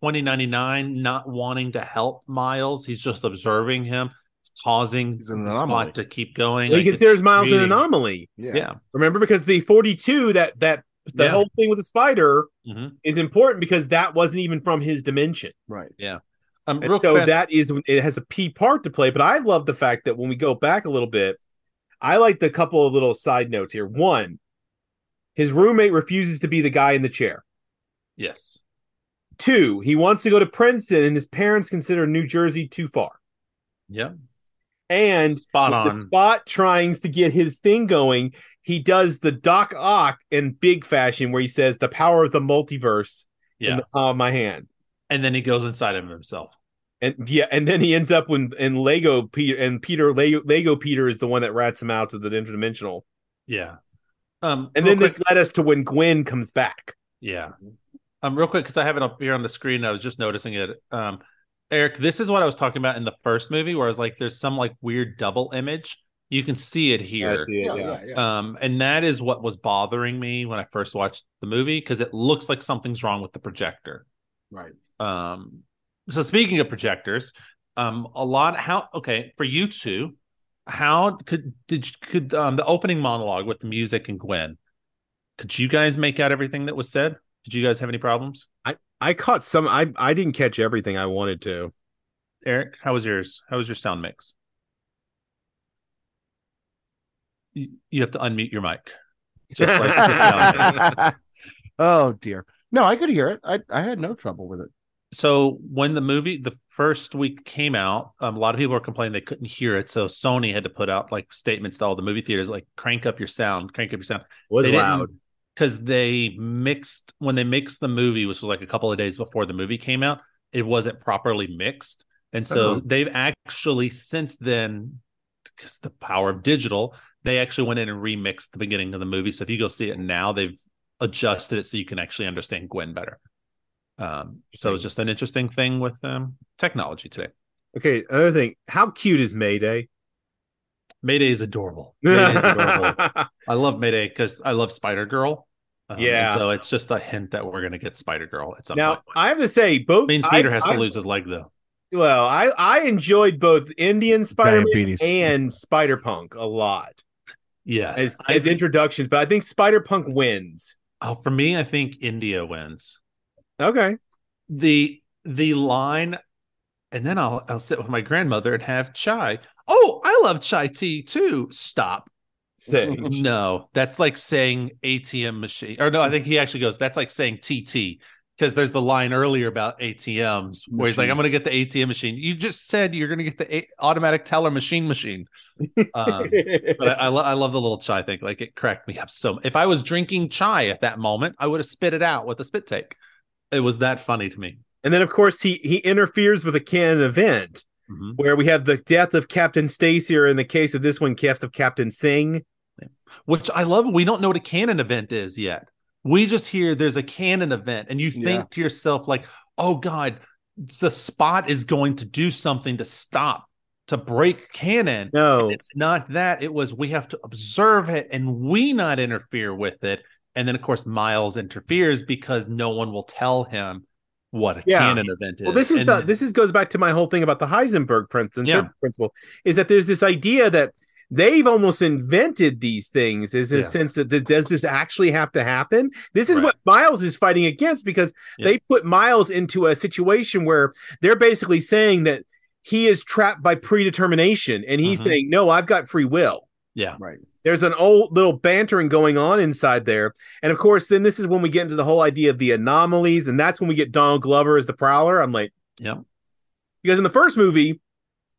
2099 not wanting to help Miles. He's just observing him. It's causing He's an the anomaly. spot to keep going. Well, he Like, it's considers Miles an anomaly. Yeah. Remember, because the 42, that that the Yeah. whole thing with the spider Mhm. is important because that wasn't even from his dimension. right? Yeah. Um, real so fast, that is it has a key part to play. But I love the fact that when we go back a little bit, I like the couple of little side notes here. One, his roommate refuses to be the guy in the chair. yes. Two, he wants to go to Princeton, and his parents consider New Jersey too far. Yeah. And Spot on. the spot trying to get his thing going, he does the Doc Ock in big fashion, where he says, "The power of the multiverse in the palm of my hand." And then he goes inside of himself. And yeah, and then he ends up when in Lego Peter and Peter Lego, Lego Peter is the one that rats him out to the interdimensional. Yeah. Um, And then quick- this led us to when Gwen comes back. Yeah. Um, real quick, because I have it up here on the screen. I was just noticing it. Um, Eric, this is what I was talking about in the first movie, where I was like, there's some like weird double image. You can see it here. I see it, yeah. yeah. Um, and that is what was bothering me when I first watched the movie because it looks like something's wrong with the projector. Right. Um, so speaking of projectors, um, a lot how okay for you two, how could did could um the opening monologue with the music and Gwen, could you guys make out everything that was said? Did you guys have any problems? I caught some. I I didn't catch everything I wanted to. Eric, how was yours? How was your sound mix? You, you have to unmute your mic. Just like the sound mix. oh dear. No, I could hear it. I I had no trouble with it. So when the movie the first week came out, um, a lot of people were complaining they couldn't hear it. So Sony had to put out like statements to all the movie theaters, like crank up your sound, crank up your sound. was They didn't- loud. Because they mixed when they mixed the movie, which was like a couple of days before the movie came out, it wasn't properly mixed. And so Uh-oh. they've actually since then, because the power of digital, they actually went in and remixed the beginning of the movie. So if you go see it now, they've adjusted it so you can actually understand Gwen better. Um, so it's just an interesting thing with um, technology today. Okay, another thing. How cute is Mayday? Mayday is adorable. Mayday is adorable. I love Mayday because I love Spider Girl. Um, Yeah. So it's just a hint that we're gonna get Spider Girl It's some now point. I have to say, both means I- Peter has I- to lose his leg though. Well, I I enjoyed both Indian Spider-Man and Spider-Punk a lot Yes. as, as think- introductions, but I think Spider-Punk wins. oh, for me, I think India wins. Okay. The the line, and then I'll I'll sit with my grandmother and have chai. Oh, I love chai tea too. Stop. Say. No, that's like saying ATM machine. Or no, I think he actually goes, that's like saying TT. Because there's the line earlier about ATMs where he's like, I'm going to get the ATM machine. You just said you're going to get the a- automatic teller machine machine. Um, but I, I, lo- I love the little chai thing. Like it cracked me up. So if I was drinking chai at that moment, I would have spit it out with a spit take. It was that funny to me. and then of course he he interferes with a canon event Mhm. where we have the death of Captain Stacy, or in the case of this one, death of Captain Singh. Which I love. We don't know what a canon event is yet. We just hear there's a canon event, and you think Yeah. to yourself, like, oh God, the spot is going to do something to stop, to break canon. No, It's not that. It was we have to observe it and we not interfere with it. And then, of course, Miles interferes because no one will tell him what a Yeah. canon event is. Well, this is And the this is goes back to my whole thing about the Heisenberg principle. Yeah. Principle is that there's this idea that they've almost invented these things. Is in a Yeah. sense that, that does this actually have to happen? This is Right. what Miles is fighting against because Yeah. they put Miles into a situation where they're basically saying that he is trapped by predetermination, and he's Mhm. saying, "No, I've got free will." Yeah, Right. There's an old little bantering going on inside there. And of course, then this is when we get into the whole idea of the anomalies. And that's when we get Donald Glover as the prowler. I'm like, Yeah. Because in the first movie,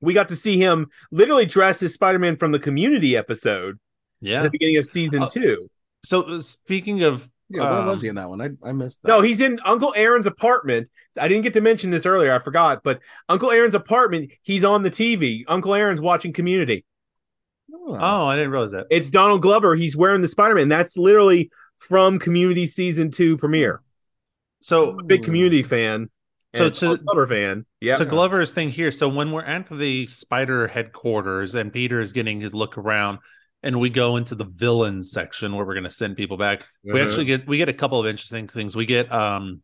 we got to see him literally dressed as Spider-Man from the Community episode at Yeah. the beginning of season Uh, two. So uh, speaking of Yeah, where Um, was he in that one? I, I missed that. No, he's in Uncle Aaron's apartment. I didn't get to mention this earlier. I forgot, but Uncle Aaron's apartment. He's on the TV. Uncle Aaron's watching Community. Oh, oh, I didn't realize that. It's Donald Glover. He's wearing the Spider-Man. That's literally from Community season two premiere. So Big Community fan. So to- Glover fan. Yeah. to Glover's thing here. So when we're at the spider headquarters and Peter is getting his look around, and we go into the villain section where we're going to send people back. We Uh-huh. actually get we get a couple of interesting things. We get um,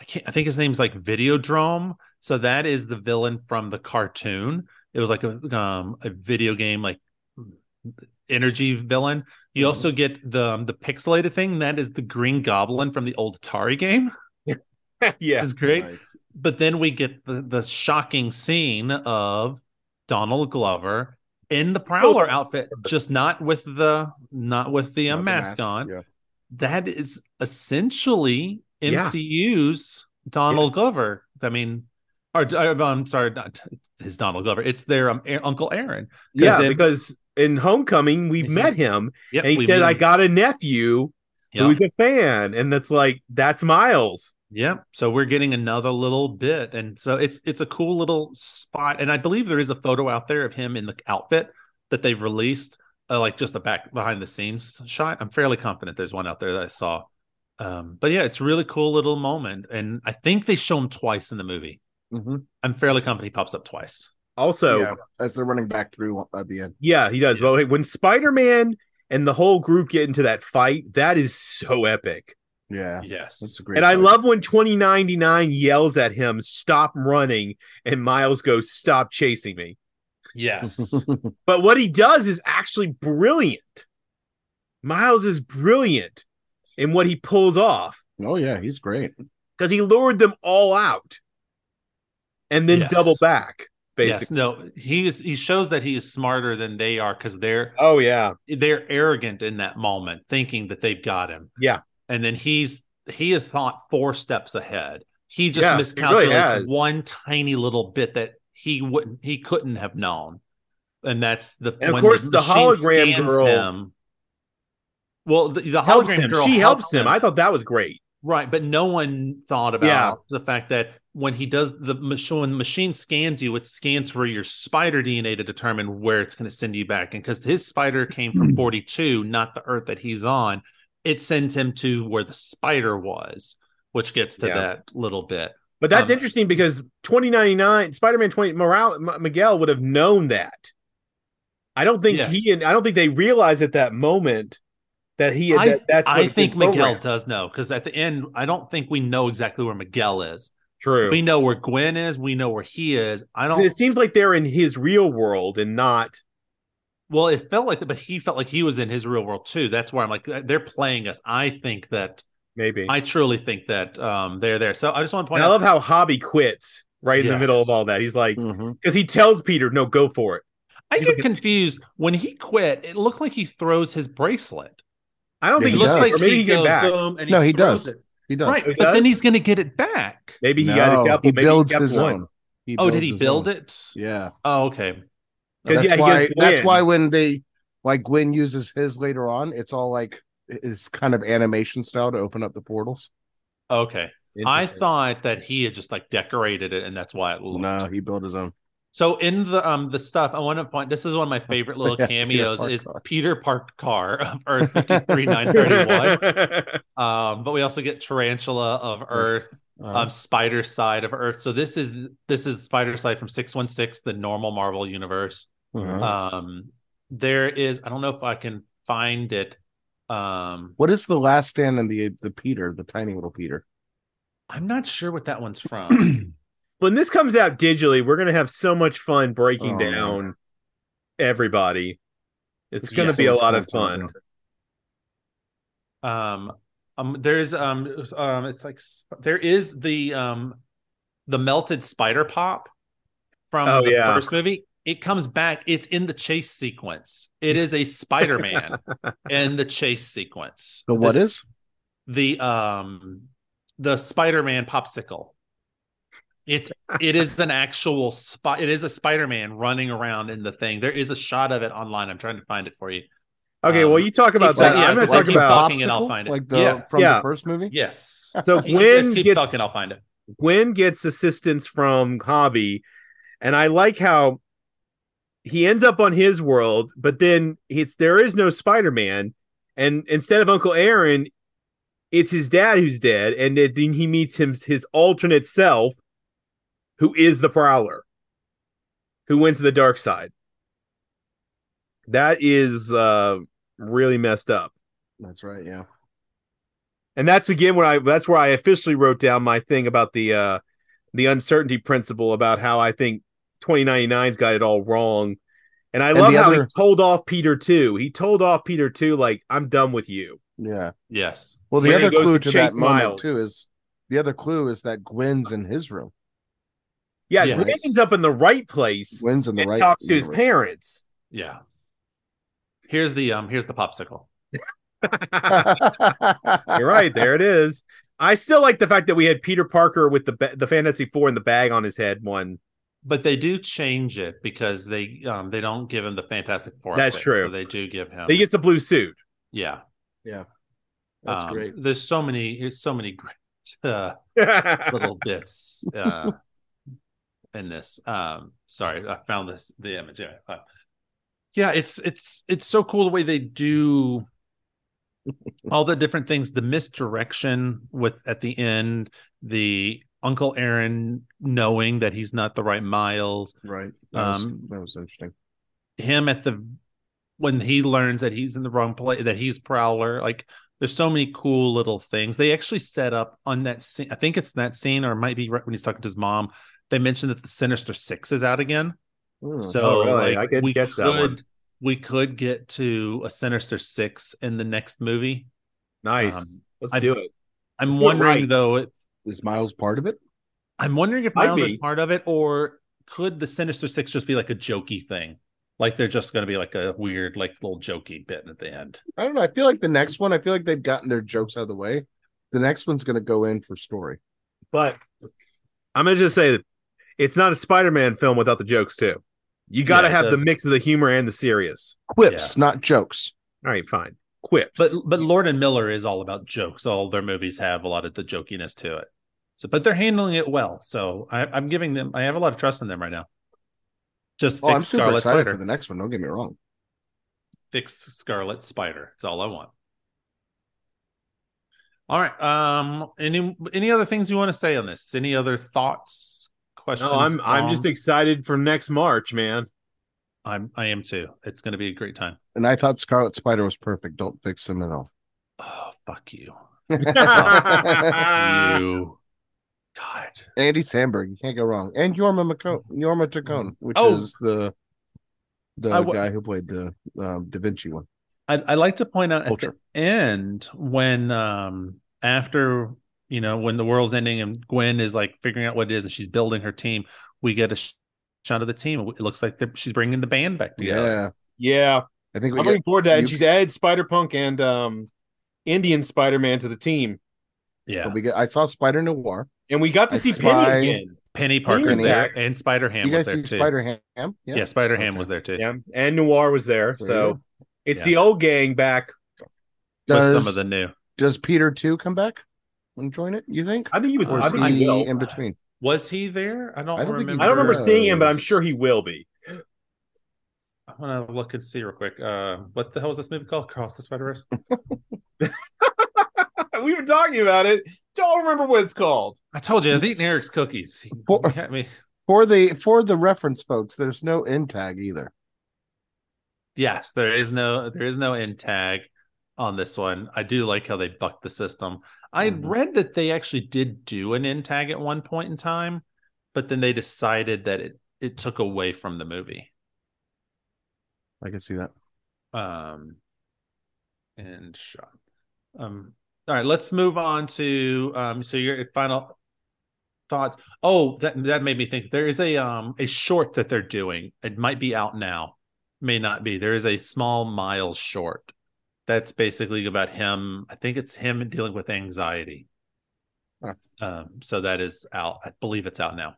I can't I think his name's like Videodrome. So that is the villain from the cartoon. It was like a um a video game like energy villain. You Mhm. also get the um, the pixelated thing. That is the Green Goblin from the old Atari game. yeah. Is great Nice. but then we get the, the shocking scene of Donald Glover in the Prowler outfit, just not with the not with the uh, Not the mask, on. Yeah. That is essentially Yeah. MCU's Donald Glover. I mean, or uh, I'm sorry, not his Donald Glover. It's their um, A- Uncle Aaron. Yeah, in- because in Homecoming we've Mhm. met him, Yep, and he said, "I got a nephew Yep. who's a fan," and that's like that's Miles. Yep. So we're getting another little bit, and so it's it's a cool little spot. And I believe there is a photo out there of him in the outfit that they've released, uh, like just a back behind the scenes shot. I'm fairly confident there's one out there that I saw. Um, but yeah, it's a really cool little moment, and I think they show him twice in the movie. Mhm. I'm fairly confident he pops up twice. Also, yeah, as they're running back through at the end. Yeah, he does. Yeah. Well, hey, when Spider Man and the whole group get into that fight, that is so epic. Yeah, Yes. that's a great. and I love when 2099 yells at him, stop running, and Miles goes, stop chasing me. Yes. But what he does is actually brilliant. Miles is brilliant in what he pulls off oh yeah, he's great. because he lured them all out and then Yes. double back, yes. No, he is. He shows that he is smarter than they are because they're Oh, yeah. they're arrogant in that moment, thinking that they've got him. Yeah. And then he's he has thought four steps ahead. He just Yeah, he really miscalculates one tiny little bit that he wouldn't he couldn't have known. And that's the And of when course, the machine hologram girl- him- well, the, the hologram him. girl She helps him. I thought that was great. Right, but no one thought about Yeah. the fact that when he does the machine, when the machine scans you, it scans for your spider DNA to determine where it's going to send you back. And because his spider came from 42, not the Earth that he's on, it sends him to where the spider was, which gets to Yeah. that little bit. But that's Um, interesting because 2099 Spider-Man 20 Morale, M- Miguel would have known that. I don't think Yes. he and I don't think they realized at that moment that he I, that, that's what I think Miguel does know because at the end, I don't think we know exactly where Miguel is. True. We know where Gwen is. We know where he is. I don't. it seems like they're in his real world and not Well, it felt like, that, but he felt like he was in his real world too. That's where I'm like, they're playing us. I think that maybe. I truly think that um they're there. So I just want to point. point and out I love how Hobie quits right in the middle of all that. He's like because he tells Peter, "No, go for it." I he's get like- confused when he quit. It looked like he throws his bracelet. I don't Yeah, think It he he looks does. like or maybe he he goes back. boom and he No, he throws does. it. He does. Right, Oh, he but then he's going to get it back. Maybe he no, got a couple. he maybe builds he his one. own. He Oh, did he build own. it? Yeah. Oh, okay. 'Cause, That's yeah, why. That's why when they like Gwen uses his later on, it's all like it's kind of animation style to open up the portals. Okay. I thought that he had just like decorated it, and that's why it looked. No, he built his own. So in the um the stuff, I want to point. This is one of my favorite little Yeah, Peter cameos. Is Parker. Peter Car of Earth fifty three nine thirty one. Um, but we also get Tarantula of Earth, Uh, um, Spidercide of Earth. So this is this is Spidercide from six one six, the normal Marvel universe. uh-huh. Um, there is I don't know if I can find it. Um, What is the last stand in the the Peter, the tiny little Peter? I'm not sure what that one's from. when this comes out digitally, we're gonna have so much fun breaking Oh, man. down everybody. It's It's gonna be a lot of fun. fun. um, um, there's um, um, it's like sp- there is the um, the melted spider pop from Oh, the yeah. first movie. It comes back. It's in the chase sequence. It is a Spider-Man in the chase sequence. The what This- is? the um the Spider-Man popsicle. It's it is an actual spot. It is a Spider-Man running around in the thing. There is a shot of it online. I'm trying to find it for you. Okay, Um, well, you talk about keep- that. yeah, I'm going so to talk keep about. talking and I'll find it. like the Yeah. from Yeah. the first movie. Yes. So You Gwen keep gets talking. I'll find it. Gwen gets assistance from Hobie, and I like how he ends up on his world, but then it's there is no Spider-Man, and instead of Uncle Aaron, it's his dad who's dead, and then he meets him his alternate self, who is the Prowler, who went to the dark side. That is uh really messed up. That's right. Yeah. And that's again where I that's where I officially wrote down my thing about the uh the uncertainty principle about how I think 2099's got it all wrong. And I And love the how he told off Peter too. He told off Peter too, like, I'm done with you. Yeah. Yes. Well, the When other clue to to that Chase moment too is the other clue is that Gwen's in his room. Yeah, Yes. Gwen ends up in the right place Gwen's in the and right. talks to his universe. parents. Yeah. Here's the um. Here's the popsicle. You're right, there it is. I still like the fact that we had Peter Parker with the the Fantasy Four in the bag on his head. One, But they do change it because they um they don't give him the Fantastic Four. That's outfit, true. So they do give him. he gets the blue suit. Yeah. Yeah. That's Um, great. There's so many. There's so many great uh, little bits uh, in this. Um, sorry, I found this the image. Yeah, uh, yeah, it's it's it's so cool the way they do all the different things. The misdirection with at the end, the Uncle Aaron knowing that he's not the right Miles, Right. That, was, Um, that was interesting. him at the when he learns that he's in the wrong place, that he's Prowler, like. There's so many cool little things. They actually set up on that scene. I think it's that scene, or it might be right when he's talking to his mom. They mentioned that the Sinister Six is out again. Hmm. So Oh, really? like, I didn't we catch that could one. we could get to a Sinister Six in the next movie. nice. Um, Let's I- do it. I'm Let's do it wondering right. though. It, is Miles part of it? I'm wondering if Might Miles is part of it, or could the Sinister Six just be like a jokey thing? Like they're just going to be like a weird, like little jokey bit at the end. I don't know. I feel like the next one. I feel like they've gotten their jokes out of the way. The next one's going to go in for story. But I'm gonna just say that it's not a Spider-Man film without the jokes too. You got to Yeah, it have the mix of the humor and the serious. Quips, not jokes. All right, fine. Quips. But but Lord and Miller is all about jokes. All their movies have a lot of the jokiness to it. So, but they're handling it well. So I, I'm giving them. I have a lot of trust in them right now. Just Oh, I'm super Scarlet excited Spider. for the next one. Don't get me wrong. Fix Scarlet Spider. That's all I want. All right. Um. Any any other things you want to say on this? Any other thoughts? Questions? no, I'm I'm just excited for next March, man. I'm I am too. It's going to be a great time. And I thought Scarlet Spider was perfect. Don't fix him at all. Oh fuck you, yeah, you. God. Andy Samberg, you can't go wrong. And Yorma McCone, Jorma Taccone, which Oh. is the the I w- guy who played the um, Da Vinci one. I'd, I'd like to point out Culture. at the end when um after you know when the world's ending and Gwen is like figuring out what it is and she's building her team, we get a sh- shot of the team. It looks like she's bringing the band back together. Yeah, Yeah. I think we I'm looking forward to that. And you- she's added Spider Punk and um Indian Spider Man to the team, Yeah, we get. I saw Spider Noir. and we got to I see spy- Peni again. Peni Parker's Peni. there and Spider Ham you was guys there see too. Spider Ham? yeah, Spider Ham Okay. was there too. Yeah, and Noir was there. There So you it's Yeah. the old gang back. With some of the new. does Peter two come back and join it? You think? I think he was. Or I think he he will. in between? Was he there? I don't, I don't remember. I don't remember seeing him, but I'm sure he will be. I want to look and see real quick. Uh, what the hell was this movie called? Cross the Spider Verse. we were talking about it. Don't remember what it's called. I told you I was eating Eric's cookies. He For- me. For the for the reference folks, there's no end tag either. Yes, there is no there is no end tag on this one. I do like how they bucked the system. I Mhm. read that they actually did do an end tag at one point in time, but then they decided that it it took away from the movie. I can see that. Um and shot. Um all right, let's move on to um so your final thoughts. Oh, that that made me think there is a um a short that they're doing. It might be out now. May not be. There is a small miles short. That's basically about him. I think it's him dealing with anxiety. Huh. Um, so that is out. I believe it's out now.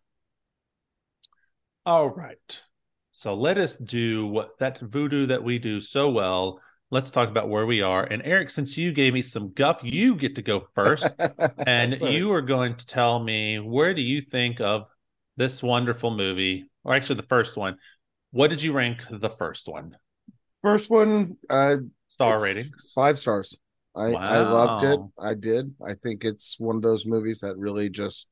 All right. So let us do what that voodoo that we do so well. Let's talk about where we are. And Eric, since you gave me some guff, you get to go first. and Sorry. you are going to tell me where do you think of this wonderful movie, or actually the first one. What did you rank the first one? First one, uh, Star it's ratings. five stars. I I loved it. I did. I think it's one of those movies that really just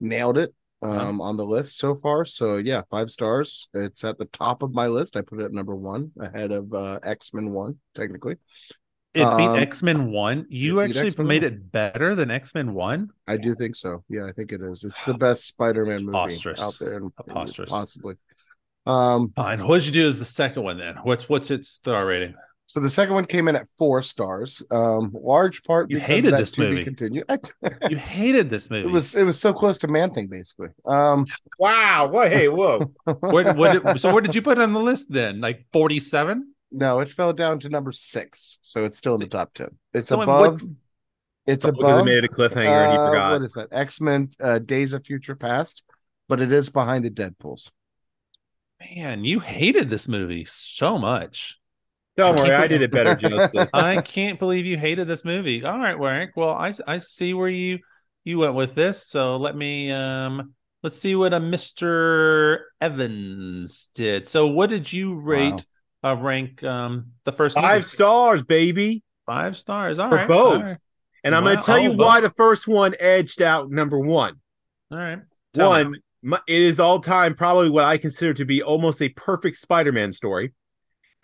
nailed it Uh-huh. um on the list so far. So yeah, five stars. It's at the top of my list. I put it at number one ahead of uh X-Men one, technically. It beat Um, X Men One. You actually X-Men made 1. it better than X Men One. I do think so. Yeah, I think it is. It's the best Spider-Man movie out there, and Preposterous. possibly. Um, Fine. What did you do as the second one then? What's what's its star rating? So the second one came in at four stars. Um, large part You hated that this to movie. Continued. I- You hated this movie. it was it was so close to Man Thing, basically. Um, Wow. What? Hey, whoa. where, what did- so where did you put it on the list then? Like forty seven? no, it fell down to number six, so it's still in the top ten. It's So what- above. It's Because above. they made a cliffhanger. And he uh, forgot. What is that? X Men: uh, Days of Future Past, but it is behind the Deadpool's. Man, you hated this movie so much. Don't worry, I did it better justice. I can't believe you hated this movie. All right, Warwick. Well, I I see where you you went with this. So let me um let's see what a Mr. Evans did. So what did you rate uh rank um the first Five movie? stars, baby, Five stars. All for right. both. All right. And I'm gonna tell you oh, why the first one edged out number one. All right. Tell one, my, it is all time probably what I consider to be almost a perfect Spider-Man story,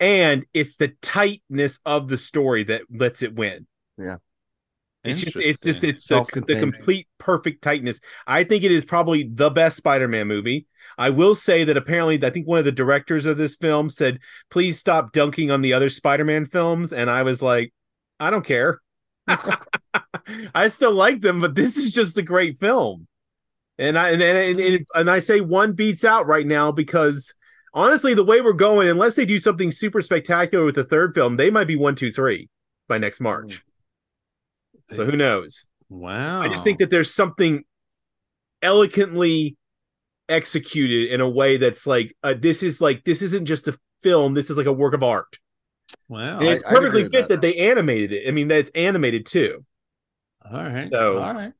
and it's the tightness of the story that lets it win. Yeah. It's just, it's just, it's the, the complete perfect tightness. I think it is probably the best Spider-Man movie. I will say that apparently, I think one of the directors of this film said, "Please stop dunking on the other Spider-Man films," and I was like, "I don't care. I still like them, but this is just a great film." And I and and, and, and I say one beats out right now because honestly, the way we're going, unless they do something super spectacular with the third film, they might be one, two, three by next March. So who knows? Wow. I just think that there's something elegantly executed in a way that's like uh, this is like this isn't just a film. This is like a work of art. wow. And it's I- perfectly fit that. that. they animated it. I mean, that's animated too. All right. So- all right.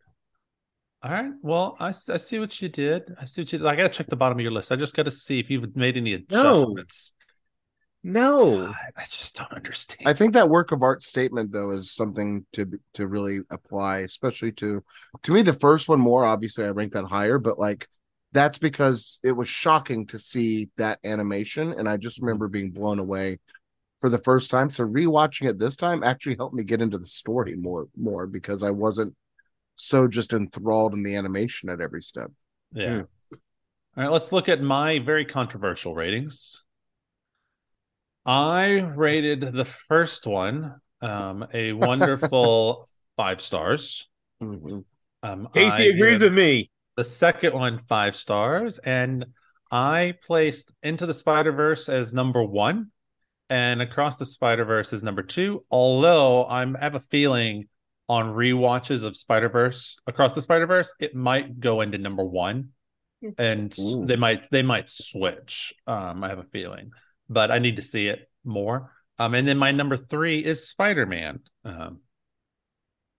All right. Well, I, I see what you did. I see what you did. I got to check the bottom of your list. I just got to see if you've made any No. adjustments. No, God, I just don't understand. I think that work of art statement though is something to to really apply, especially to to me the first one more. Obviously, I rank that higher, but like that's because it was shocking to see that animation, and I just remember being blown away for the first time. So rewatching it this time actually helped me get into the story more more because I wasn't so just enthralled in the animation at every step. Yeah. All right, let's look at my very controversial ratings. I rated the first one um, a wonderful five stars. Mhm. Um, Casey I agrees with me. the second one five stars, and I placed Into the Spider Verse as number one, and Across the Spider Verse as number two. Although I'm I have a feeling on rewatches of Spider Verse Across the Spider Verse, it might go into number one, and Ooh. they might they might switch. Um, I have a feeling, but I need to see it more. Um, and then my number three is Spider Man. Um,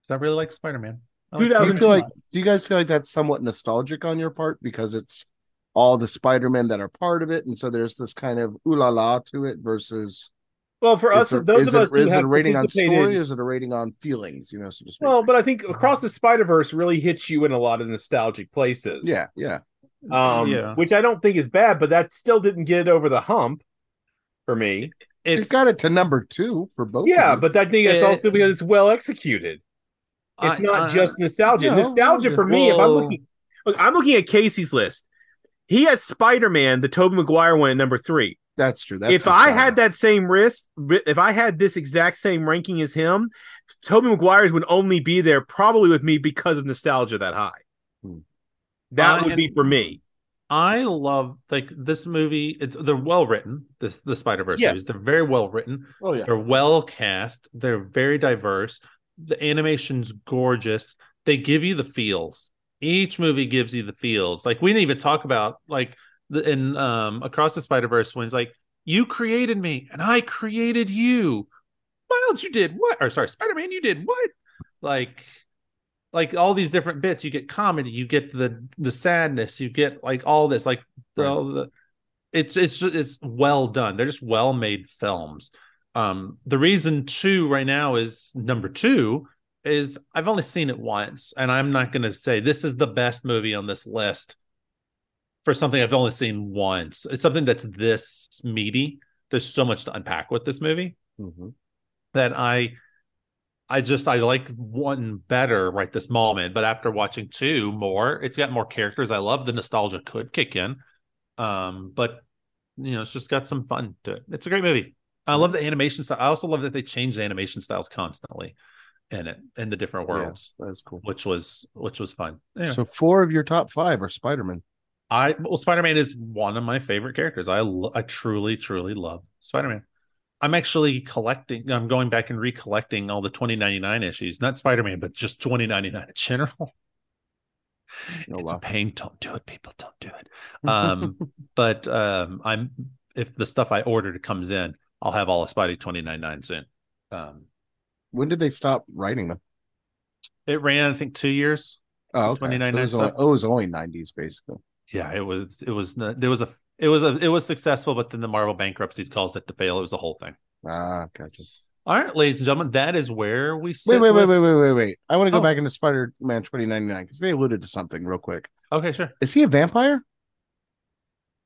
because I really like Spider Man. Do you feel like do you guys feel like that's somewhat nostalgic on your part because it's all the Spider-Men that are part of it, and so there's this kind of ooh la la to it versus Well, for us, It's a- those is of it, us who is it have a rating on story is it a rating on feelings? You know, so to speak. Well, but I think Across the Spider Verse really hits you in a lot of nostalgic places. yeah, yeah. um, Yeah. which I don't think is bad, but that still didn't get it over the hump for me. It It's got it to number two for both. Yeah, of but I think it's Uh, also because it's well executed. It's I- not I- just nostalgia. no, nostalgia for me, if I'm looking, look, I'm looking at Casey's list. He has Spider Man, the Tobey Maguire one, at number three. That's true. That's if I had that same risk, if I had this exact same ranking as him, Tobey Maguire's would only be there probably with me because of nostalgia that high. Hmm. That I would be for me. I love like this movie. It's they're well written. This the Spider Verse Yes. movies. They're very well written. oh yeah, They're well cast. They're very diverse. The animation's gorgeous. They give you the feels. Each movie gives you the feels. Like we didn't even talk about like the, in um across the Spider Verse when he's like, "You created me, and I created you." Miles, you did what? Or sorry, Spider Man, you did what? Like, like all these different bits. You get comedy, you get the the sadness, you get like all this. Like the, Right. the it's it's it's well done. They're just well made films. Um, the reason two right now is number two is I've only seen it once, and I'm not going to say this is the best movie on this list for something I've only seen once. It's something that's this meaty. There's so much to unpack with this movie Mhm. that I I just I like one better right this moment, but after watching two more, it's got more characters. I love the nostalgia could kick in. Um, but you know, it's just got some fun to it. It's a great movie. I love the animation style. I also love that they change the animation styles constantly in it in the different worlds, Yeah, that's cool. which was which was fun. Yeah. So four of your top five are Spider-Man. I well, Spider Man is one of my favorite characters. I I truly truly love Spider Man. I'm actually collecting. I'm going back and recollecting all the 2099 issues, not Spider Man, but just 2099 in general. Oh, it's wow. a pain. Don't do it, people. Don't do it. Um, but um, I'm if the stuff I ordered comes in, I'll have all of Spidey 2099 soon. Um, when did they stop writing them? it ran, I think, two years. Oh, okay. 29 So it, was only, oh, it was only 90s basically. Yeah, it was. It was. There was a. It was a. It was successful, but then the Marvel bankruptcies caused it to fail. It was a whole thing. Ah, gotcha. All right, ladies and gentlemen, that is where we sit. Wait, wait, wait, with- wait, wait, wait, wait. I want to go Oh. back into Spider-Man 2099 because they alluded to something real quick. Okay, sure. Is he a vampire?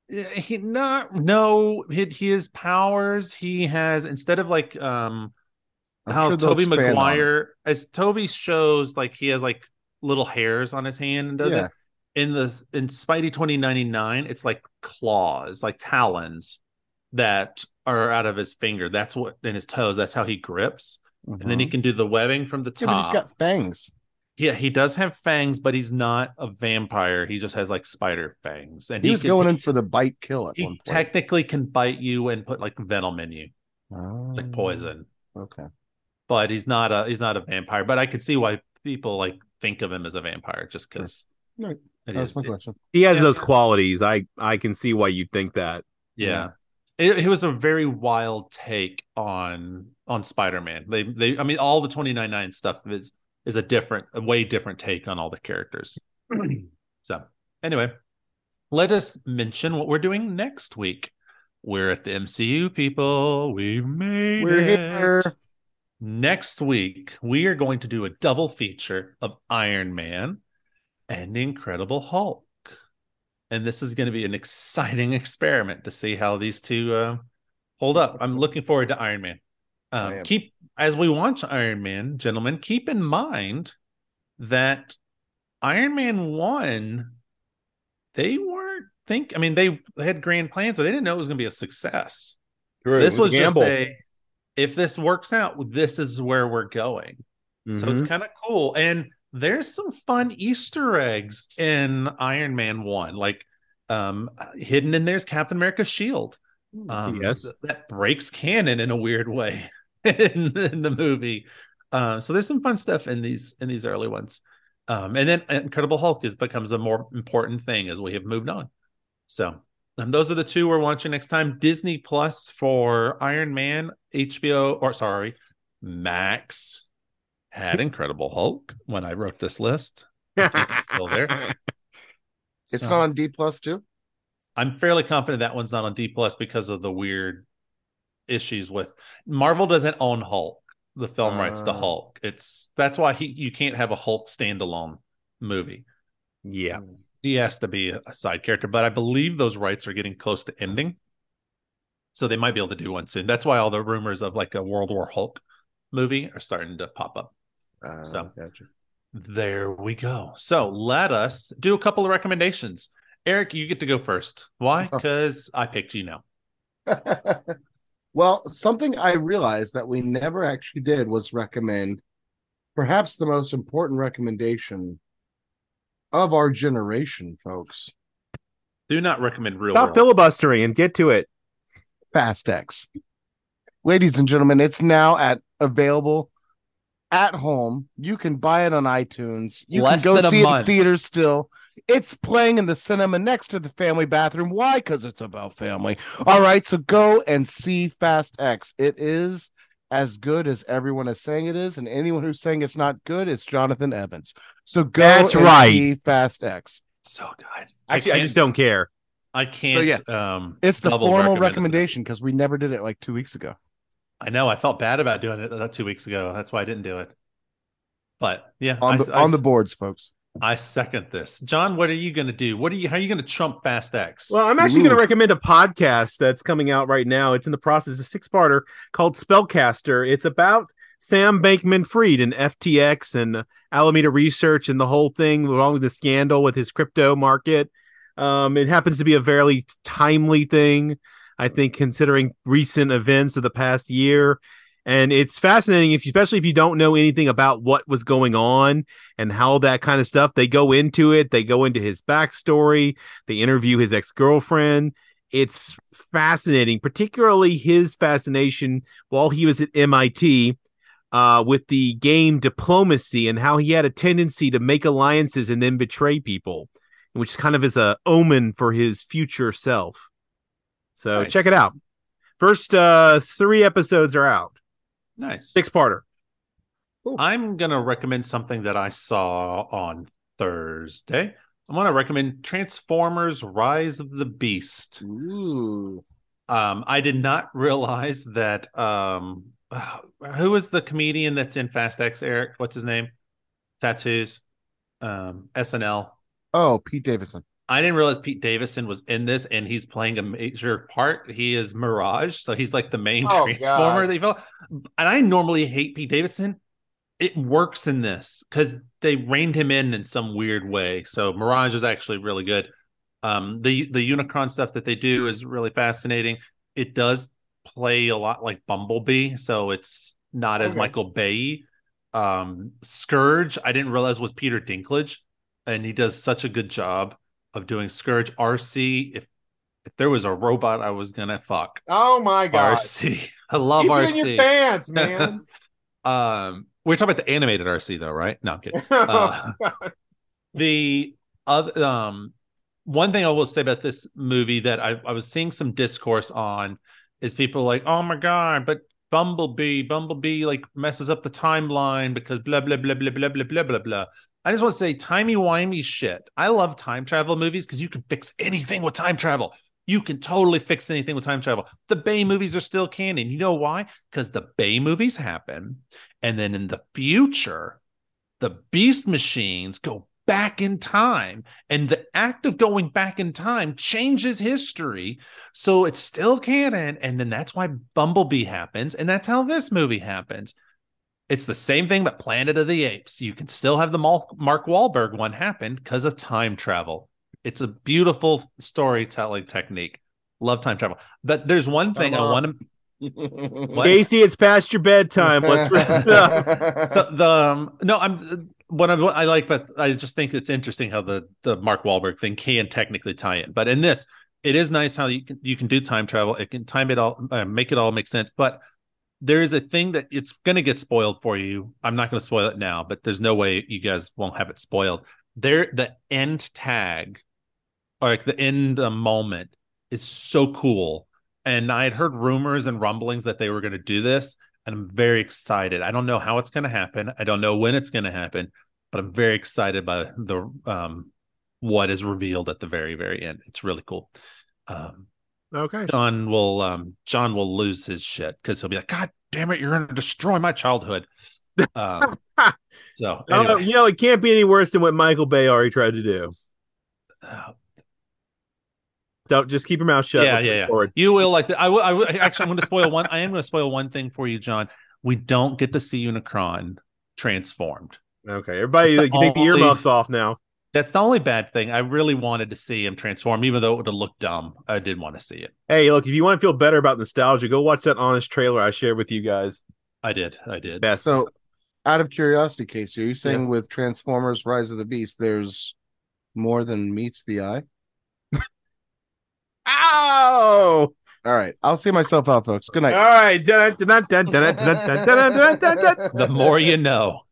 He not no. He, his powers. He has instead of like um I'm how sure Tobey expand on it. Maguire as Toby shows like he has like little hairs on his hand and does Yeah. it. In the in Spidey 2099, it's like claws, like talons that are out of his finger. That's what in his toes. That's how he grips. And then he Mhm. can do the webbing from the Yeah, top. he's got fangs. Yeah, he does have fangs, but he's not a vampire. He just has like spider fangs, and He, was can- going in for the bite kill at He one point. technically can bite you and put like venom in you, Oh, like poison. Okay. But he's not a he's not a vampire. But I could see why people like think of him as a vampire just because Right. It That's is. my it- question. He has Yeah. those qualities. I I can see why you think that. yeah. It, it was a very wild take on on Spider-Man. They they I mean all the 299 stuff is is a different a way different take on all the characters. so, anyway, let us mention what we're doing next week. We're at the MCU people. We made We're it. here. Next week, we are going to do a double feature of Iron Man and Incredible Hulk. And this is going to be an exciting experiment to see how these two uh, hold up. I'm looking forward to Iron Man. Um, keep as we watch Iron Man, gentlemen, keep in mind that Iron Man 1, they weren't think I mean, they had grand plans, so they didn't know it was going to be a success this was just a if this works out this is where we're going so it's Mhm. kind of cool and there's some fun easter eggs in iron man 1 like um hidden in there's captain america's shield. Um Yes. that breaks canon in a weird way in, in the movie. Uh, so there's some fun stuff in these in these early ones. Um and then incredible hulk is becomes a more important thing as we have moved on. So um, those are the two we're watching next time. Disney Plus for Iron Man, HBO, or sorry, Max had Incredible Hulk when I wrote this list. It's still there. It's So, not on D plus too. I'm fairly confident that one's not on D Plus because of the weird issues with Marvel doesn't own Hulk, the film rights to Ah. Hulk. It's that's why he you can't have a Hulk standalone movie. yeah. he has to be a side character, but I believe those rights are getting close to ending. So they might be able to do one soon. That's why all the rumors of like a World War Hulk movie are starting to pop up. Uh, So- gotcha. There we go. So let us do a couple of recommendations. Eric, you get to go first. Why? Oh. Because I picked you now. well, something I realized that we never actually did was recommend perhaps the most important recommendation of our generation, folks. Do not recommend real Stop world. filibustering and get to it. Fast X. Ladies and gentlemen, it's now at available at home. You can buy it on iTunes. You Less can go than a see it in theaters still. It's playing in the cinema next to the family bathroom. Why? Because it's about family. All right, so go and see Fast X. It is as good as everyone is saying it is, and anyone who's saying it's not good, it's Jonathan Evans. So go That's and right. see Fast X. So good. Actually, I, can't- just don't care. I can't. yeah, um, It's the formal recommend recommendation because we never did it like two weeks ago. I know. I felt bad about doing it uh, two weeks ago. That's why I didn't do it. But yeah, On the I- on the boards, folks. I second this. John, what are you going to do? What are you? How are you going to trump Fast X? Well, I'm actually going to recommend a podcast that's coming out right now. It's in the process, a six-parter called Spellcaster. It's about Sam Bankman-Fried and FTX and Alameda Research and the whole thing, along with the scandal with his crypto market. Um, it happens to be a fairly timely thing, I think, considering recent events of the past year. And it's fascinating, if especially if you don't know anything about what was going on and how that kind of stuff. They go into it. They go into his backstory. They interview his ex girlfriend. It's fascinating, particularly his fascination while he was at MIT uh, with the game diplomacy and how he had a tendency to make alliances and then betray people, which kind of is a omen for his future self. So Nice. check it out. First uh, three episodes are out. nice. Six parter. I'm going to recommend something that I saw on Thursday. I'm going to recommend Transformers: Rise of the Beast. Ooh. Um, I did not realize that. Um, who is the comedian that's in Fast X? Eric, what's his name? Tattoos. Um, SNL. Oh, Pete Davidson. I didn't realize Pete Davidson was in this, and he's playing a major part. He is Mirage, so he's like the main Oh, transformer. God. They felt, and I normally hate Pete Davidson. It works in this because they reined him in in some weird way. So Mirage is actually really good. Um, the the Unicron stuff that they do is really fascinating. It does play a lot like Bumblebee, so it's not as Michael Bay. Um, Scourge, I didn't realize was Peter Dinklage, and he does such a good job of doing Scourge. Arcee, if if there was a robot, I was gonna fuck Oh my god. Arcee. I love Keep Arcee. your pants, man. um, we're talking about the animated Arcee though, right? No, I'm kidding. Uh, the other um one thing I will say about this movie that I, I was seeing some discourse on is people like, oh my god, but Bumblebee, Bumblebee like messes up the timeline because blah blah blah blah blah blah blah blah blah. I just want to say timey wimey shit. I love time travel movies because you can fix anything with time travel. You can totally fix anything with time travel. The Bay movies are still canon. You know why? Because the Bay movies happen, and then in the future, the beast machines go back in time and the act of going back in time changes history so it's still canon and then that's why bumblebee happens and that's how this movie happens it's the same thing but planet of the apes you can still have the Mal- mark Wahlberg one happen because of time travel it's a beautiful storytelling technique love time travel but there's one thing i love- want to What? Casey, it's past your bedtime. Let's wrap it up. so the um, no, I'm what I, what I like, but I just think it's interesting how the the Mark Wahlberg thing can technically tie in. But in this, it is nice how you can you can do time travel. It can time it all, uh, make it all make sense. But there is a thing that it's going to get spoiled for you. I'm not going to spoil it now, but there's no way you guys won't have it spoiled. There, the end tag, or like the end uh, moment, is so cool. And I had heard rumors and rumblings that they were going to do this, and I'm very excited. I don't know how it's going to happen. I don't know when it's going to happen, but I'm very excited by the um what is revealed at the very very end. It's really cool. Um, Okay. John will um John will lose his shit because he'll be like, God damn it, you're going to destroy my childhood. Um, so know, anyway, you know, it can't be any worse than what Michael Bay already tried to do. uh, Don't just keep your mouth shut. Yeah, yeah, yeah. forward. You will like that. I will. I will actually. I'm going to spoil one. I am going to spoil one thing for you, John. We don't get to see Unicron transformed. Okay, everybody, you take the earmuffs off now. That's the only bad thing. I really wanted to see him transform, even though it would have looked dumb. I did want to see it. Hey, look, if you want to feel better about nostalgia, go watch that honest trailer I shared with you guys. I did. I did. Best. So, out of curiosity, Casey, are you saying yeah. with Transformers Rise of the Beast, there's more than meets the eye? Ow! All right. I'll see myself out, folks. Good night. All right. the more you know.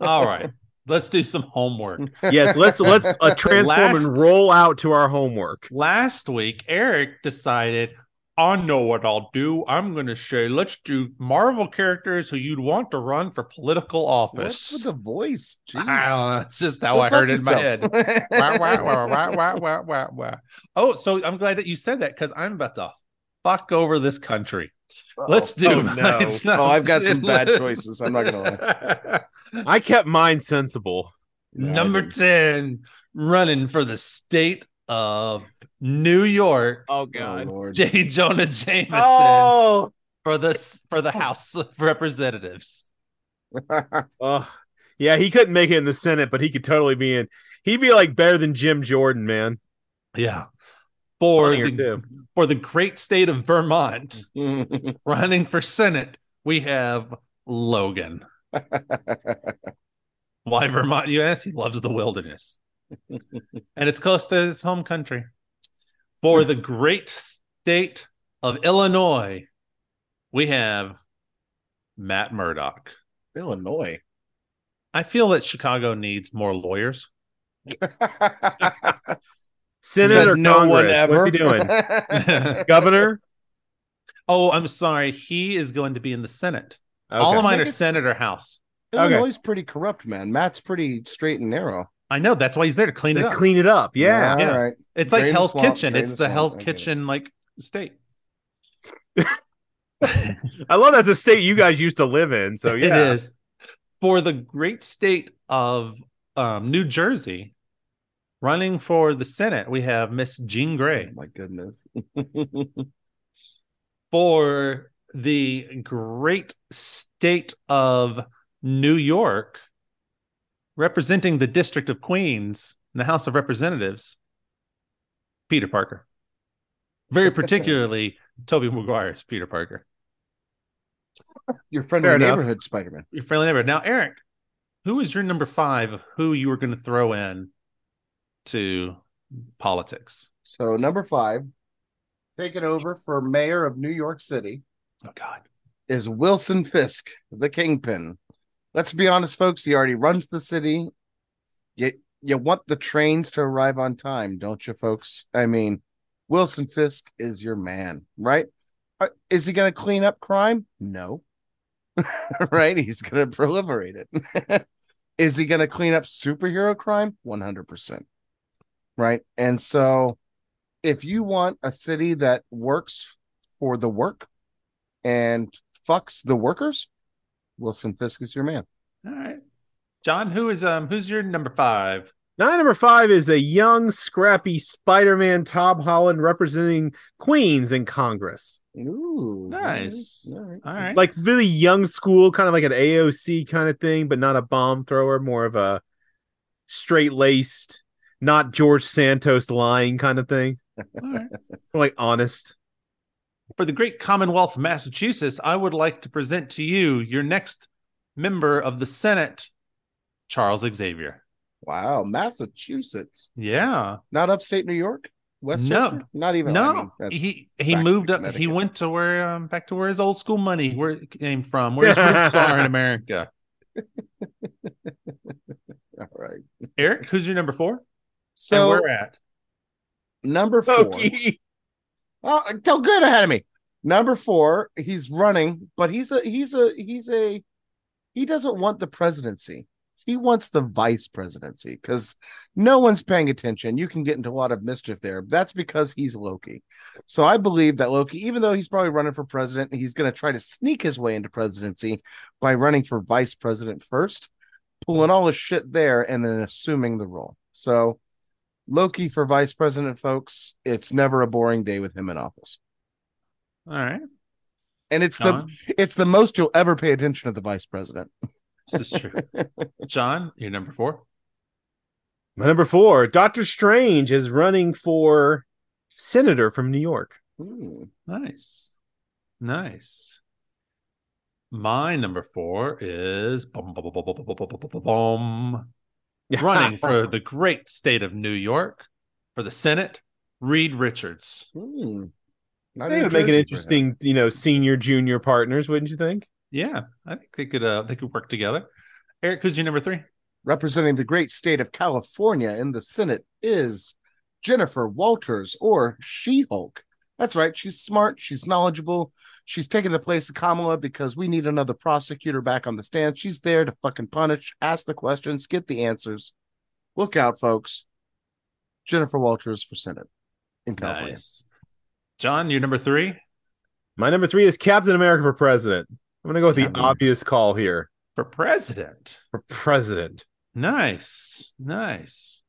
All right. Let's do some homework. Yes, let's let's uh, transform Last- and roll out to our homework. Last week, Eric decided, I know what I'll do. I'm going to say, let's do Marvel characters who you'd want to run for political What's office. with the voice? Jeez. I don't know. It's just how Go I heard it in my head. Wah, wah, wah. Oh, so I'm glad that you said that because I'm about to fuck over this country. Let's do. Oh, no. It's Oh, I've got some bad choices. I'm not gonna lie. I kept mine sensible. No, Number 10, running for the state of New York, Oh Oh, Lord. J. Jonah Jameson Oh, for the for the House of Representatives. oh, yeah. He couldn't make it in the Senate, but he could totally be in. He'd be like better than Jim Jordan, man. Yeah. For the, too. for the great state of Vermont, running for Senate, we have Logan. Why Vermont, you ask? He loves the wilderness. and it's close to his home country. For the great state of Illinois, we have Matt Murdock. Illinois. I feel that Chicago needs more lawyers. Senate or no Congress? one ever. What's he doing? Governor? oh, I'm sorry. He is going to be in the Senate. Okay. All of mine are it- Senate or House. Illinois is pretty corrupt, man. Matt's pretty straight and narrow. I know. That's why he's there to clean it up. clean it up. Yeah. Yeah. All right. It's like Drain the Hell's swamp, Kitchen. It's the the. Hell's I get it. Kitchen like state. I love that's a state you guys used to live in. So yeah. It is. For the great state of um, New Jersey, running for the Senate, we have Miss Jean Grey. Oh Grey. my goodness. For the great state of New York, representing the District of Queens in the House of Representatives, Peter Parker. Very particularly Tobey Maguire's Peter Parker. Your friendly Fair enough. neighborhood Spider-Man. Your friendly neighbor. Now, Eric, who is your number five of who you were going to throw in to politics? So number five, taking over for mayor of New York City Oh God. is Wilson Fisk, the kingpin. Let's be honest, folks. He already runs the city. You you want the trains to arrive on time, don't you, folks? I mean, Wilson Fisk is your man, right? Uh, is he going to clean up crime? No. right? He's going to proliferate it. is he going to clean up superhero crime? 100%. Right? And so if you want a city that works for the work and fucks the workers, Wilson Fisk is your man. All right. John, who is um who's your number five? Now, number five is a young, scrappy Spider-Man Tom Holland representing Queens in Congress. Ooh, Nice. all right. All right. Like really young school, kind of like an AOC kind of thing, but not a bomb thrower, more of a straight-laced, not George Santos lying kind of thing. All right. Like honest. For the great Commonwealth of Massachusetts, I would like to present to you your next member of the Senate, Charles Xavier. Wow, Massachusetts, Yeah. not upstate New York, Westchester, not even. I no, mean, he he moved up. He went to where um back to where his old school money where it came from, where his roots are in America. all right. Eric, who's your number four? So and where at? number four. Loki. Oh, so good ahead of me. Number four, he's running, but he's a he's a he's a he doesn't want the presidency. He wants the vice presidency because no one's paying attention. You can get into a lot of mischief there. That's because he's Loki. So I believe that Loki, even though he's probably running for president, he's going to try to sneak his way into presidency by running for vice president first, pulling all his shit there, and then assuming the role. So Loki for vice president, folks. It's never a boring day with him in office, All right. and it's John, the it's the most you'll ever pay attention to the vice president. this is true. John, you're number four. My number four, Doctor Strange is running for senator from New York. Hmm. Nice. Nice. My number four is bum, bum, bum, running for the great state of New York for the Senate, Reed Richards. Hmm. Not They would make an Jersey for him. interesting, you know, senior junior partners, wouldn't you think? Yeah, I think they could uh they could work together. Eric, who's your number three? Representing the great state of California in the Senate is Jennifer Walters or She Hulk. That's right. She's smart. She's knowledgeable. She's taking the place of Kamala because we need another prosecutor back on the stand. She's there to fucking punish, ask the questions, get the answers. Look out, folks. Jennifer Walters for Senate in California. Nice. John, you're number three My number three is Captain America for president. I'm gonna go with the Captain- obvious call here for president. for president. Nice, nice.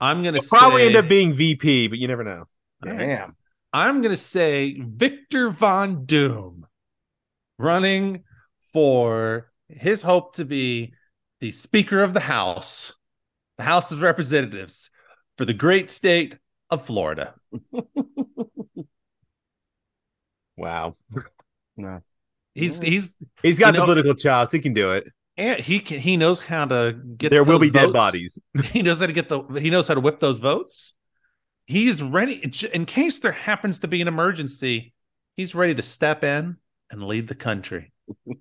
I'm gonna He'll probably end up being VP, but you never know. All right. Damn. I'm gonna say Victor Von Doom running for his hope to be the Speaker of the House, the House of Representatives for the great state of Florida. Wow, No. He's he's he's got You the know- political chops. He can do it. and he can he knows how to get There will those be dead bodies. He knows how to get the he knows how to whip those votes. He's ready in case there happens to be an emergency. He's ready to step in and lead the country.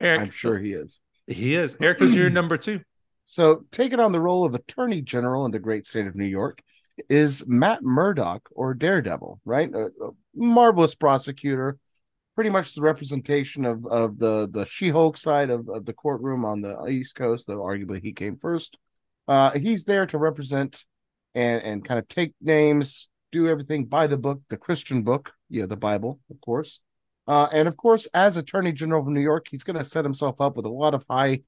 Eric, I'm sure he is. he is. Eric is your number two. So, taking on the role of Attorney General in the great state of New York is Matt Murdock or Daredevil, right? A, a marvelous prosecutor, pretty much the representation of of the the She-Hulk side of, of the courtroom on the East Coast, though arguably he came first. Uh, he's there to represent and and kind of take names, do everything by the book, the Christian book, yeah, the Bible, of course. Uh, and of course, as Attorney General of New York, he's going to set himself up with a lot of high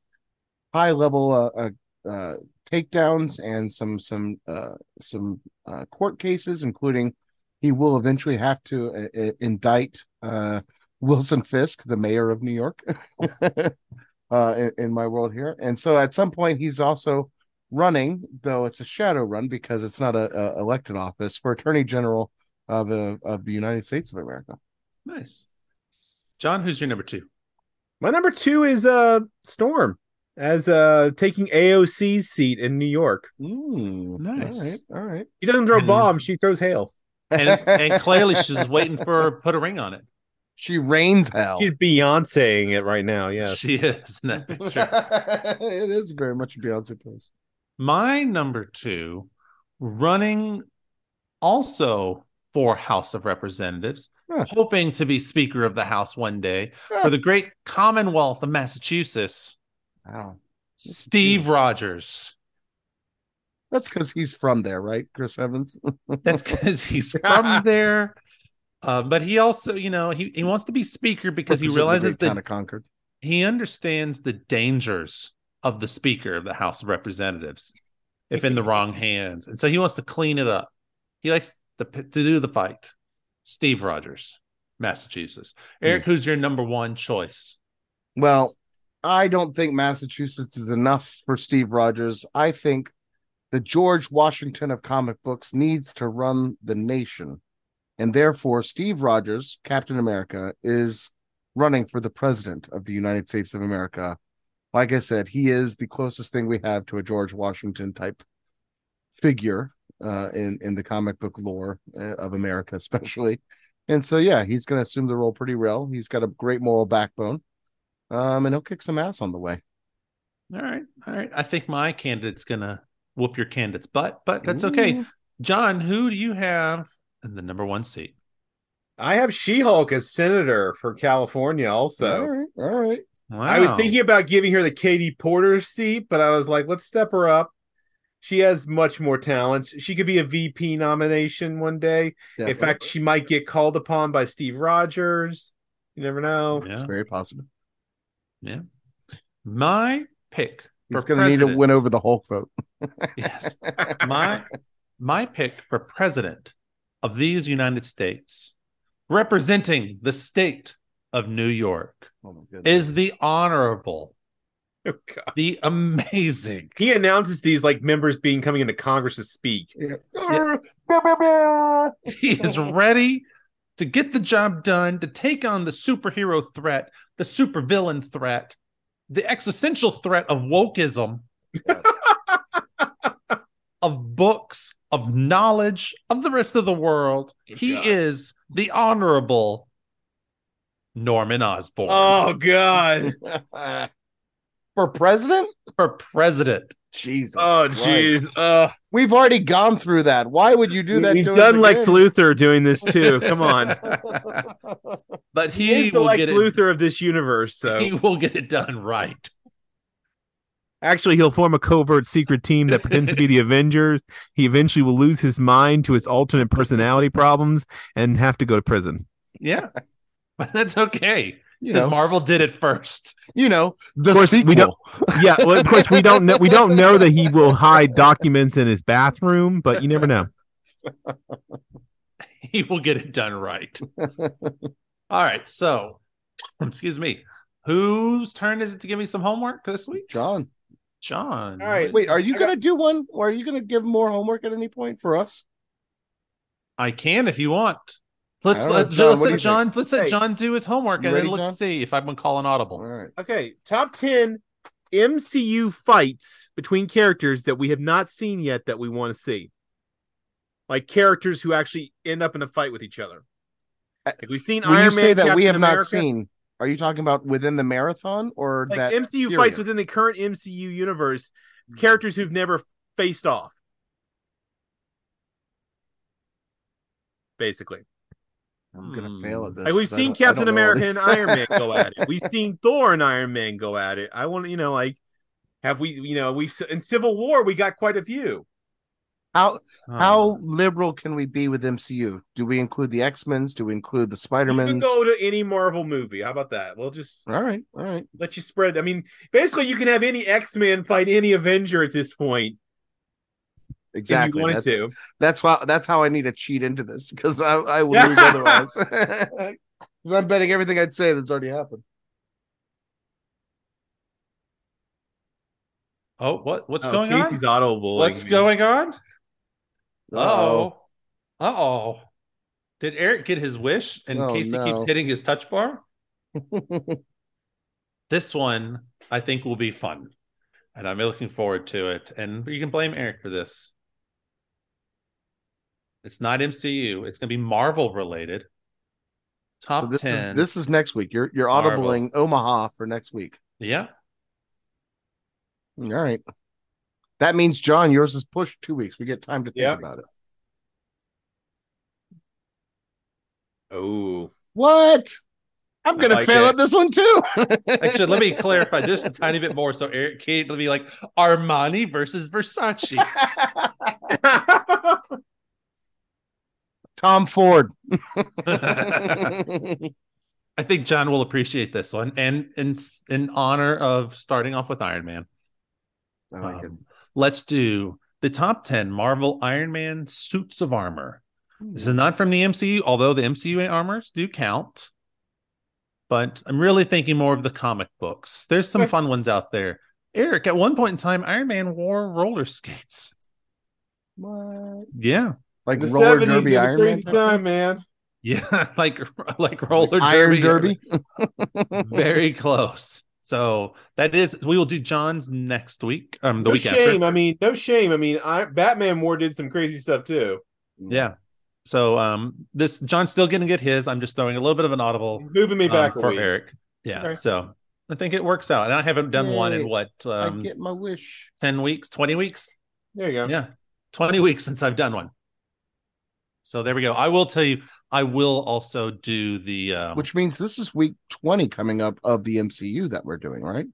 high level uh, uh, uh, takedowns and some some uh, some uh, court cases, including he will eventually have to indict uh, Wilson Fisk, the mayor of New York, uh, in, in my world here. And so at some point, he's also running, though it's a shadow run because it's not a, a elected office for Attorney General of the of the United States of America. Nice. John, who's your number two? My number two is uh Storm as uh taking AOC's seat in New York. Mm, Nice. All right. All right. She doesn't throw And- bombs; she throws hail. And and clearly she's waiting for put a ring on it. she rains hell. She's Beyonceing it right now. Yeah, She is in that picture. it is very much a Beyonce post. My number two, running also for House of Representatives, Huh. hoping to be Speaker of the House one day Huh. for the great Commonwealth of Massachusetts, Wow. Steve Rogers. That's because he's from there, right? Chris Evans. That's because he's from there. Uh, but he also, you know, he, he wants to be speaker because he realizes that of Concord. he understands the dangers of the speaker of the House of Representatives if in the wrong hands. And so he wants to clean it up. He likes the, to do the fight. Steve Rogers, Massachusetts. Eric, hmm. who's your number one choice? Well, I don't think Massachusetts is enough for Steve Rogers. I think the George Washington of comic books needs to run the nation. And therefore, Steve Rogers, Captain America, is running for the president of the United States of America. Like I said, he is the closest thing we have to a George Washington type figure uh, in in the comic book lore uh, of America, especially. And so, yeah, he's going to assume the role pretty well. He's got a great moral backbone, um, and he'll kick some ass on the way. All right. All right. I think my candidate's going to whoop your candidate's butt, but that's okay. John, who do you have in the number one seat? I have She-Hulk as senator for California. Also, all right, all right. Wow. I was thinking about giving her the Katie Porter seat, but I was like, let's step her up. She has much more talents. She could be a VP nomination one day. In fact, she might get called upon by Steve Rogers. You never know. Yeah. it's very possible. Yeah. My pick He's going to need to win over the Hulk vote. Yes. my my pick for president of these United States, representing the state of New York, Oh is the honorable, Oh, the amazing. He announces these like members being coming into Congress to speak. Yeah. He is ready to get the job done, to take on the superhero threat, the supervillain threat, the existential threat of wokeism, of books of knowledge of the rest of the world. Oh, he God. is the honorable Norman Osborn Oh God. For president? for president. Jesus. Oh Christ. jeez. Uh, We've already gone through that. Why would you do that? We've to done Lex again? Luthor doing this too. Come on. But He, he, is the Lex get Luthor of this universe. So. He will get it done right. actually, he'll form a covert secret team that pretends to be the Avengers. He eventually will lose his mind to his alternate personality problems and have to go to prison. Yeah, but that's okay You because know, Marvel did it first. You know, the Of course, we don't- Yeah, well, of course we don't know. We don't know that he will hide documents in his bathroom, but you never know. He will get it done right. All right, so excuse me. Whose turn is it to give me some homework this week? John. John. All right. Wait, are you I gonna do one, or are you gonna give more homework at any point for us? I can if you want. Let's I don't know. let, John, let's do let you John let's let Hey. John do his homework You and then let's John? see if I'm gonna call an audible. All right. Okay, top 10 MCU fights between characters that we have not seen yet that we want to see. Like characters who actually end up in a fight with each other. Uh, Like we've seen When Iron you Man, say that we Captain have not seen, are you talking about within the marathon or like that MCU period? fights within the current MCU universe, characters who've never faced off. Basically. I'm gonna Hmm. fail at this. Like we've seen Captain don't know all America and Iron Man go at it. We've seen Thor and Iron Man go at it. I want you know, like have we, you know, we've in Civil War we got quite a few. How Oh. how liberal can we be with MCU? Do we include the X Men's? Do we include the Spider You can go to any Marvel movie. How about that? We'll just All right, all right. let you spread. I mean, basically, you can have any X Men fight any Avenger at this point Exactly. if you wanted That's, to. that's how that's how I need to cheat into this because I, I will lose otherwise. Because I'm betting everything I'd say that's already happened. Oh, what what's Oh, going Casey's on? audible. What's going on? Uh-oh. Uh oh. Uh oh. Did Eric get his wish and Oh, Casey no. keeps hitting his touch bar? This one I think will be fun. And I'm looking forward to it. And you can blame Eric for this. It's not MCU. It's going to be Marvel related. Top so this 10. is this is next week. You're you're Marvel. audibling Omaha for next week. yeah. All right. That means John, yours is pushed two weeks. We get time to think Yep. about it. Oh, What? I'm gonna like fail it. at this one too. Actually, let me clarify just a tiny bit more. So Eric Kate will be like Armani versus Versace. Tom Ford. I think John will appreciate this one, and in in honor of starting off with Iron Man, I like it. um, let's do the top ten Marvel Iron Man suits of armor. This is not from the MCU, although the MCU armors do count. But I'm really thinking more of the comic books. There's some fun ones out there. Eric, at one point in time, Iron Man wore roller skates. What? Yeah, Like the roller 70s derby is a Iron Man. crazy time, man. yeah, like like roller Iron derby. derby. very close. So that is we will do John's next week. Um, the no week shame. after. I mean, no shame. I mean, I, Batman War did some crazy stuff too. Yeah. So um, this John's still going to get his. I'm just throwing a little bit of an audible He's moving me um, back a for week. Eric. Yeah. Okay. So I think it works out, and I haven't done one in Yay. what I um, get my wish. ten weeks, twenty weeks. There you go. Yeah, twenty weeks since I've done one. So there we go. I will tell you. I will also do the um, Which means this is week 20 coming up of the MCU that we're doing, right?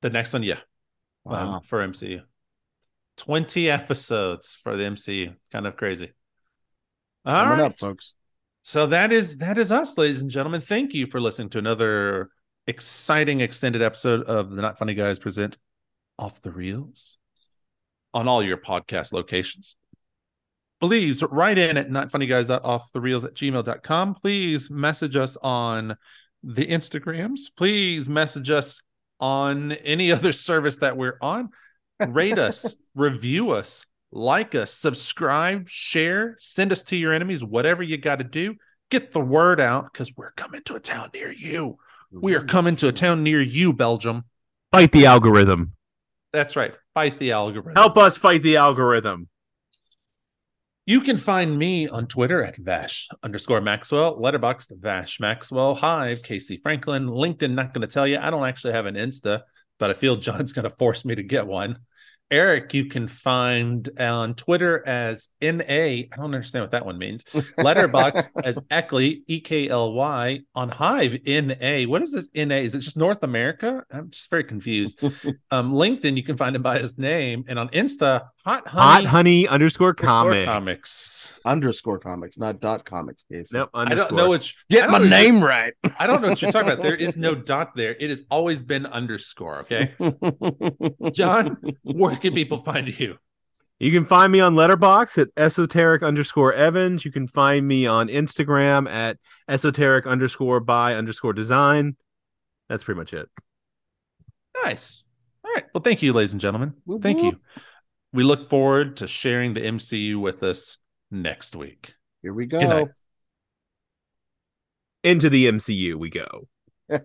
the next one. Yeah. um, for MCU. 20 episodes for the MCU. Kind of crazy. All Coming right. up, folks. So that is that is us, ladies and gentlemen. Thank you for listening to another exciting extended episode of the Not Funny Guys present Off the Reels on all your podcast locations. Please write in at notfunnyguys.offthereels at gmail.com. Please message us on the Instagrams. Please message us on any other service that we're on. Rate us, review us, like us, subscribe, share, send us to your enemies, whatever you got to do. Get the word out because we're coming to a town near you. We are coming to a town near you, Belgium. fight the algorithm. That's right. Fight the algorithm. Help us fight the algorithm. You can find me on Twitter at Vash underscore Maxwell, letterboxed Vash Maxwell, Hive, Casey Franklin, LinkedIn. Not going to tell you, I don't actually have an Insta, but I feel John's going to force me to get one. Eric, you can find on Twitter as NA. I don't understand what that one means. Letterbox as Eckley, E K L Y. On Hive, NA. What is this NA? Is it just North America? I'm just very confused. um, LinkedIn, you can find him by his name. And on Insta, Hot Honey, Hot honey underscore underscore comics. comics. underscore comics, not dot comics. Casey. Nope. I don't know which. I Get don't my know- name right. I don't know what you're talking about. There is no dot there. It has always been underscore. Okay. John, where can people find you? You can find me on Letterbox at esoteric underscore Evans. You can find me on Instagram at esoteric underscore by underscore design. That's pretty much it. Nice. All right. Well, thank you, ladies and gentlemen. Whoop, Thank whoop. you. We look forward to sharing the MCU with us next week. Here we go. Into the MCU we go.